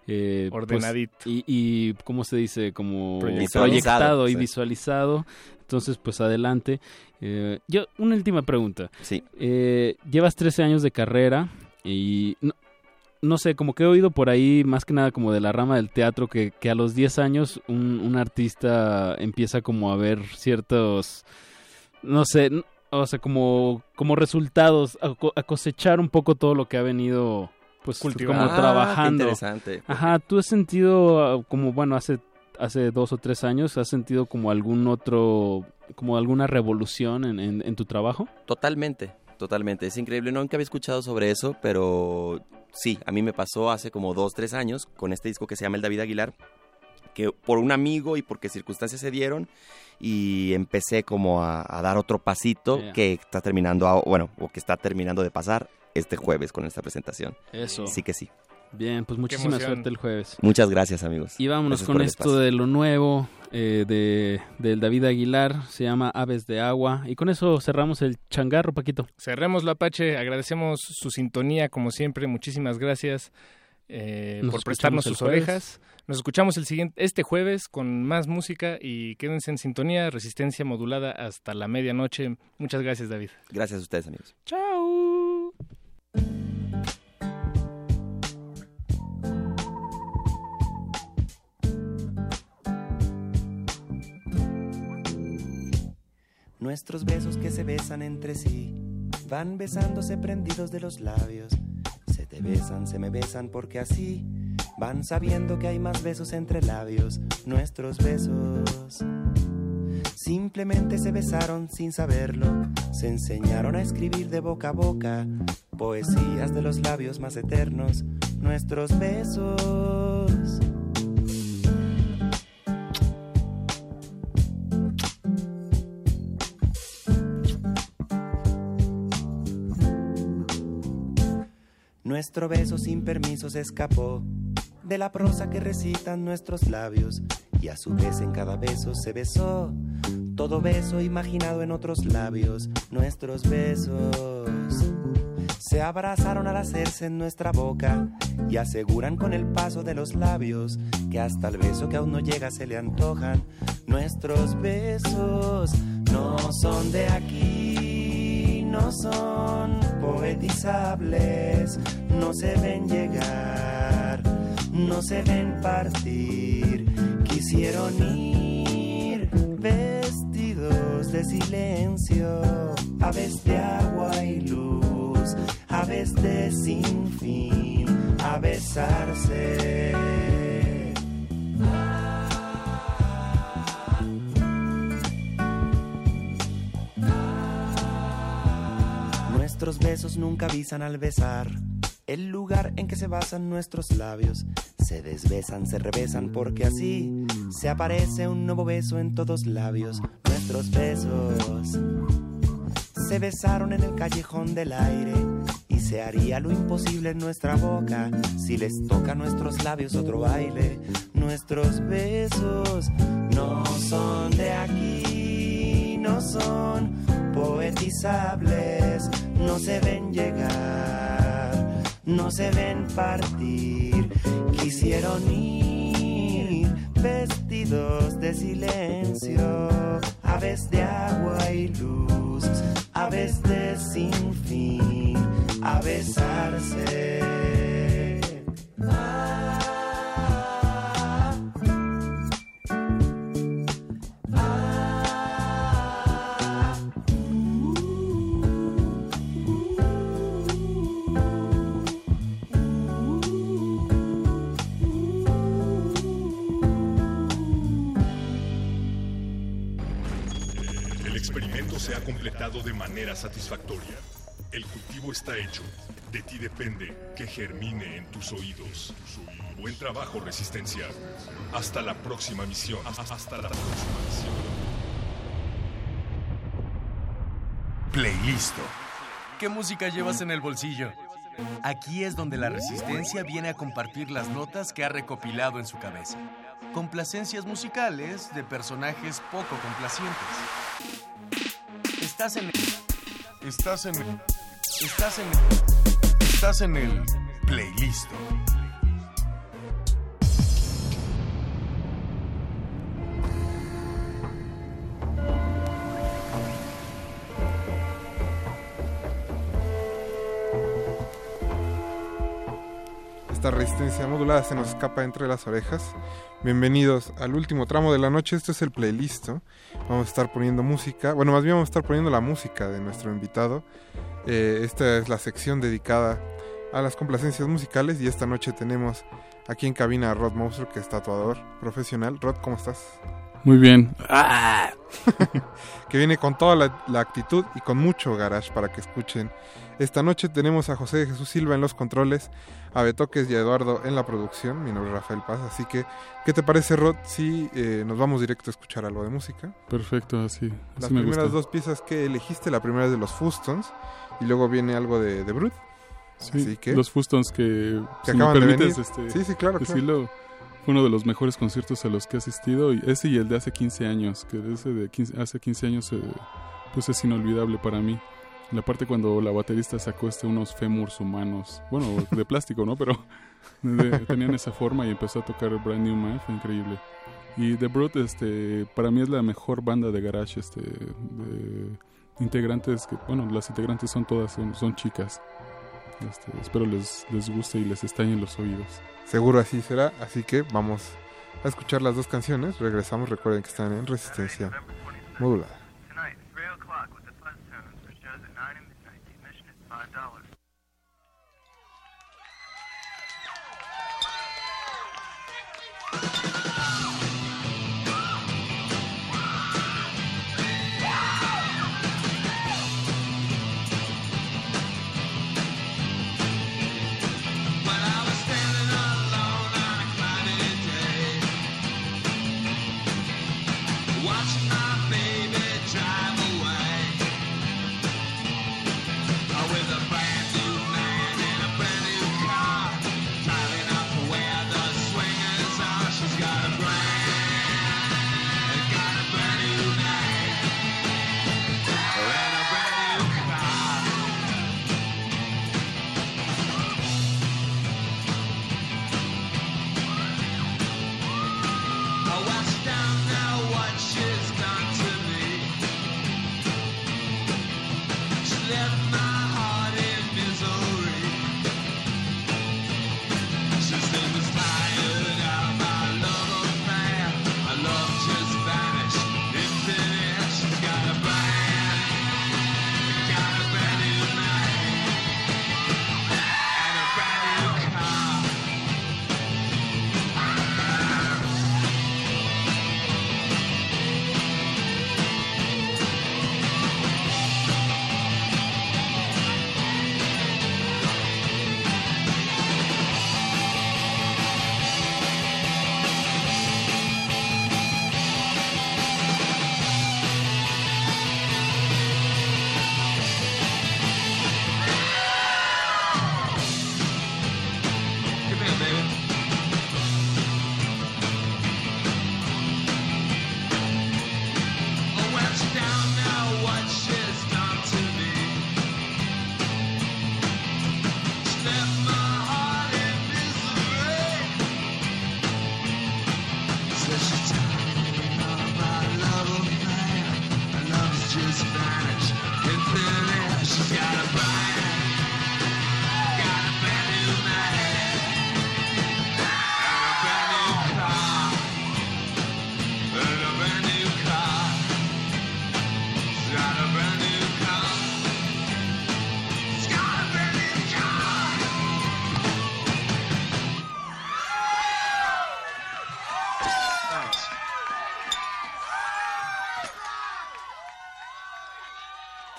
eh, pues, Ordenadito. y, y, ¿cómo se dice? Como Proyectado. proyectado y Sí. visualizado. Entonces, pues adelante. Eh, yo, una última pregunta. Sí. Eh, llevas 13 años de carrera y no, no sé, como que he oído por ahí, más que nada como de la rama del teatro, que, que a los 10 años un, un artista empieza como a ver ciertos, no sé, o sea, como, como resultados, a, a cosechar un poco todo lo que ha venido, pues, Cultivando. como Ah, trabajando. interesante. Ajá, ¿tú has sentido ah, como, bueno, hace, hace dos o tres años, has sentido como algún otro, como alguna revolución en, en, en tu trabajo? Totalmente, totalmente. Es increíble. Nunca había escuchado sobre eso, pero sí, a mí me pasó hace como dos, tres años con este disco que se llama El David Aguilar, que por un amigo y porque circunstancias se dieron y empecé como a, a dar otro pasito que está terminando, a- bueno, o que está terminando de pasar este jueves con esta presentación. Eso. Sí que sí. Bien, pues muchísima suerte el jueves. Muchas gracias, amigos. Y vámonos Gracias con esto de lo nuevo eh, de del David Aguilar, se llama Aves de Agua. Y con eso cerramos el changarro, Paquito. Cerremos Apache, agradecemos su sintonía como siempre, muchísimas gracias eh, por prestarnos sus jueves. orejas. Nos escuchamos el siguiente este jueves con más música y quédense en sintonía, resistencia modulada hasta la medianoche. Muchas gracias, David. Gracias a ustedes, amigos. Chao. Nuestros besos que se besan entre sí van besándose prendidos de los labios. Se besan, se me besan porque así van sabiendo que hay más besos entre labios. Nuestros besos simplemente se besaron sin saberlo. Se enseñaron a escribir de boca a boca poesías de los labios más eternos. Nuestros besos. Nuestro beso sin permiso se escapó de la prosa que recitan nuestros labios y a su vez en cada beso se besó todo beso imaginado en otros labios, nuestros besos. Se abrazaron al hacerse en nuestra boca y aseguran con el paso de los labios que hasta el beso que aún no llega se le antojan. Nuestros besos no son de aquí, no son poetizables, no se ven llegar, no se ven partir. Quisieron ir vestidos de silencio, aves de agua y luz, aves de sin fin, a besarse. Nuestros besos nunca avisan al besar. El lugar en que se basan nuestros labios se desbesan, se rebesan porque así se aparece un nuevo beso en todos labios. Nuestros besos se besaron en el callejón del aire y se haría lo imposible en nuestra boca si les toca a nuestros labios otro baile. Nuestros besos no son de aquí, no son poetizables, no se ven llegar, no se ven partir. Quisieron ir vestidos de silencio, aves de agua y luz, aves de sin fin, a besarse. Completado de manera satisfactoria. El cultivo está hecho. De ti depende que germine en tus oídos. Buen trabajo, Resistencia. Hasta la próxima misión. Hasta la próxima misión. Playlisto. ¿Qué música llevas en el bolsillo? Aquí es donde la resistencia viene a compartir las notas que ha recopilado en su cabeza. Complacencias musicales de personajes poco complacientes. Estás en Estás en Estás en Estás en el Playlisto. Esta resistencia modulada se nos escapa entre las orejas. Bienvenidos al último tramo de la noche. Esto es el playlist. Vamos a estar poniendo música. Bueno, más bien vamos a estar poniendo la música de nuestro invitado. Eh, esta es la sección dedicada a las complacencias musicales. Y esta noche tenemos aquí en cabina a Rod Moser, que es tatuador profesional. Rod, ¿cómo estás? Muy bien. [laughs] que viene con toda la, la actitud y con mucho garage para que escuchen. Esta noche tenemos a José Jesús Silva en los controles, a Betoques y a Eduardo en la producción. Mi nombre es Rafael Paz, así que, ¿qué te parece, Rod, si eh, nos vamos directo a escuchar algo de música? Perfecto, así. así Las me primeras dos piezas que elegiste, la primera es de los Fustons y luego viene algo de, de Brut. Sí, así que, los Fustons que, que si me permites este, sí, sí, claro, decirlo. Uno de los mejores conciertos a los que he asistido, y ese y el de hace 15 años, que ese de hace 15 años eh, pues es inolvidable para mí. La parte cuando la baterista sacó este unos fémurs humanos, bueno, de plástico, ¿no? Pero de, tenían esa forma y empezó a tocar Brand New Man, fue increíble. Y The Brut, este, para mí es la mejor banda de garage, este, de integrantes, que, bueno, las integrantes son todas, son, son chicas. Este, espero les, les guste y les estañen los oídos. Seguro así será, así que vamos a escuchar las dos canciones, regresamos, recuerden que están en resistencia modulada.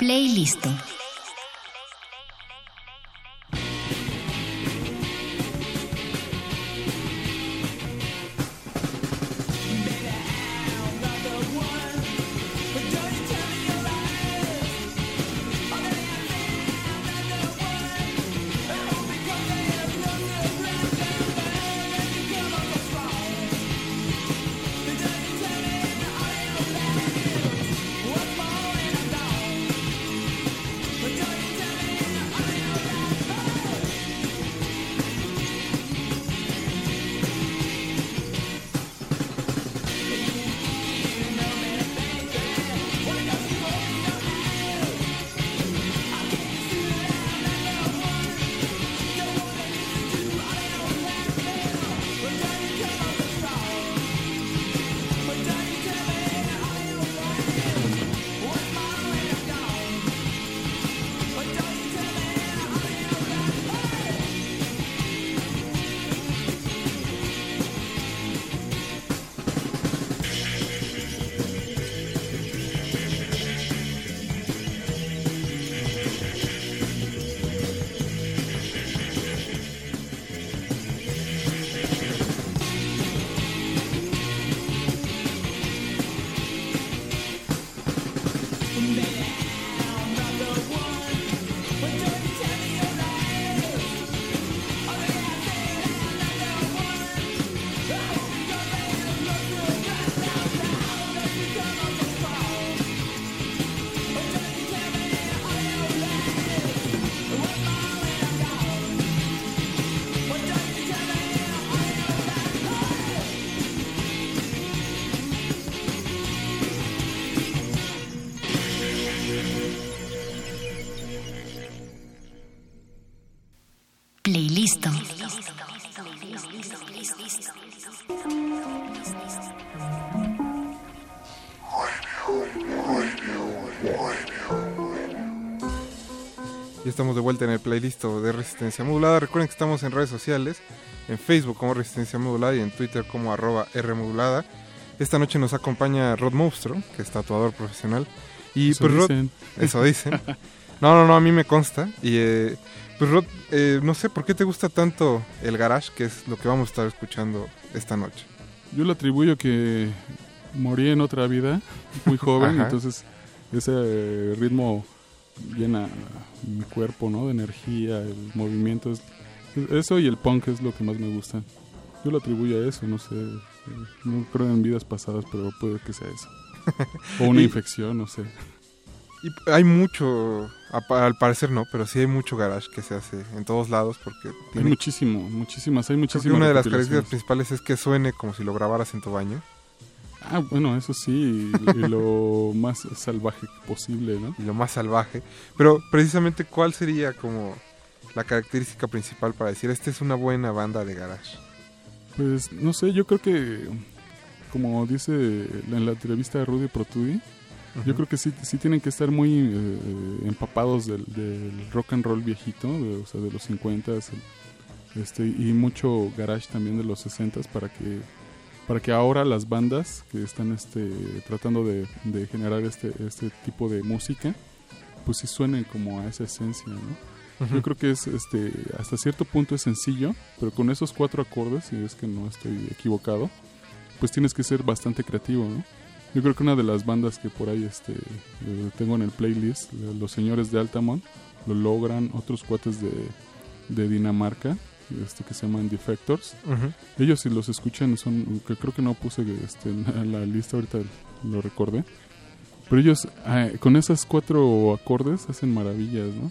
playlist. Estamos de vuelta en el playlist de Resistencia Modulada. Recuerden que estamos en redes sociales, en Facebook como Resistencia Modulada y en Twitter como arroba Rmodulada. Esta noche nos acompaña Rod Monstro, que es tatuador profesional. Y Eso pues Rod, eso dicen. [laughs] No, no, no, a mí me consta. Y eh, pues Rod, eh, no sé por qué te gusta tanto el garage, que es lo que vamos a estar escuchando esta noche. Yo lo atribuyo que morí en otra vida, muy joven, [laughs] entonces ese ritmo llena mi cuerpo, ¿no? De energía, el movimiento. es- eso y el punk es lo que más me gusta. Yo lo atribuyo a eso, no sé. No creo en vidas pasadas, pero puede que sea eso. O una [laughs] Y- infección, no sé. Y hay mucho, al parecer no, pero sí hay mucho garage que se hace en todos lados porque Hay muchísimo, muchísimas, hay muchísimas. una de las características principales es que suene como si lo grabaras en tu baño. Ah, bueno, eso sí, y, y lo [laughs] más salvaje posible, ¿no? Y lo más salvaje. Pero precisamente, ¿cuál sería como la característica principal para decir esta es una buena banda de garage? Pues no sé, yo creo que, como dice en la entrevista de Rudy Protudi, yo creo que sí, sí tienen que estar muy eh, empapados del, del rock and roll viejito, de, o sea, de los 50 este, y mucho garage también de los 60 para que para que ahora las bandas que están este, tratando de, de generar este, este tipo de música, pues sí suenen como a esa esencia, ¿no? Ujú. Yo creo que es este hasta cierto punto es sencillo, pero con esos cuatro acordes, si es que no estoy equivocado, pues tienes que ser bastante creativo, ¿no? Yo creo que una de las bandas que por ahí este eh, tengo en el playlist, eh, los señores de Altamont, lo logran, otros cuates de, de Dinamarca, este que se llaman Defectors. Ujú. Ellos si los escuchan son, que creo que no puse este, [laughs] en la lista ahorita lo recordé. Pero ellos ah, con esas cuatro acordes hacen maravillas, ¿no?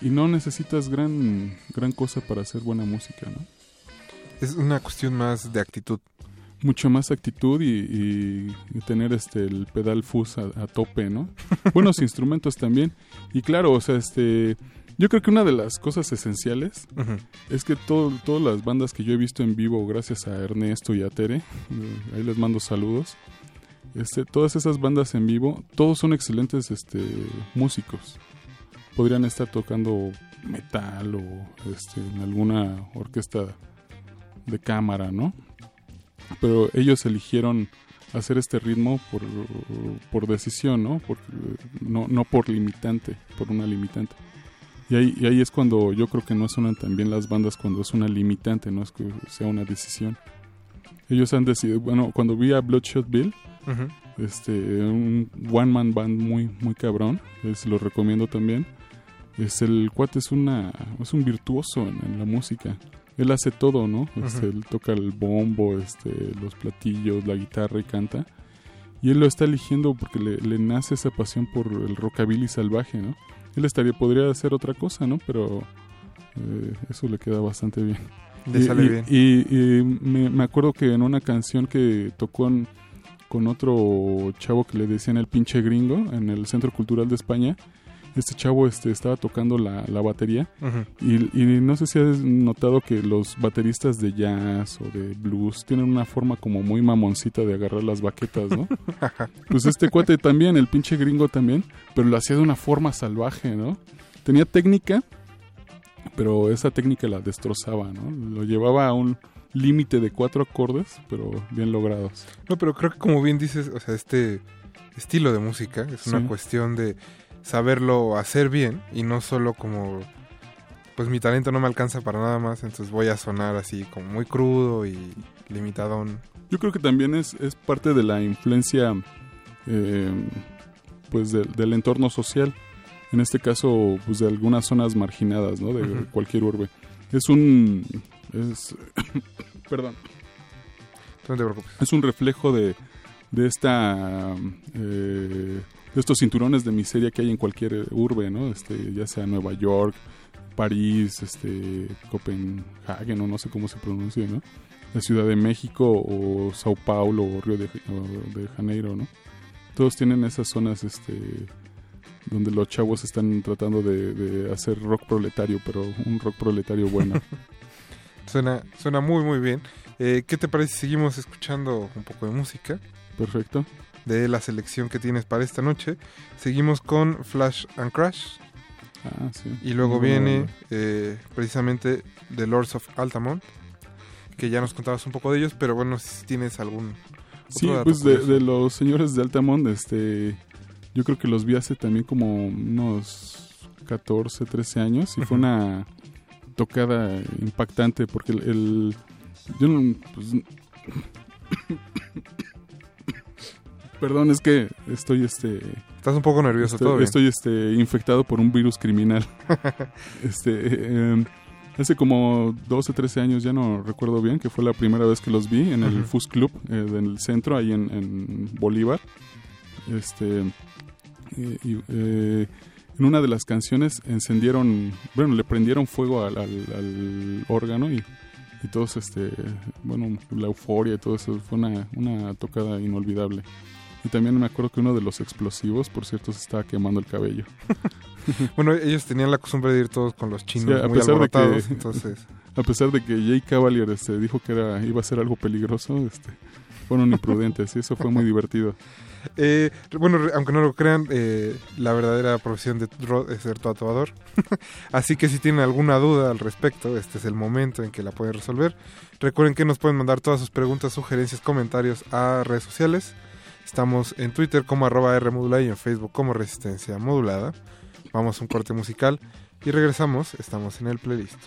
Y no necesitas gran gran cosa para hacer buena música, ¿no? Es una cuestión más de actitud. Mucho más actitud y, y- y tener este el pedal fuzz a, a tope, ¿no? [laughs] Buenos instrumentos también. Y claro, o sea, este yo creo que una de las cosas esenciales es que todo, todas las bandas que yo he visto en vivo, gracias a Ernesto y a Tere, eh, ahí les mando saludos. Este, todas esas bandas en vivo, todos son excelentes este, músicos. Podrían estar tocando metal o este, en alguna orquesta de cámara, ¿no? Pero ellos eligieron hacer este ritmo por, por decisión, ¿no? Por- no, no por limitante, por una limitante. Y ahí, y ahí es cuando yo creo que no suenan tan bien las bandas cuando es una limitante, no es que sea una decisión. Ellos han decidido, bueno, cuando vi a Bloodshot Bill, este, un one man band muy, muy cabrón, les lo recomiendo también. Es el cuate es una, es un virtuoso en, en la música. Él hace todo, ¿no? Este. Él toca el bombo, este, los platillos, la guitarra y canta. Y él lo está eligiendo porque le, le nace esa pasión por el rockabilly salvaje, ¿no? Él estaría, podría hacer otra cosa, ¿no? Pero eh, eso le queda bastante bien. Le Y- sale y- bien. Y, y me, me acuerdo que en una canción que tocó en- con otro chavo que le decían el pinche gringo en el Centro Cultural de España, este chavo este, estaba tocando la, la batería y, y no sé si has notado que los bateristas de jazz o de blues tienen una forma como muy mamoncita de agarrar las baquetas, ¿no? [laughs] pues este cuate también, el pinche gringo también, pero lo hacía de una forma salvaje, ¿no? Tenía técnica, pero esa técnica la destrozaba, ¿no? Lo llevaba a un límite de cuatro acordes, pero bien logrados. No, pero creo que como bien dices, o sea, este estilo de música es una cuestión de saberlo hacer bien y no solo como pues mi talento no me alcanza para nada más, entonces voy a sonar así como muy crudo y limitadón. Yo creo que también es, es parte de la influencia eh, pues del- del entorno social. En este caso, pues de algunas zonas marginadas, ¿no? De cualquier urbe. Es un... Es, [coughs] perdón. No te preocupes. Es un reflejo de, de esta... eh, estos cinturones de miseria que hay en cualquier urbe, ¿no? Este, ya sea Nueva York, París, este, Copenhagen, o no sé cómo se pronuncia, ¿no? La Ciudad de México o Sao Paulo o Río de, o de Janeiro, ¿no? Todos tienen esas zonas, este, donde los chavos están tratando de, de hacer rock proletario, pero un rock proletario bueno. [laughs] Suena, suena muy muy bien. Eh, ¿Qué te parece si seguimos escuchando un poco de música? Perfecto. De la selección que tienes para esta noche. Seguimos con Flash and Crash. Ah, sí. Y luego Muy viene eh, precisamente The Lords of Altamont, que ya nos contabas un poco de ellos, pero bueno, si tienes algún... Sí, dato pues de, los señores de Altamont, este, yo creo que los vi hace también como unos 14, 13 años y fue una tocada impactante porque el, el- yo no, pues, perdón, es que estoy este Estás un poco nervioso, estoy, bien. estoy este infectado por un virus criminal. [laughs] este eh, hace como 12, 13 años, ya no recuerdo bien, que fue la primera vez que los vi en el Ujú. Fus Club eh, del centro, ahí en, en Bolívar. Este, y, eh, en una de las canciones encendieron, bueno, le prendieron fuego al, al- al órgano y, y todos, este, bueno, la euforia y todo eso fue una, una tocada inolvidable. Y también me acuerdo que uno de los explosivos, por cierto, se estaba quemando el cabello. [laughs] Bueno, ellos tenían la costumbre de ir todos con los Sí, chinos a muy pesar de que entonces... [laughs] a pesar de que Jay Cavalier este, dijo que era iba a ser algo peligroso, este, fueron imprudentes y eso fue muy divertido. [laughs] Eh, bueno, aunque no lo crean, eh, la verdadera profesión de Rod es ser tatuador. Así que si tienen alguna duda al respecto, este es el momento en que la pueden resolver. Recuerden que nos pueden mandar todas sus preguntas, sugerencias, comentarios a redes sociales. Estamos en Twitter como arroba Rmodulada y en Facebook como Resistencia Modulada. Vamos a un corte musical y regresamos. Estamos en el playlist.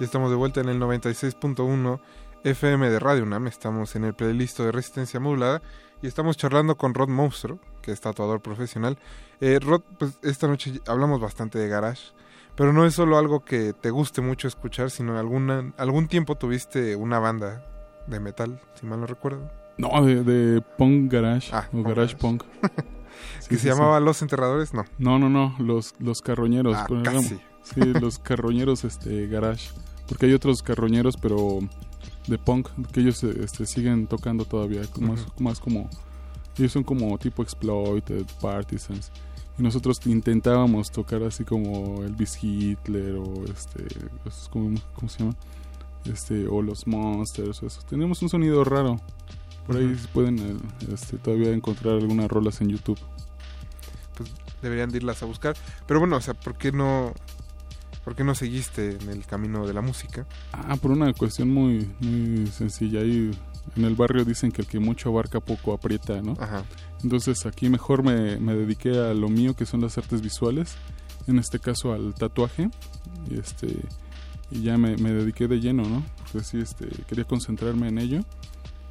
Ya estamos de vuelta en el 96.1 FM de Radio UNAM. Estamos en el playlist de Resistencia Modulada y estamos charlando con Rod Monstro, que es tatuador profesional. Eh, Rod, pues esta noche hablamos bastante de garage, pero no es solo algo que te guste mucho escuchar, sino alguna, algún tiempo tuviste una banda de metal, si mal no recuerdo. No, de, de punk garage Ah, o garage garage. punk. [laughs] que se llamaba Los Enterradores, no. No, no, no, los, los carroñeros. Ah, pero casi. Sí, los carroñeros este, garage. Porque hay otros carroñeros, pero de punk, que ellos este, siguen tocando todavía. Ujú. Más como... Ellos son como tipo Exploited, Partisans. Y nosotros intentábamos tocar así como Elvis Hitler o este... ¿Cómo se llama? Este, o los Monsters o eso. Tenemos un sonido raro. Por ahí Ujú. pueden eh, este, todavía encontrar algunas rolas en YouTube. Pues deberían de irlas a buscar. Pero bueno, o sea, ¿por qué no, por qué no seguiste en el camino de la música? Ah, por una cuestión muy, muy sencilla. Ahí en el barrio dicen que el que mucho abarca poco aprieta, ¿no? Ajá. Entonces aquí mejor me, me dediqué a lo mío, que son las artes visuales. En este caso al tatuaje. Y este y ya me, me dediqué de lleno, ¿no? Porque sí, este, quería concentrarme en ello.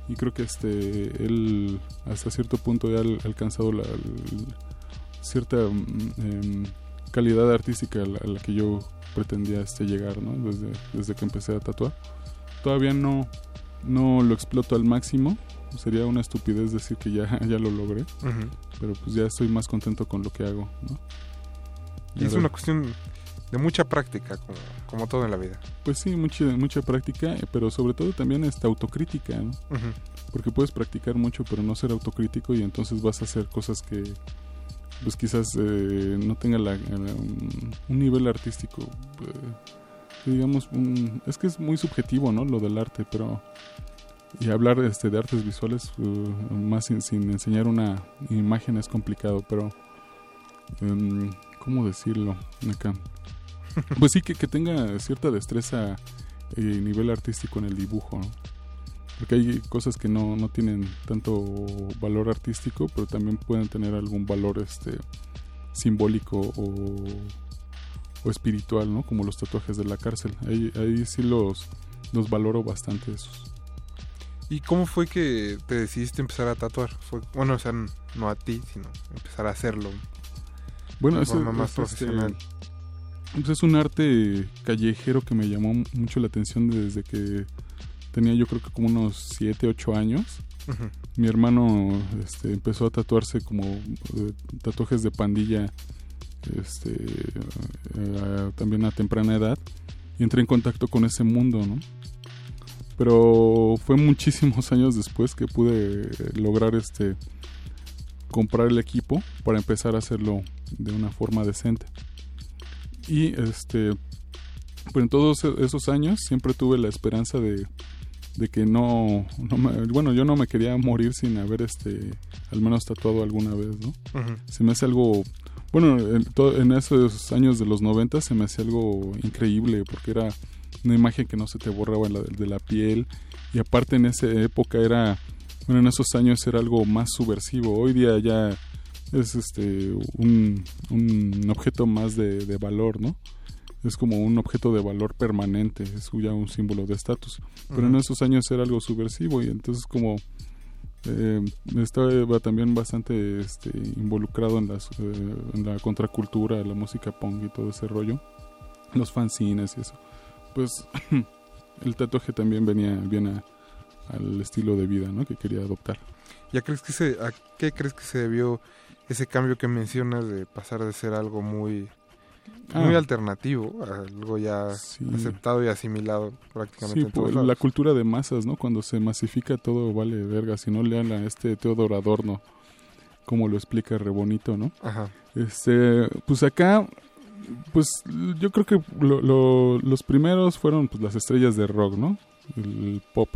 Y creo que este él hasta cierto punto ya ha alcanzado la, la- cierta em, calidad artística a la, a la que yo pretendía este, llegar, ¿no? Desde, desde que empecé a tatuar. Todavía no, no lo exploto al máximo. Sería una estupidez decir que ya, [laughs] ya lo logré. Pero pues ya estoy más contento con lo que hago, ¿no? Y es una cuestión de mucha práctica, como, como todo en la vida. Pues sí, mucha, mucha práctica, pero sobre todo también esta autocrítica, ¿no? Porque puedes practicar mucho, pero no ser autocrítico y entonces vas a hacer cosas que pues quizás eh, no tengan la- la- un, nivel artístico, eh, digamos, un- es que es muy subjetivo, ¿no? Lo del arte, pero... Y hablar este, de artes visuales, eh, más sin, enseñar una imagen es complicado, pero... em, ¿Cómo decirlo acá? Pues sí, que, que tenga cierta destreza y nivel artístico en el dibujo, ¿no? Porque hay cosas que no, no tienen tanto valor artístico, pero también pueden tener algún valor este simbólico o, o espiritual, ¿no? Como los tatuajes de la cárcel. Ahí, ahí sí los, los valoro bastante esos. ¿Y cómo fue que te decidiste empezar a tatuar? Fue, bueno, o sea, no a ti, sino empezar a hacerlo. Bueno, de forma más es, este, profesional. pues es un arte callejero que me llamó mucho la atención desde que tenía yo creo que como unos 7, 8 años. Mi hermano este, empezó a tatuarse como eh, tatuajes de pandilla este, eh, también a temprana edad y entré en contacto con ese mundo, ¿no? Pero fue muchísimos [laughs] años después que pude lograr este comprar el equipo para empezar a hacerlo de una forma decente. Y este pero en todos esos años siempre tuve la esperanza de, de que no, no me- bueno, yo no me quería morir sin haber este al menos tatuado alguna vez, ¿no? Se me hace algo bueno, en, esos años de los 90 se me hacía algo increíble porque era una imagen que no se te borraba la- de la piel y aparte en esa época era bueno, en esos años era algo más subversivo. Hoy día ya es este un, un objeto más de, de valor, ¿no? Es como un objeto de valor permanente, es ya un símbolo de estatus. Pero en esos años era algo subversivo y entonces como eh, estaba también bastante este, involucrado en, las, eh, en la contracultura, la música punk y todo ese rollo, los fanzines y eso. Pues [clears throat] el tatuaje también venía bien a- al estilo de vida ¿no? que quería adoptar. ¿Ya crees que se, a qué crees que se debió ese cambio que mencionas de pasar de ser algo muy Ah. muy alternativo a algo ya aceptado y asimilado prácticamente Sí, en todos pues, lados? la cultura de masas, ¿no? Cuando se masifica todo vale verga. Si no lean a este Teodoro Adorno, como lo explica re bonito, ¿no? Ajá. Este, pues acá, pues yo creo que lo- lo- los primeros fueron pues, las estrellas de rock, ¿no? El pop,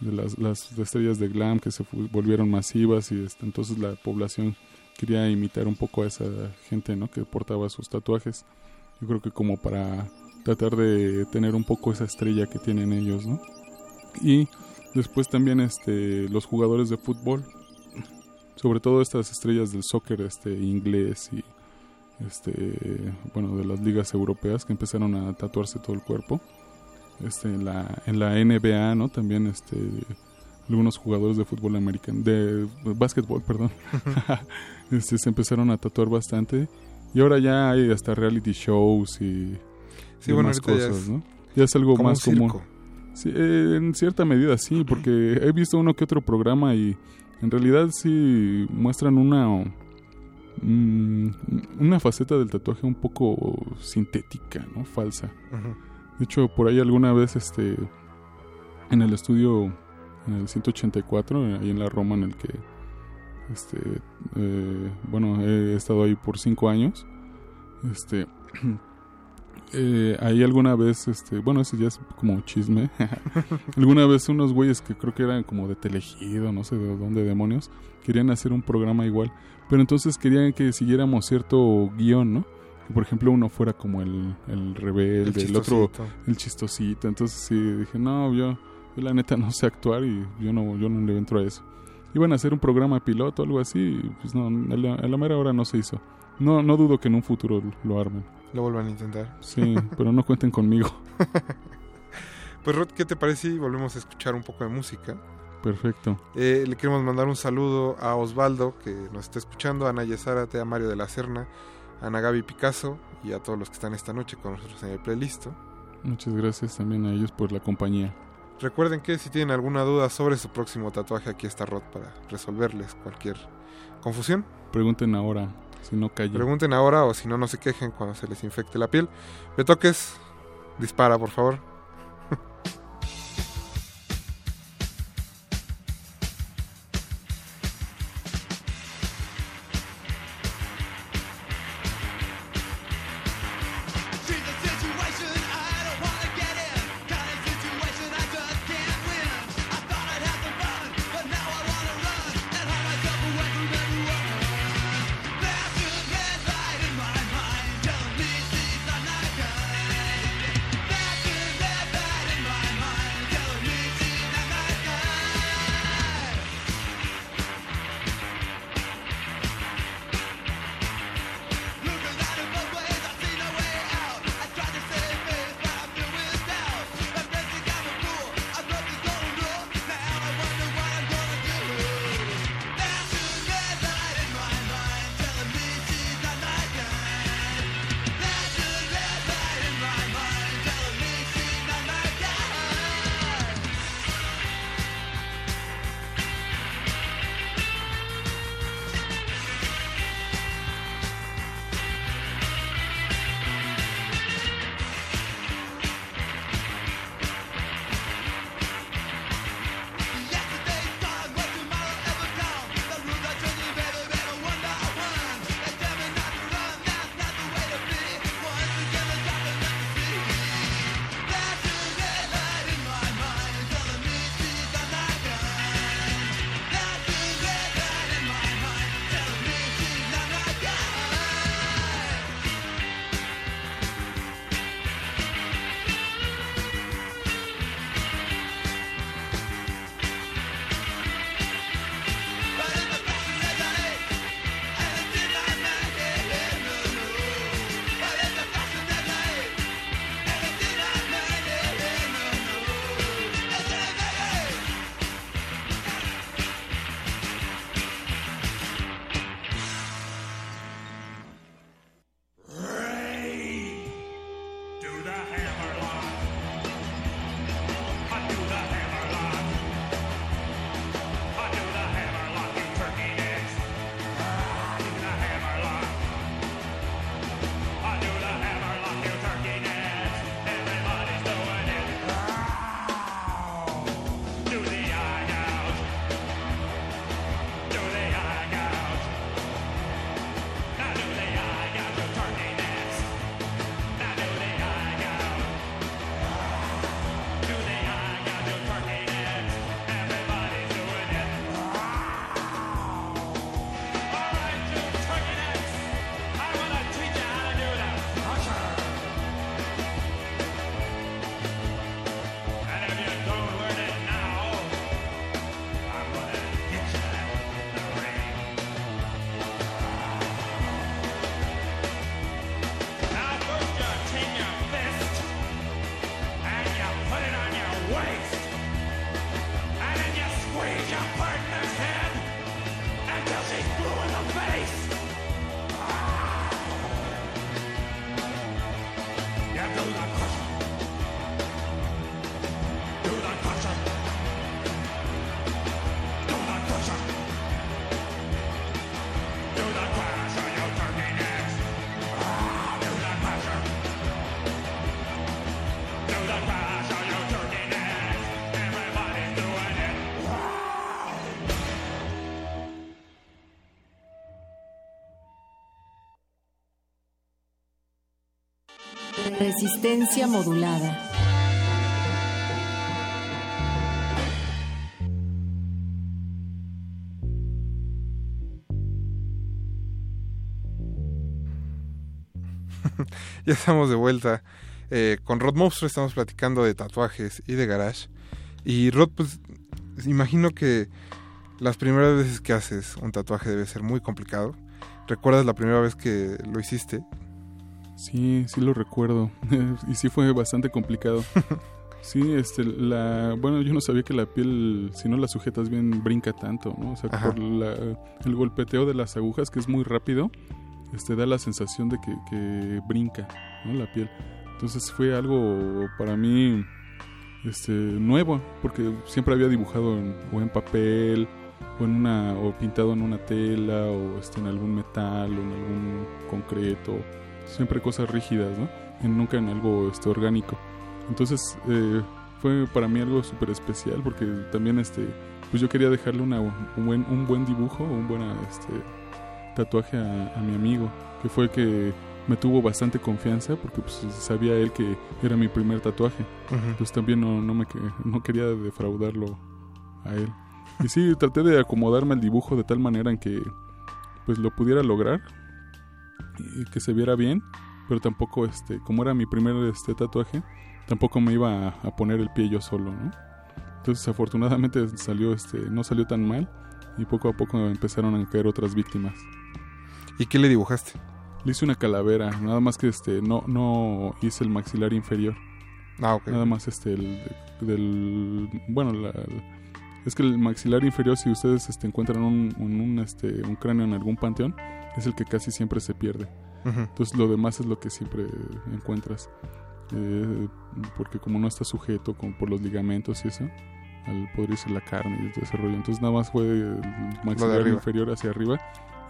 de las, las estrellas de glam que se volvieron masivas y este, entonces la población quería imitar un poco a esa gente, ¿no? Que portaba sus tatuajes. Yo creo que como para tratar de tener un poco esa estrella que tienen ellos, ¿no? Y Después también este, los jugadores de fútbol, sobre todo estas estrellas del soccer este, inglés y este, bueno, de las ligas europeas que empezaron a tatuarse todo el cuerpo. Este, en la, en la NBA, ¿no? También este, algunos jugadores de fútbol americano, de básquetbol, perdón, [laughs] este, se empezaron a tatuar bastante. Y ahora ya hay hasta reality shows y, Sí, y bueno, más ahorita ya cosas, es ¿no? Ya es algo como más un común. Sí, eh, en cierta medida sí, porque he visto uno que otro programa y en realidad sí muestran una mm, una faceta del tatuaje un poco sintética, ¿no? Falsa. De hecho, por ahí alguna vez este en el estudio en el 184, ahí en la Roma en el que este eh, bueno, he estado ahí por cinco años. Este [clears throat] eh, ahí alguna vez, este, bueno, ese ya es como chisme. [laughs] alguna vez unos güeyes que creo que eran como de Telegido, no sé de dónde demonios, querían hacer un programa igual. Pero entonces querían que siguiéramos cierto guion, ¿no? Que por ejemplo uno fuera como el, el rebelde, El el, otro el chistosito. Entonces sí, dije, no, yo, yo la neta no sé actuar y yo no, yo no le entro a eso. Iban a hacer un programa piloto, algo así, y pues no, a la, a la mera hora no se hizo. No, no dudo que en un futuro lo armen. Lo vuelvan a intentar. Sí, pero no cuenten conmigo. [laughs] Pues Rod, ¿qué te parece si volvemos a escuchar un poco de música? Perfecto. Eh, le queremos mandar un saludo a Osvaldo, que nos está escuchando, a Ana Yesárate, a Mario de la Serna, a Ana Gaby Picasso y a todos los que están esta noche con nosotros en el playlist. Muchas gracias también a ellos por la compañía. Recuerden que si tienen alguna duda sobre su próximo tatuaje, aquí está Rod para resolverles cualquier confusión. Pregunten ahora, si no callo. Pregunten ahora o si no, no se quejen cuando se les infecte la piel. Betoques, dispara por favor. Modulada. [laughs] ya estamos de vuelta. Eh, con Rod Monstro estamos platicando de tatuajes y de garage. Y Rod, pues, imagino que las primeras veces que haces un tatuaje debe ser muy complicado. ¿Recuerdas la primera vez que lo hiciste? Sí, sí lo recuerdo. [laughs] y sí fue bastante complicado. [laughs] Sí, este, la, bueno, yo no sabía que la piel, si no la sujetas bien, brinca tanto, ¿no? O sea, Ajá. por la- el golpeteo de las agujas, que es muy rápido, este, da la sensación de que, que brinca, ¿no? La piel. Entonces fue algo para mí, este, nuevo, porque siempre había dibujado en, o en papel, o en una, o pintado en una tela, o este, en algún metal, o en algún concreto, siempre cosas rígidas, ¿no? Y nunca en algo, este, orgánico. Entonces eh, fue para mí algo súper especial porque también este pues yo quería dejarle una, un, buen, un buen dibujo, un buen este, tatuaje a, a mi amigo, que fue el que me tuvo bastante confianza porque pues, sabía él que era mi primer tatuaje. Ujú. Entonces también no, no, me, no quería defraudarlo a él. Y sí, traté de acomodarme el dibujo de tal manera en que pues lo pudiera lograr y que se viera bien, pero tampoco, este, como era mi primer este, tatuaje, tampoco me iba a, a poner el pie yo solo, ¿no? Entonces afortunadamente salió, este, no salió tan mal y poco a poco empezaron a caer otras víctimas. ¿Y qué le dibujaste? Le hice una calavera, nada más que este, no, no hice el maxilar inferior. Ah, ok. Nada más este, el del, bueno, la- es que el maxilar inferior, si ustedes este, encuentran un, un, un, este, un cráneo en algún panteón, es el que casi siempre se pierde. Ujú. Entonces lo demás es lo que siempre encuentras. Eh, porque como no está sujeto con, por los ligamentos y eso, al poder irse la carne y todo ese rollo. Entonces nada más fue el maxilar inferior hacia arriba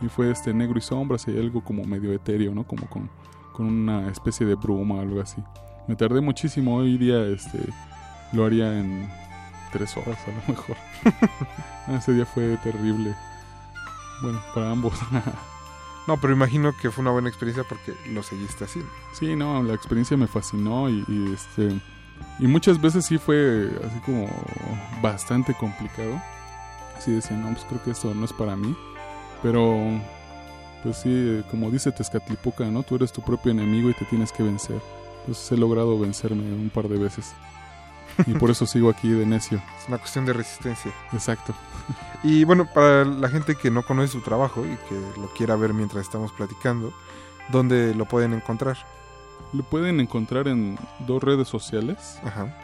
y fue este negro y sombras y algo como medio etéreo, ¿no? Como con, con una especie de bruma o algo así. Me tardé muchísimo. Hoy día este lo haría en tres horas a lo mejor. [laughs] Ese día fue terrible. Bueno, para ambos. [laughs] No, pero imagino que fue una buena experiencia porque lo seguiste así. Sí, no, la experiencia me fascinó y, este y muchas veces sí fue así como bastante complicado. Así decía, no, pues creo que esto no es para mí. Pero pues sí, como dice Tezcatlipoca, ¿no? Tú eres tu propio enemigo y te tienes que vencer. Entonces he logrado vencerme un par de veces. [laughs] Y por eso sigo aquí de necio. Es una cuestión de resistencia. Exacto. [laughs] Y bueno, para la gente que no conoce su trabajo y que lo quiera ver mientras estamos platicando, ¿dónde lo pueden encontrar? Lo pueden encontrar en dos redes sociales. Ajá.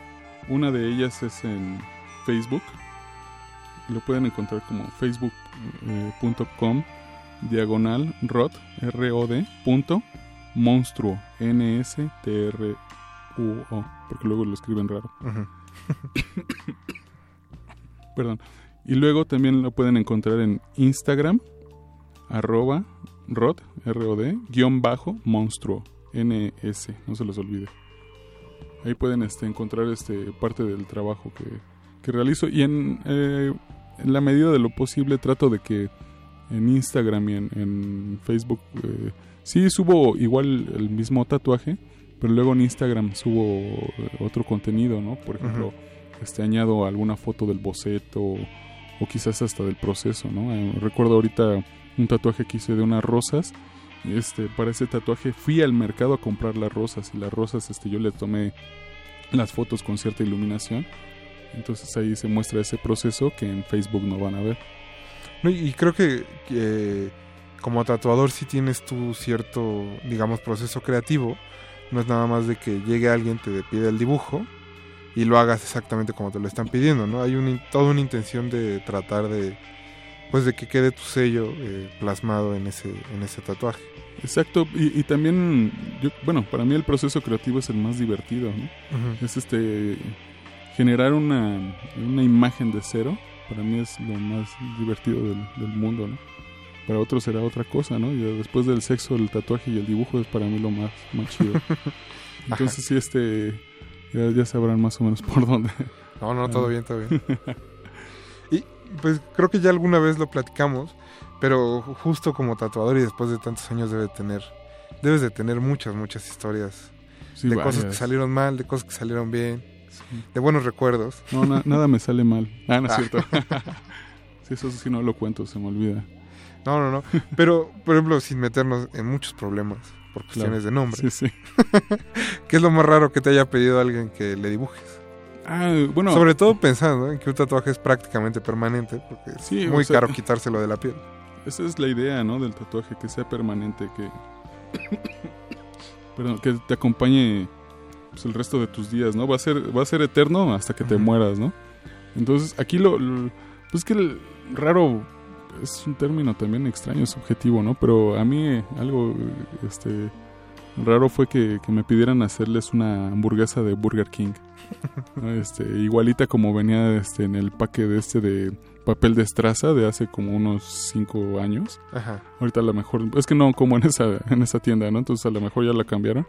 Una de ellas es en Facebook. Lo pueden encontrar como facebook.com diagonal rod rod punto monstruo n s t r porque luego lo escriben raro. [coughs] Perdón. Y luego también lo pueden encontrar en Instagram arroba rod rod guion bajo monstruo ns no se los olvide. Ahí pueden este, encontrar este, parte del trabajo que, que realizo y en, eh, en la medida de lo posible trato de que en Instagram y en, en Facebook eh, sí subo igual el mismo tatuaje, pero luego en Instagram subo eh, otro contenido, ¿no? Por ejemplo, Ujú. este añado alguna foto del boceto o, o quizás hasta del proceso, ¿no? Eh, recuerdo ahorita un tatuaje que hice de unas rosas este, para ese tatuaje fui al mercado a comprar las rosas y las rosas este, yo le tomé las fotos con cierta iluminación. Entonces ahí se muestra ese proceso que en Facebook no van a ver. No, y creo que, que como tatuador sí tienes tu cierto, digamos, proceso creativo. No es nada más de que llegue alguien, te pide el dibujo y lo hagas exactamente como te lo están pidiendo, ¿no? Hay un, toda una intención de tratar de, pues de que quede tu sello eh, plasmado en ese, en ese tatuaje. Exacto, y, y también, yo, bueno, para mí el proceso creativo es el más divertido. Es este, generar una, una imagen de cero, para mí es lo más divertido del, del mundo, ¿no? Para otros será otra cosa, ¿no? Y después del sexo, el tatuaje y el dibujo es para mí lo más, más chido. [laughs] Entonces sí, este, ya, ya sabrán más o menos por dónde. No, no, todo bien, todo bien. [laughs] Y pues creo que ya alguna vez lo platicamos, pero justo como tatuador y después de tantos años debe tener, debes de tener muchas, muchas historias Sí, de cosas que salieron mal, de cosas que salieron bien, de buenos recuerdos. No, na- nada me sale mal. Ah, no es Ah. cierto. [laughs] sí, eso sí no lo cuento, se me olvida. No, no, no. [laughs] Pero, por ejemplo, sin meternos en muchos problemas por cuestiones Claro. de nombre. Sí, sí. [laughs] ¿Qué es lo más raro que te haya pedido alguien que le dibujes? Ah, bueno. Sobre todo pensando en que un tatuaje es prácticamente permanente, porque es Sí, muy o sea- caro quitárselo de la piel. Esa es la idea, ¿no? Del tatuaje, que sea permanente, que... [coughs] Perdón, que te acompañe pues, el resto de tus días, ¿no? Va a ser, va a ser eterno hasta que te mueras, ¿no? Entonces, aquí lo... lo- pues que el raro es un término también extraño, subjetivo, ¿no? Pero a mí eh, algo, este... Raro fue que, que me pidieran hacerles una hamburguesa de Burger King. ¿no? [laughs] Este, igualita como venía este, en el paque de este de papel de estraza de hace como unos cinco años. Ajá. Ahorita a lo mejor, es que no como en esa, en esa tienda, ¿no? Entonces a lo mejor ya la cambiaron.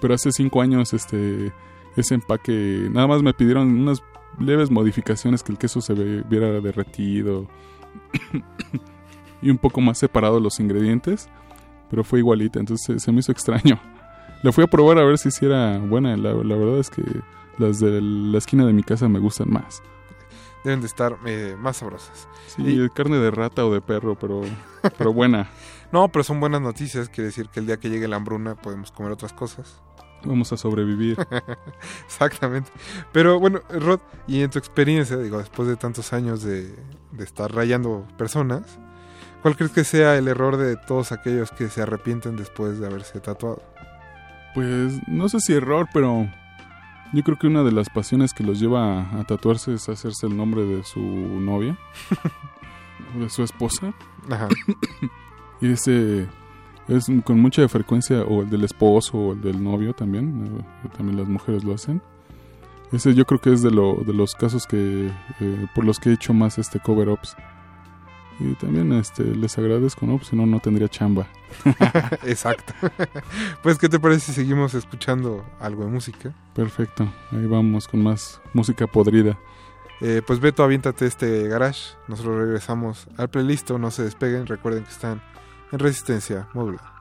Pero hace cinco años este ese empaque, nada más me pidieron unas leves modificaciones que el queso se ve- viera derretido y un poco más separado los ingredientes, pero fue igualita, entonces se, me hizo extraño. La fui a probar a ver si sí era buena, la, la verdad es que las de la esquina de mi casa me gustan más. Deben de estar eh, más sabrosas. Sí, carne de rata o de perro, pero, pero buena. [laughs] No, pero son buenas noticias. Quiere decir que el día que llegue la hambruna podemos comer otras cosas. Vamos a sobrevivir. [laughs] Exactamente. Pero bueno, Rod, y en tu experiencia, digo, después de tantos años de, de estar rayando personas, ¿cuál crees que sea el error de todos aquellos que se arrepienten después de haberse tatuado? Pues no sé si error, pero yo creo que una de las pasiones que los lleva a, a tatuarse es hacerse el nombre de su novia, o [laughs] de su esposa. Ajá. [coughs] y ese es con mucha frecuencia, o el del esposo o el del novio también, eh, también las mujeres lo hacen. Ese yo creo que es de, lo, de los casos que eh, por los que he hecho más este cover-ups. Y también este les agradezco, ¿no? Pues si no, no tendría chamba. [laughs] [laughs] Exacto. pues, ¿qué te parece si seguimos escuchando algo de música? Perfecto, ahí vamos con más música podrida. Eh, pues Beto, aviéntate este garage. Nosotros regresamos al playlist. No se despeguen. Recuerden que están en resistencia módula.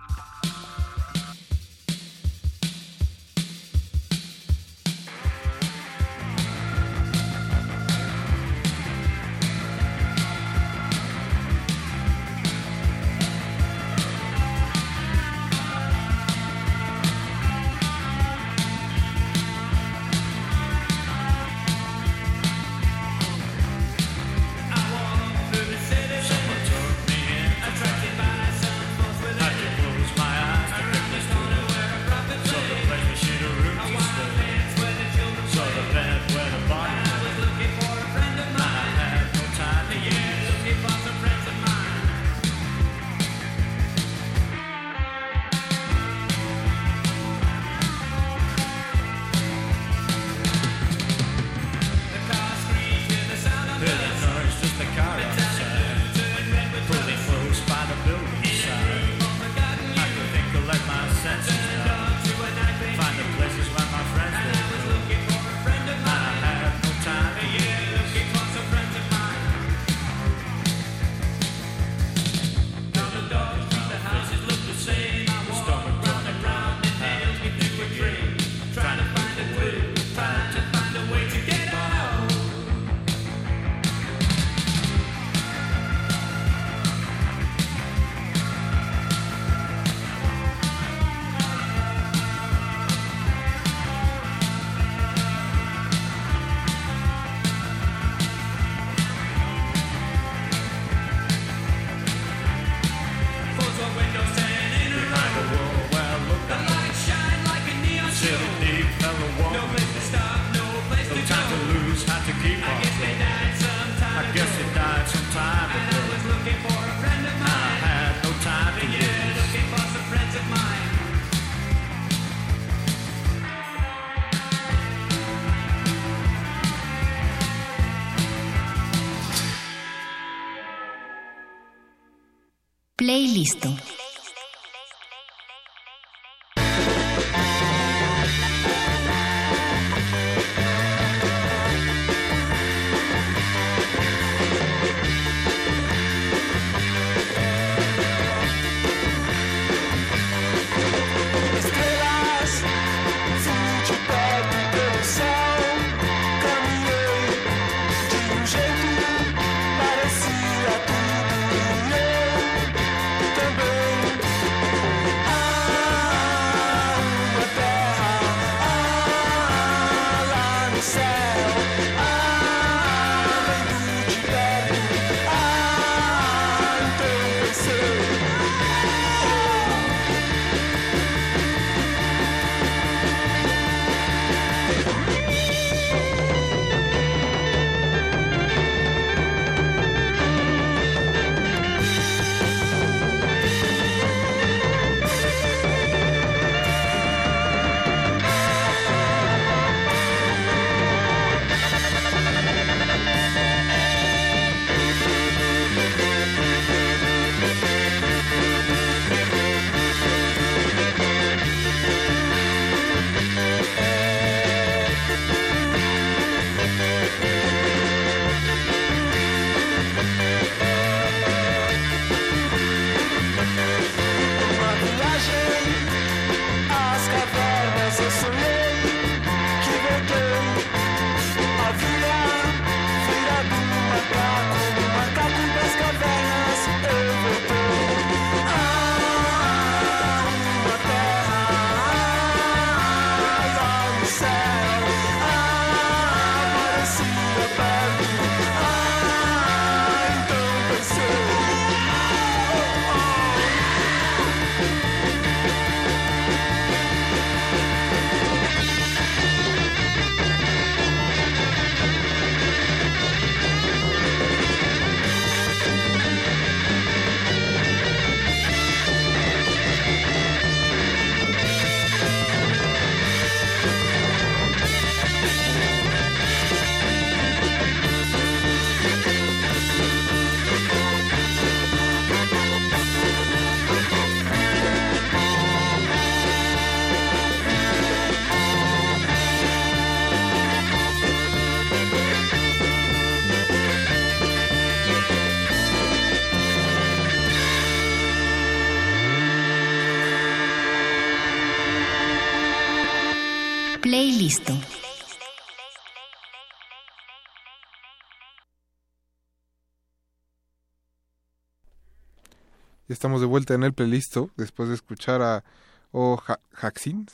Estamos de vuelta en el playlist después de escuchar a O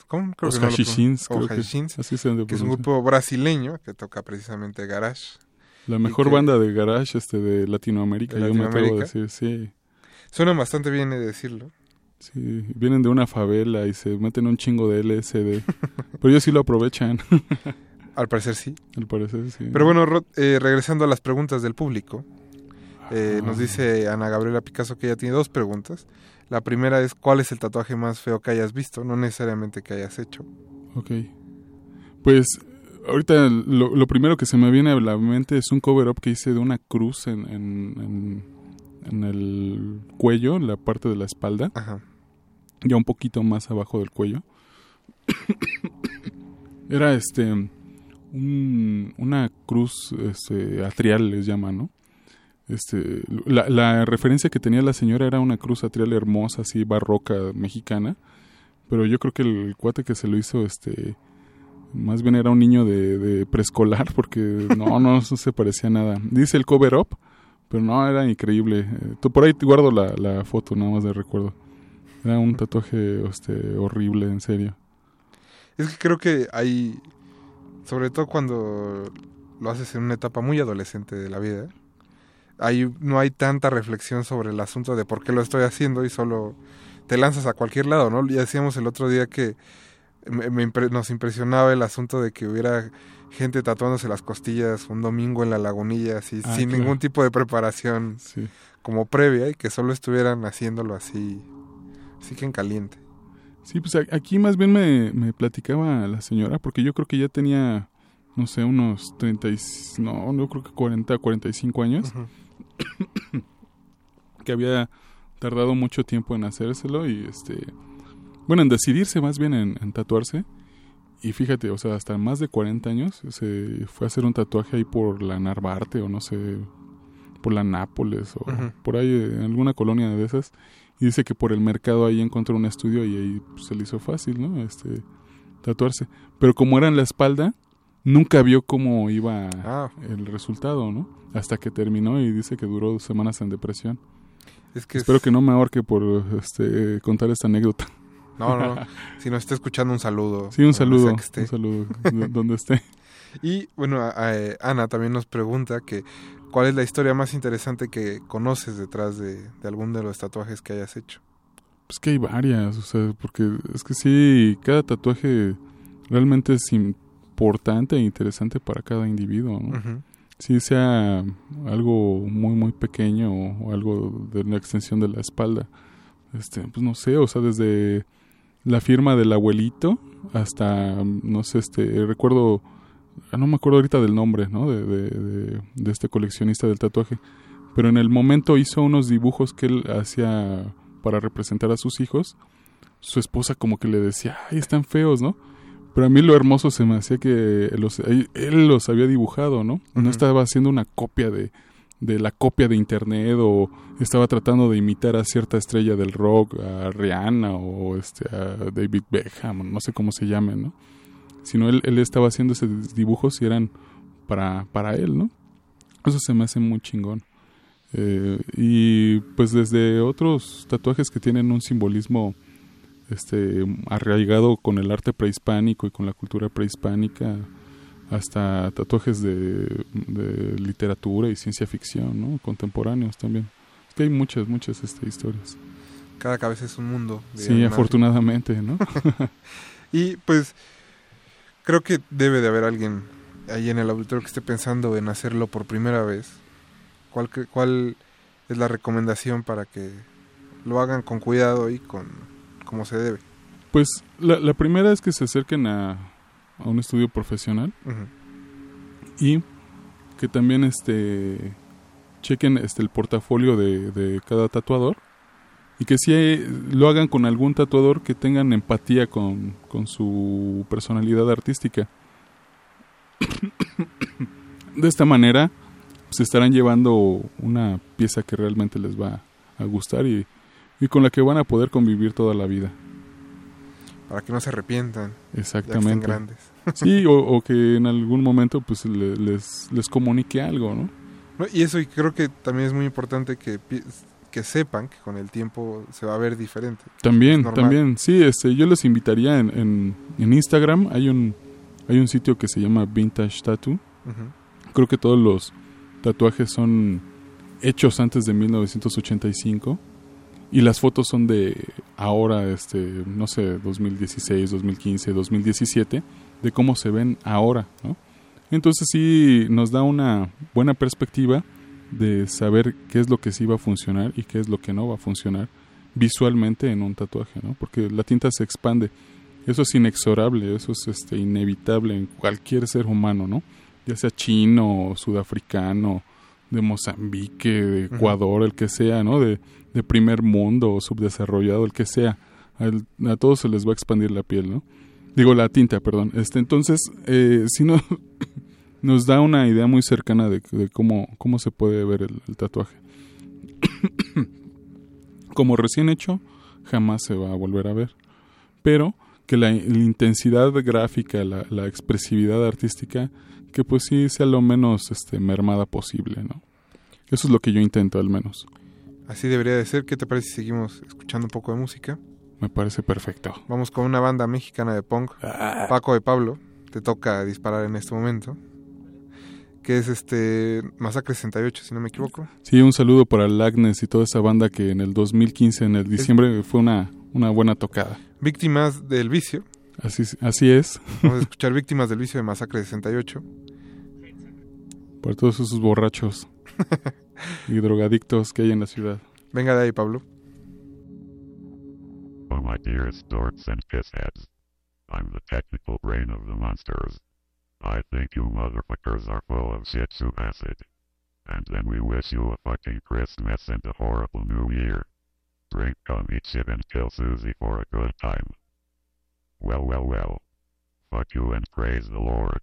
¿cómo? Creo Os que no Hashishins. O creo que- Hashishins, así se que es un grupo brasileño que toca precisamente garage. La mejor que- banda de garage este de Latinoamérica, de yo me atrevo a Latinoamérica. decir, sí. Suenan bastante bien, de decirlo. Sí, vienen de una favela y se meten un chingo de LSD. [laughs] Pero ellos sí lo aprovechan. Al parecer sí. Al parecer sí. Pero bueno, Rod, eh, regresando a las preguntas del público, eh, nos dice Ana Gabriela Picasso que ella tiene dos preguntas. La primera es, ¿cuál es el tatuaje más feo que hayas visto? No necesariamente que hayas hecho. Ok. Pues ahorita lo, lo primero que se me viene a la mente es un cover-up que hice de una cruz en, en, en- en el cuello, en la parte de la espalda. Ajá. Ya un poquito más abajo del cuello. [coughs] Era este un- una cruz este, atrial, les llaman, ¿no? Este, la, la referencia que tenía la señora era una cruz atrial hermosa, así barroca mexicana. Pero yo creo que el cuate que se lo hizo, este, más bien era un niño de, de preescolar, porque no, no, [laughs] no se parecía a nada. Dice el cover up, pero no, era increíble. Eh, por ahí te guardo la, la foto, nada más de recuerdo. Era un tatuaje este, horrible, en serio. Es que creo que hay, sobre todo cuando lo haces en una etapa muy adolescente de la vida, ahí no hay tanta reflexión sobre el asunto de por qué lo estoy haciendo y solo te lanzas a cualquier lado, ¿no? Ya decíamos el otro día que me- me impre- nos impresionaba el asunto de que hubiera gente tatuándose las costillas un domingo en la lagunilla, así, Ah, sin claro. ningún tipo de preparación Sí. como previa y que solo estuvieran haciéndolo así, así que en caliente. Sí, pues aquí más bien me, me platicaba la señora, porque yo creo que ya tenía, no sé, unos 30, y, s- no, no creo que 40, 45 años, [coughs] que había tardado mucho tiempo en hacérselo y este, bueno, en decidirse más bien en, en tatuarse. Y fíjate, o sea, hasta más de 40 años se fue a hacer un tatuaje ahí por la Narvarte o no sé, por la Nápoles o por ahí en alguna colonia de esas. Y dice que por el mercado ahí encontró un estudio y ahí pues, se le hizo fácil, ¿no? Este, tatuarse. Pero como era en la espalda, nunca vio cómo iba Ah. el resultado, ¿no? Hasta que terminó y dice que duró dos semanas en depresión. Es que Espero es- que no me ahorque por este, contar esta anécdota. No, no, no. [laughs] si nos está escuchando un saludo. Sí, un saludo. sea que esté. Un saludo donde esté. [laughs] Y bueno, a- a- Ana también nos pregunta que cuál es la historia más interesante que conoces detrás de, de algún de los tatuajes que hayas hecho. Pues que hay varias, o sea, porque es que sí, cada tatuaje realmente es importante e interesante para cada individuo. Si sea algo muy, muy pequeño o, algo de una extensión de la espalda, este, pues no sé, o sea, desde la firma del abuelito hasta, no sé, este, recuerdo, ah, no me acuerdo ahorita del nombre, ¿no? De, de, de- de este coleccionista del tatuaje, pero en el momento hizo unos dibujos que él hacía para representar a sus hijos. Su esposa como que le decía, ay, están feos, ¿no? Pero a mí lo hermoso se me hacía que los, él, los había dibujado, ¿no? No estaba haciendo una copia de, de la copia de internet o estaba tratando de imitar a cierta estrella del rock, a Rihanna o este, a David Beckham, no sé cómo se llamen, ¿no? Sino él, él estaba haciendo esos dibujos y eran para, para él, ¿no? Eso se me hace muy chingón. Eh, y pues desde otros tatuajes que tienen un simbolismo este arraigado con el arte prehispánico y con la cultura prehispánica hasta tatuajes de, de literatura y ciencia ficción, ¿no? Contemporáneos también. Es que hay muchas, muchas este, historias. Cada cabeza es un mundo. Sí, afortunadamente, ¿no? [laughs] y pues creo que debe de haber alguien ahí en el auditorio que esté pensando en hacerlo por primera vez. ¿Cuál, cuál es la recomendación para que lo hagan con cuidado y con como se debe? Pues la, la primera es que se acerquen a, a un estudio profesional y que también este chequen este el portafolio de, de cada tatuador y que si lo hagan con algún tatuador que tengan empatía con, con su personalidad artística. [coughs] De esta manera se estarán llevando una pieza que realmente les va a gustar y, y con la que van a poder convivir toda la vida. Para que no se arrepientan. ya que estén Exactamente. grandes. [laughs] Sí, o, o que en algún momento pues le- les, les comunique algo, ¿no? No, Y eso y creo que también es muy importante que, que sepan que con el tiempo se va a ver diferente. También, también, sí, este, yo les invitaría en, en, en Instagram, hay un, hay un sitio que se llama Vintage Tattoo, Ujú. creo que todos los tatuajes son hechos antes de 1985 y las fotos son de ahora, este, no sé, 2016, 2015, 2017, de cómo se ven ahora, ¿no? Entonces sí nos da una buena perspectiva de saber qué es lo que sí va a funcionar y qué es lo que no va a funcionar visualmente en un tatuaje, ¿no? Porque la tinta se expande. Eso es inexorable, eso es este inevitable en cualquier ser humano, ¿no? Ya sea chino, sudafricano, de Mozambique, de Ecuador, el que sea, ¿no? De, de primer mundo o subdesarrollado, el que sea. A todos se les va a expandir la piel, ¿no? Digo, la tinta, perdón. Este, entonces, eh, si no, [coughs] nos da una idea muy cercana de, cómo, cómo se puede ver el, tatuaje. [coughs] Como recién hecho, jamás se va a volver a ver. Pero que la, la intensidad gráfica, la, la expresividad artística, que pues sí sea lo menos este, mermada posible, ¿no? Eso es lo que yo intento al menos. Así debería de ser. ¿Qué te parece si seguimos escuchando un poco de música? Me parece perfecto. Vamos con una banda mexicana de punk, Paco de Pablo. Te toca disparar en este momento. Que es este Masacre 68, si no me equivoco. Sí, un saludo para Lagnes y toda esa banda que en el 2015, en el diciembre, fue una, una buena tocada. Víctimas del vicio. Así, así es. Vamos a escuchar Víctimas del vicio de Masacre 68. [laughs] Por todos esos borrachos [laughs] y drogadictos que hay en la ciudad. Venga de ahí, Pablo. Oh, my dearest dorks and pissheads. I'm the technical brain of the monsters. I think you motherfuckers are full of shit soup acid. And then we wish you a fucking Christmas and a horrible New Year. Drink, come, eat shit, and kill Susie for a good time. Well, well, well. Fuck you and praise the Lord.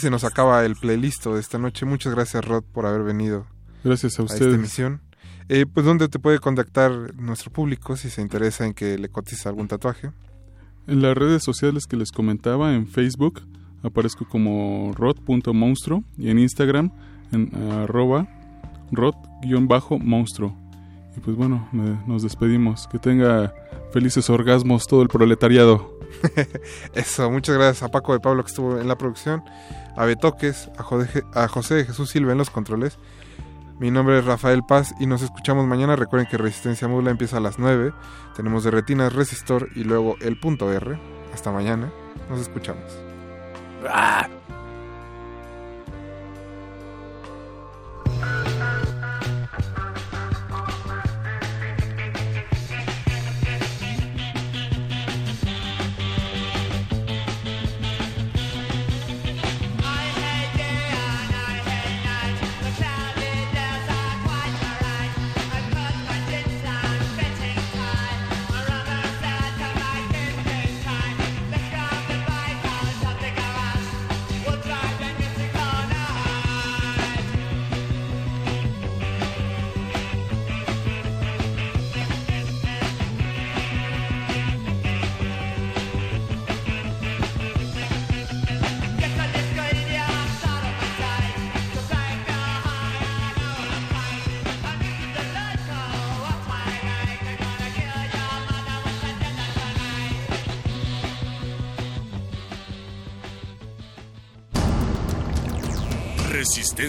Se nos acaba el playlist de esta noche. Muchas gracias, Rod, por haber venido Gracias a a esta ustedes. emisión. Eh, pues, ¿dónde te puede contactar nuestro público si se interesa en que le cotices algún tatuaje? En las redes sociales que les comentaba, en Facebook aparezco como rod.monstruo y en Instagram en arroba rod-monstruo. Y pues bueno, me- nos despedimos. Que tenga felices orgasmos todo el proletariado. [laughs] Eso, muchas gracias a Paco de Pablo que estuvo en la producción, a Betoques, a, José de Jesús Silva en los controles. Mi nombre es Rafael Paz y nos escuchamos mañana. Recuerden que Resistencia Modula empieza a las 9. Tenemos de retinas Resistor y luego el punto R. Hasta mañana. Nos escuchamos.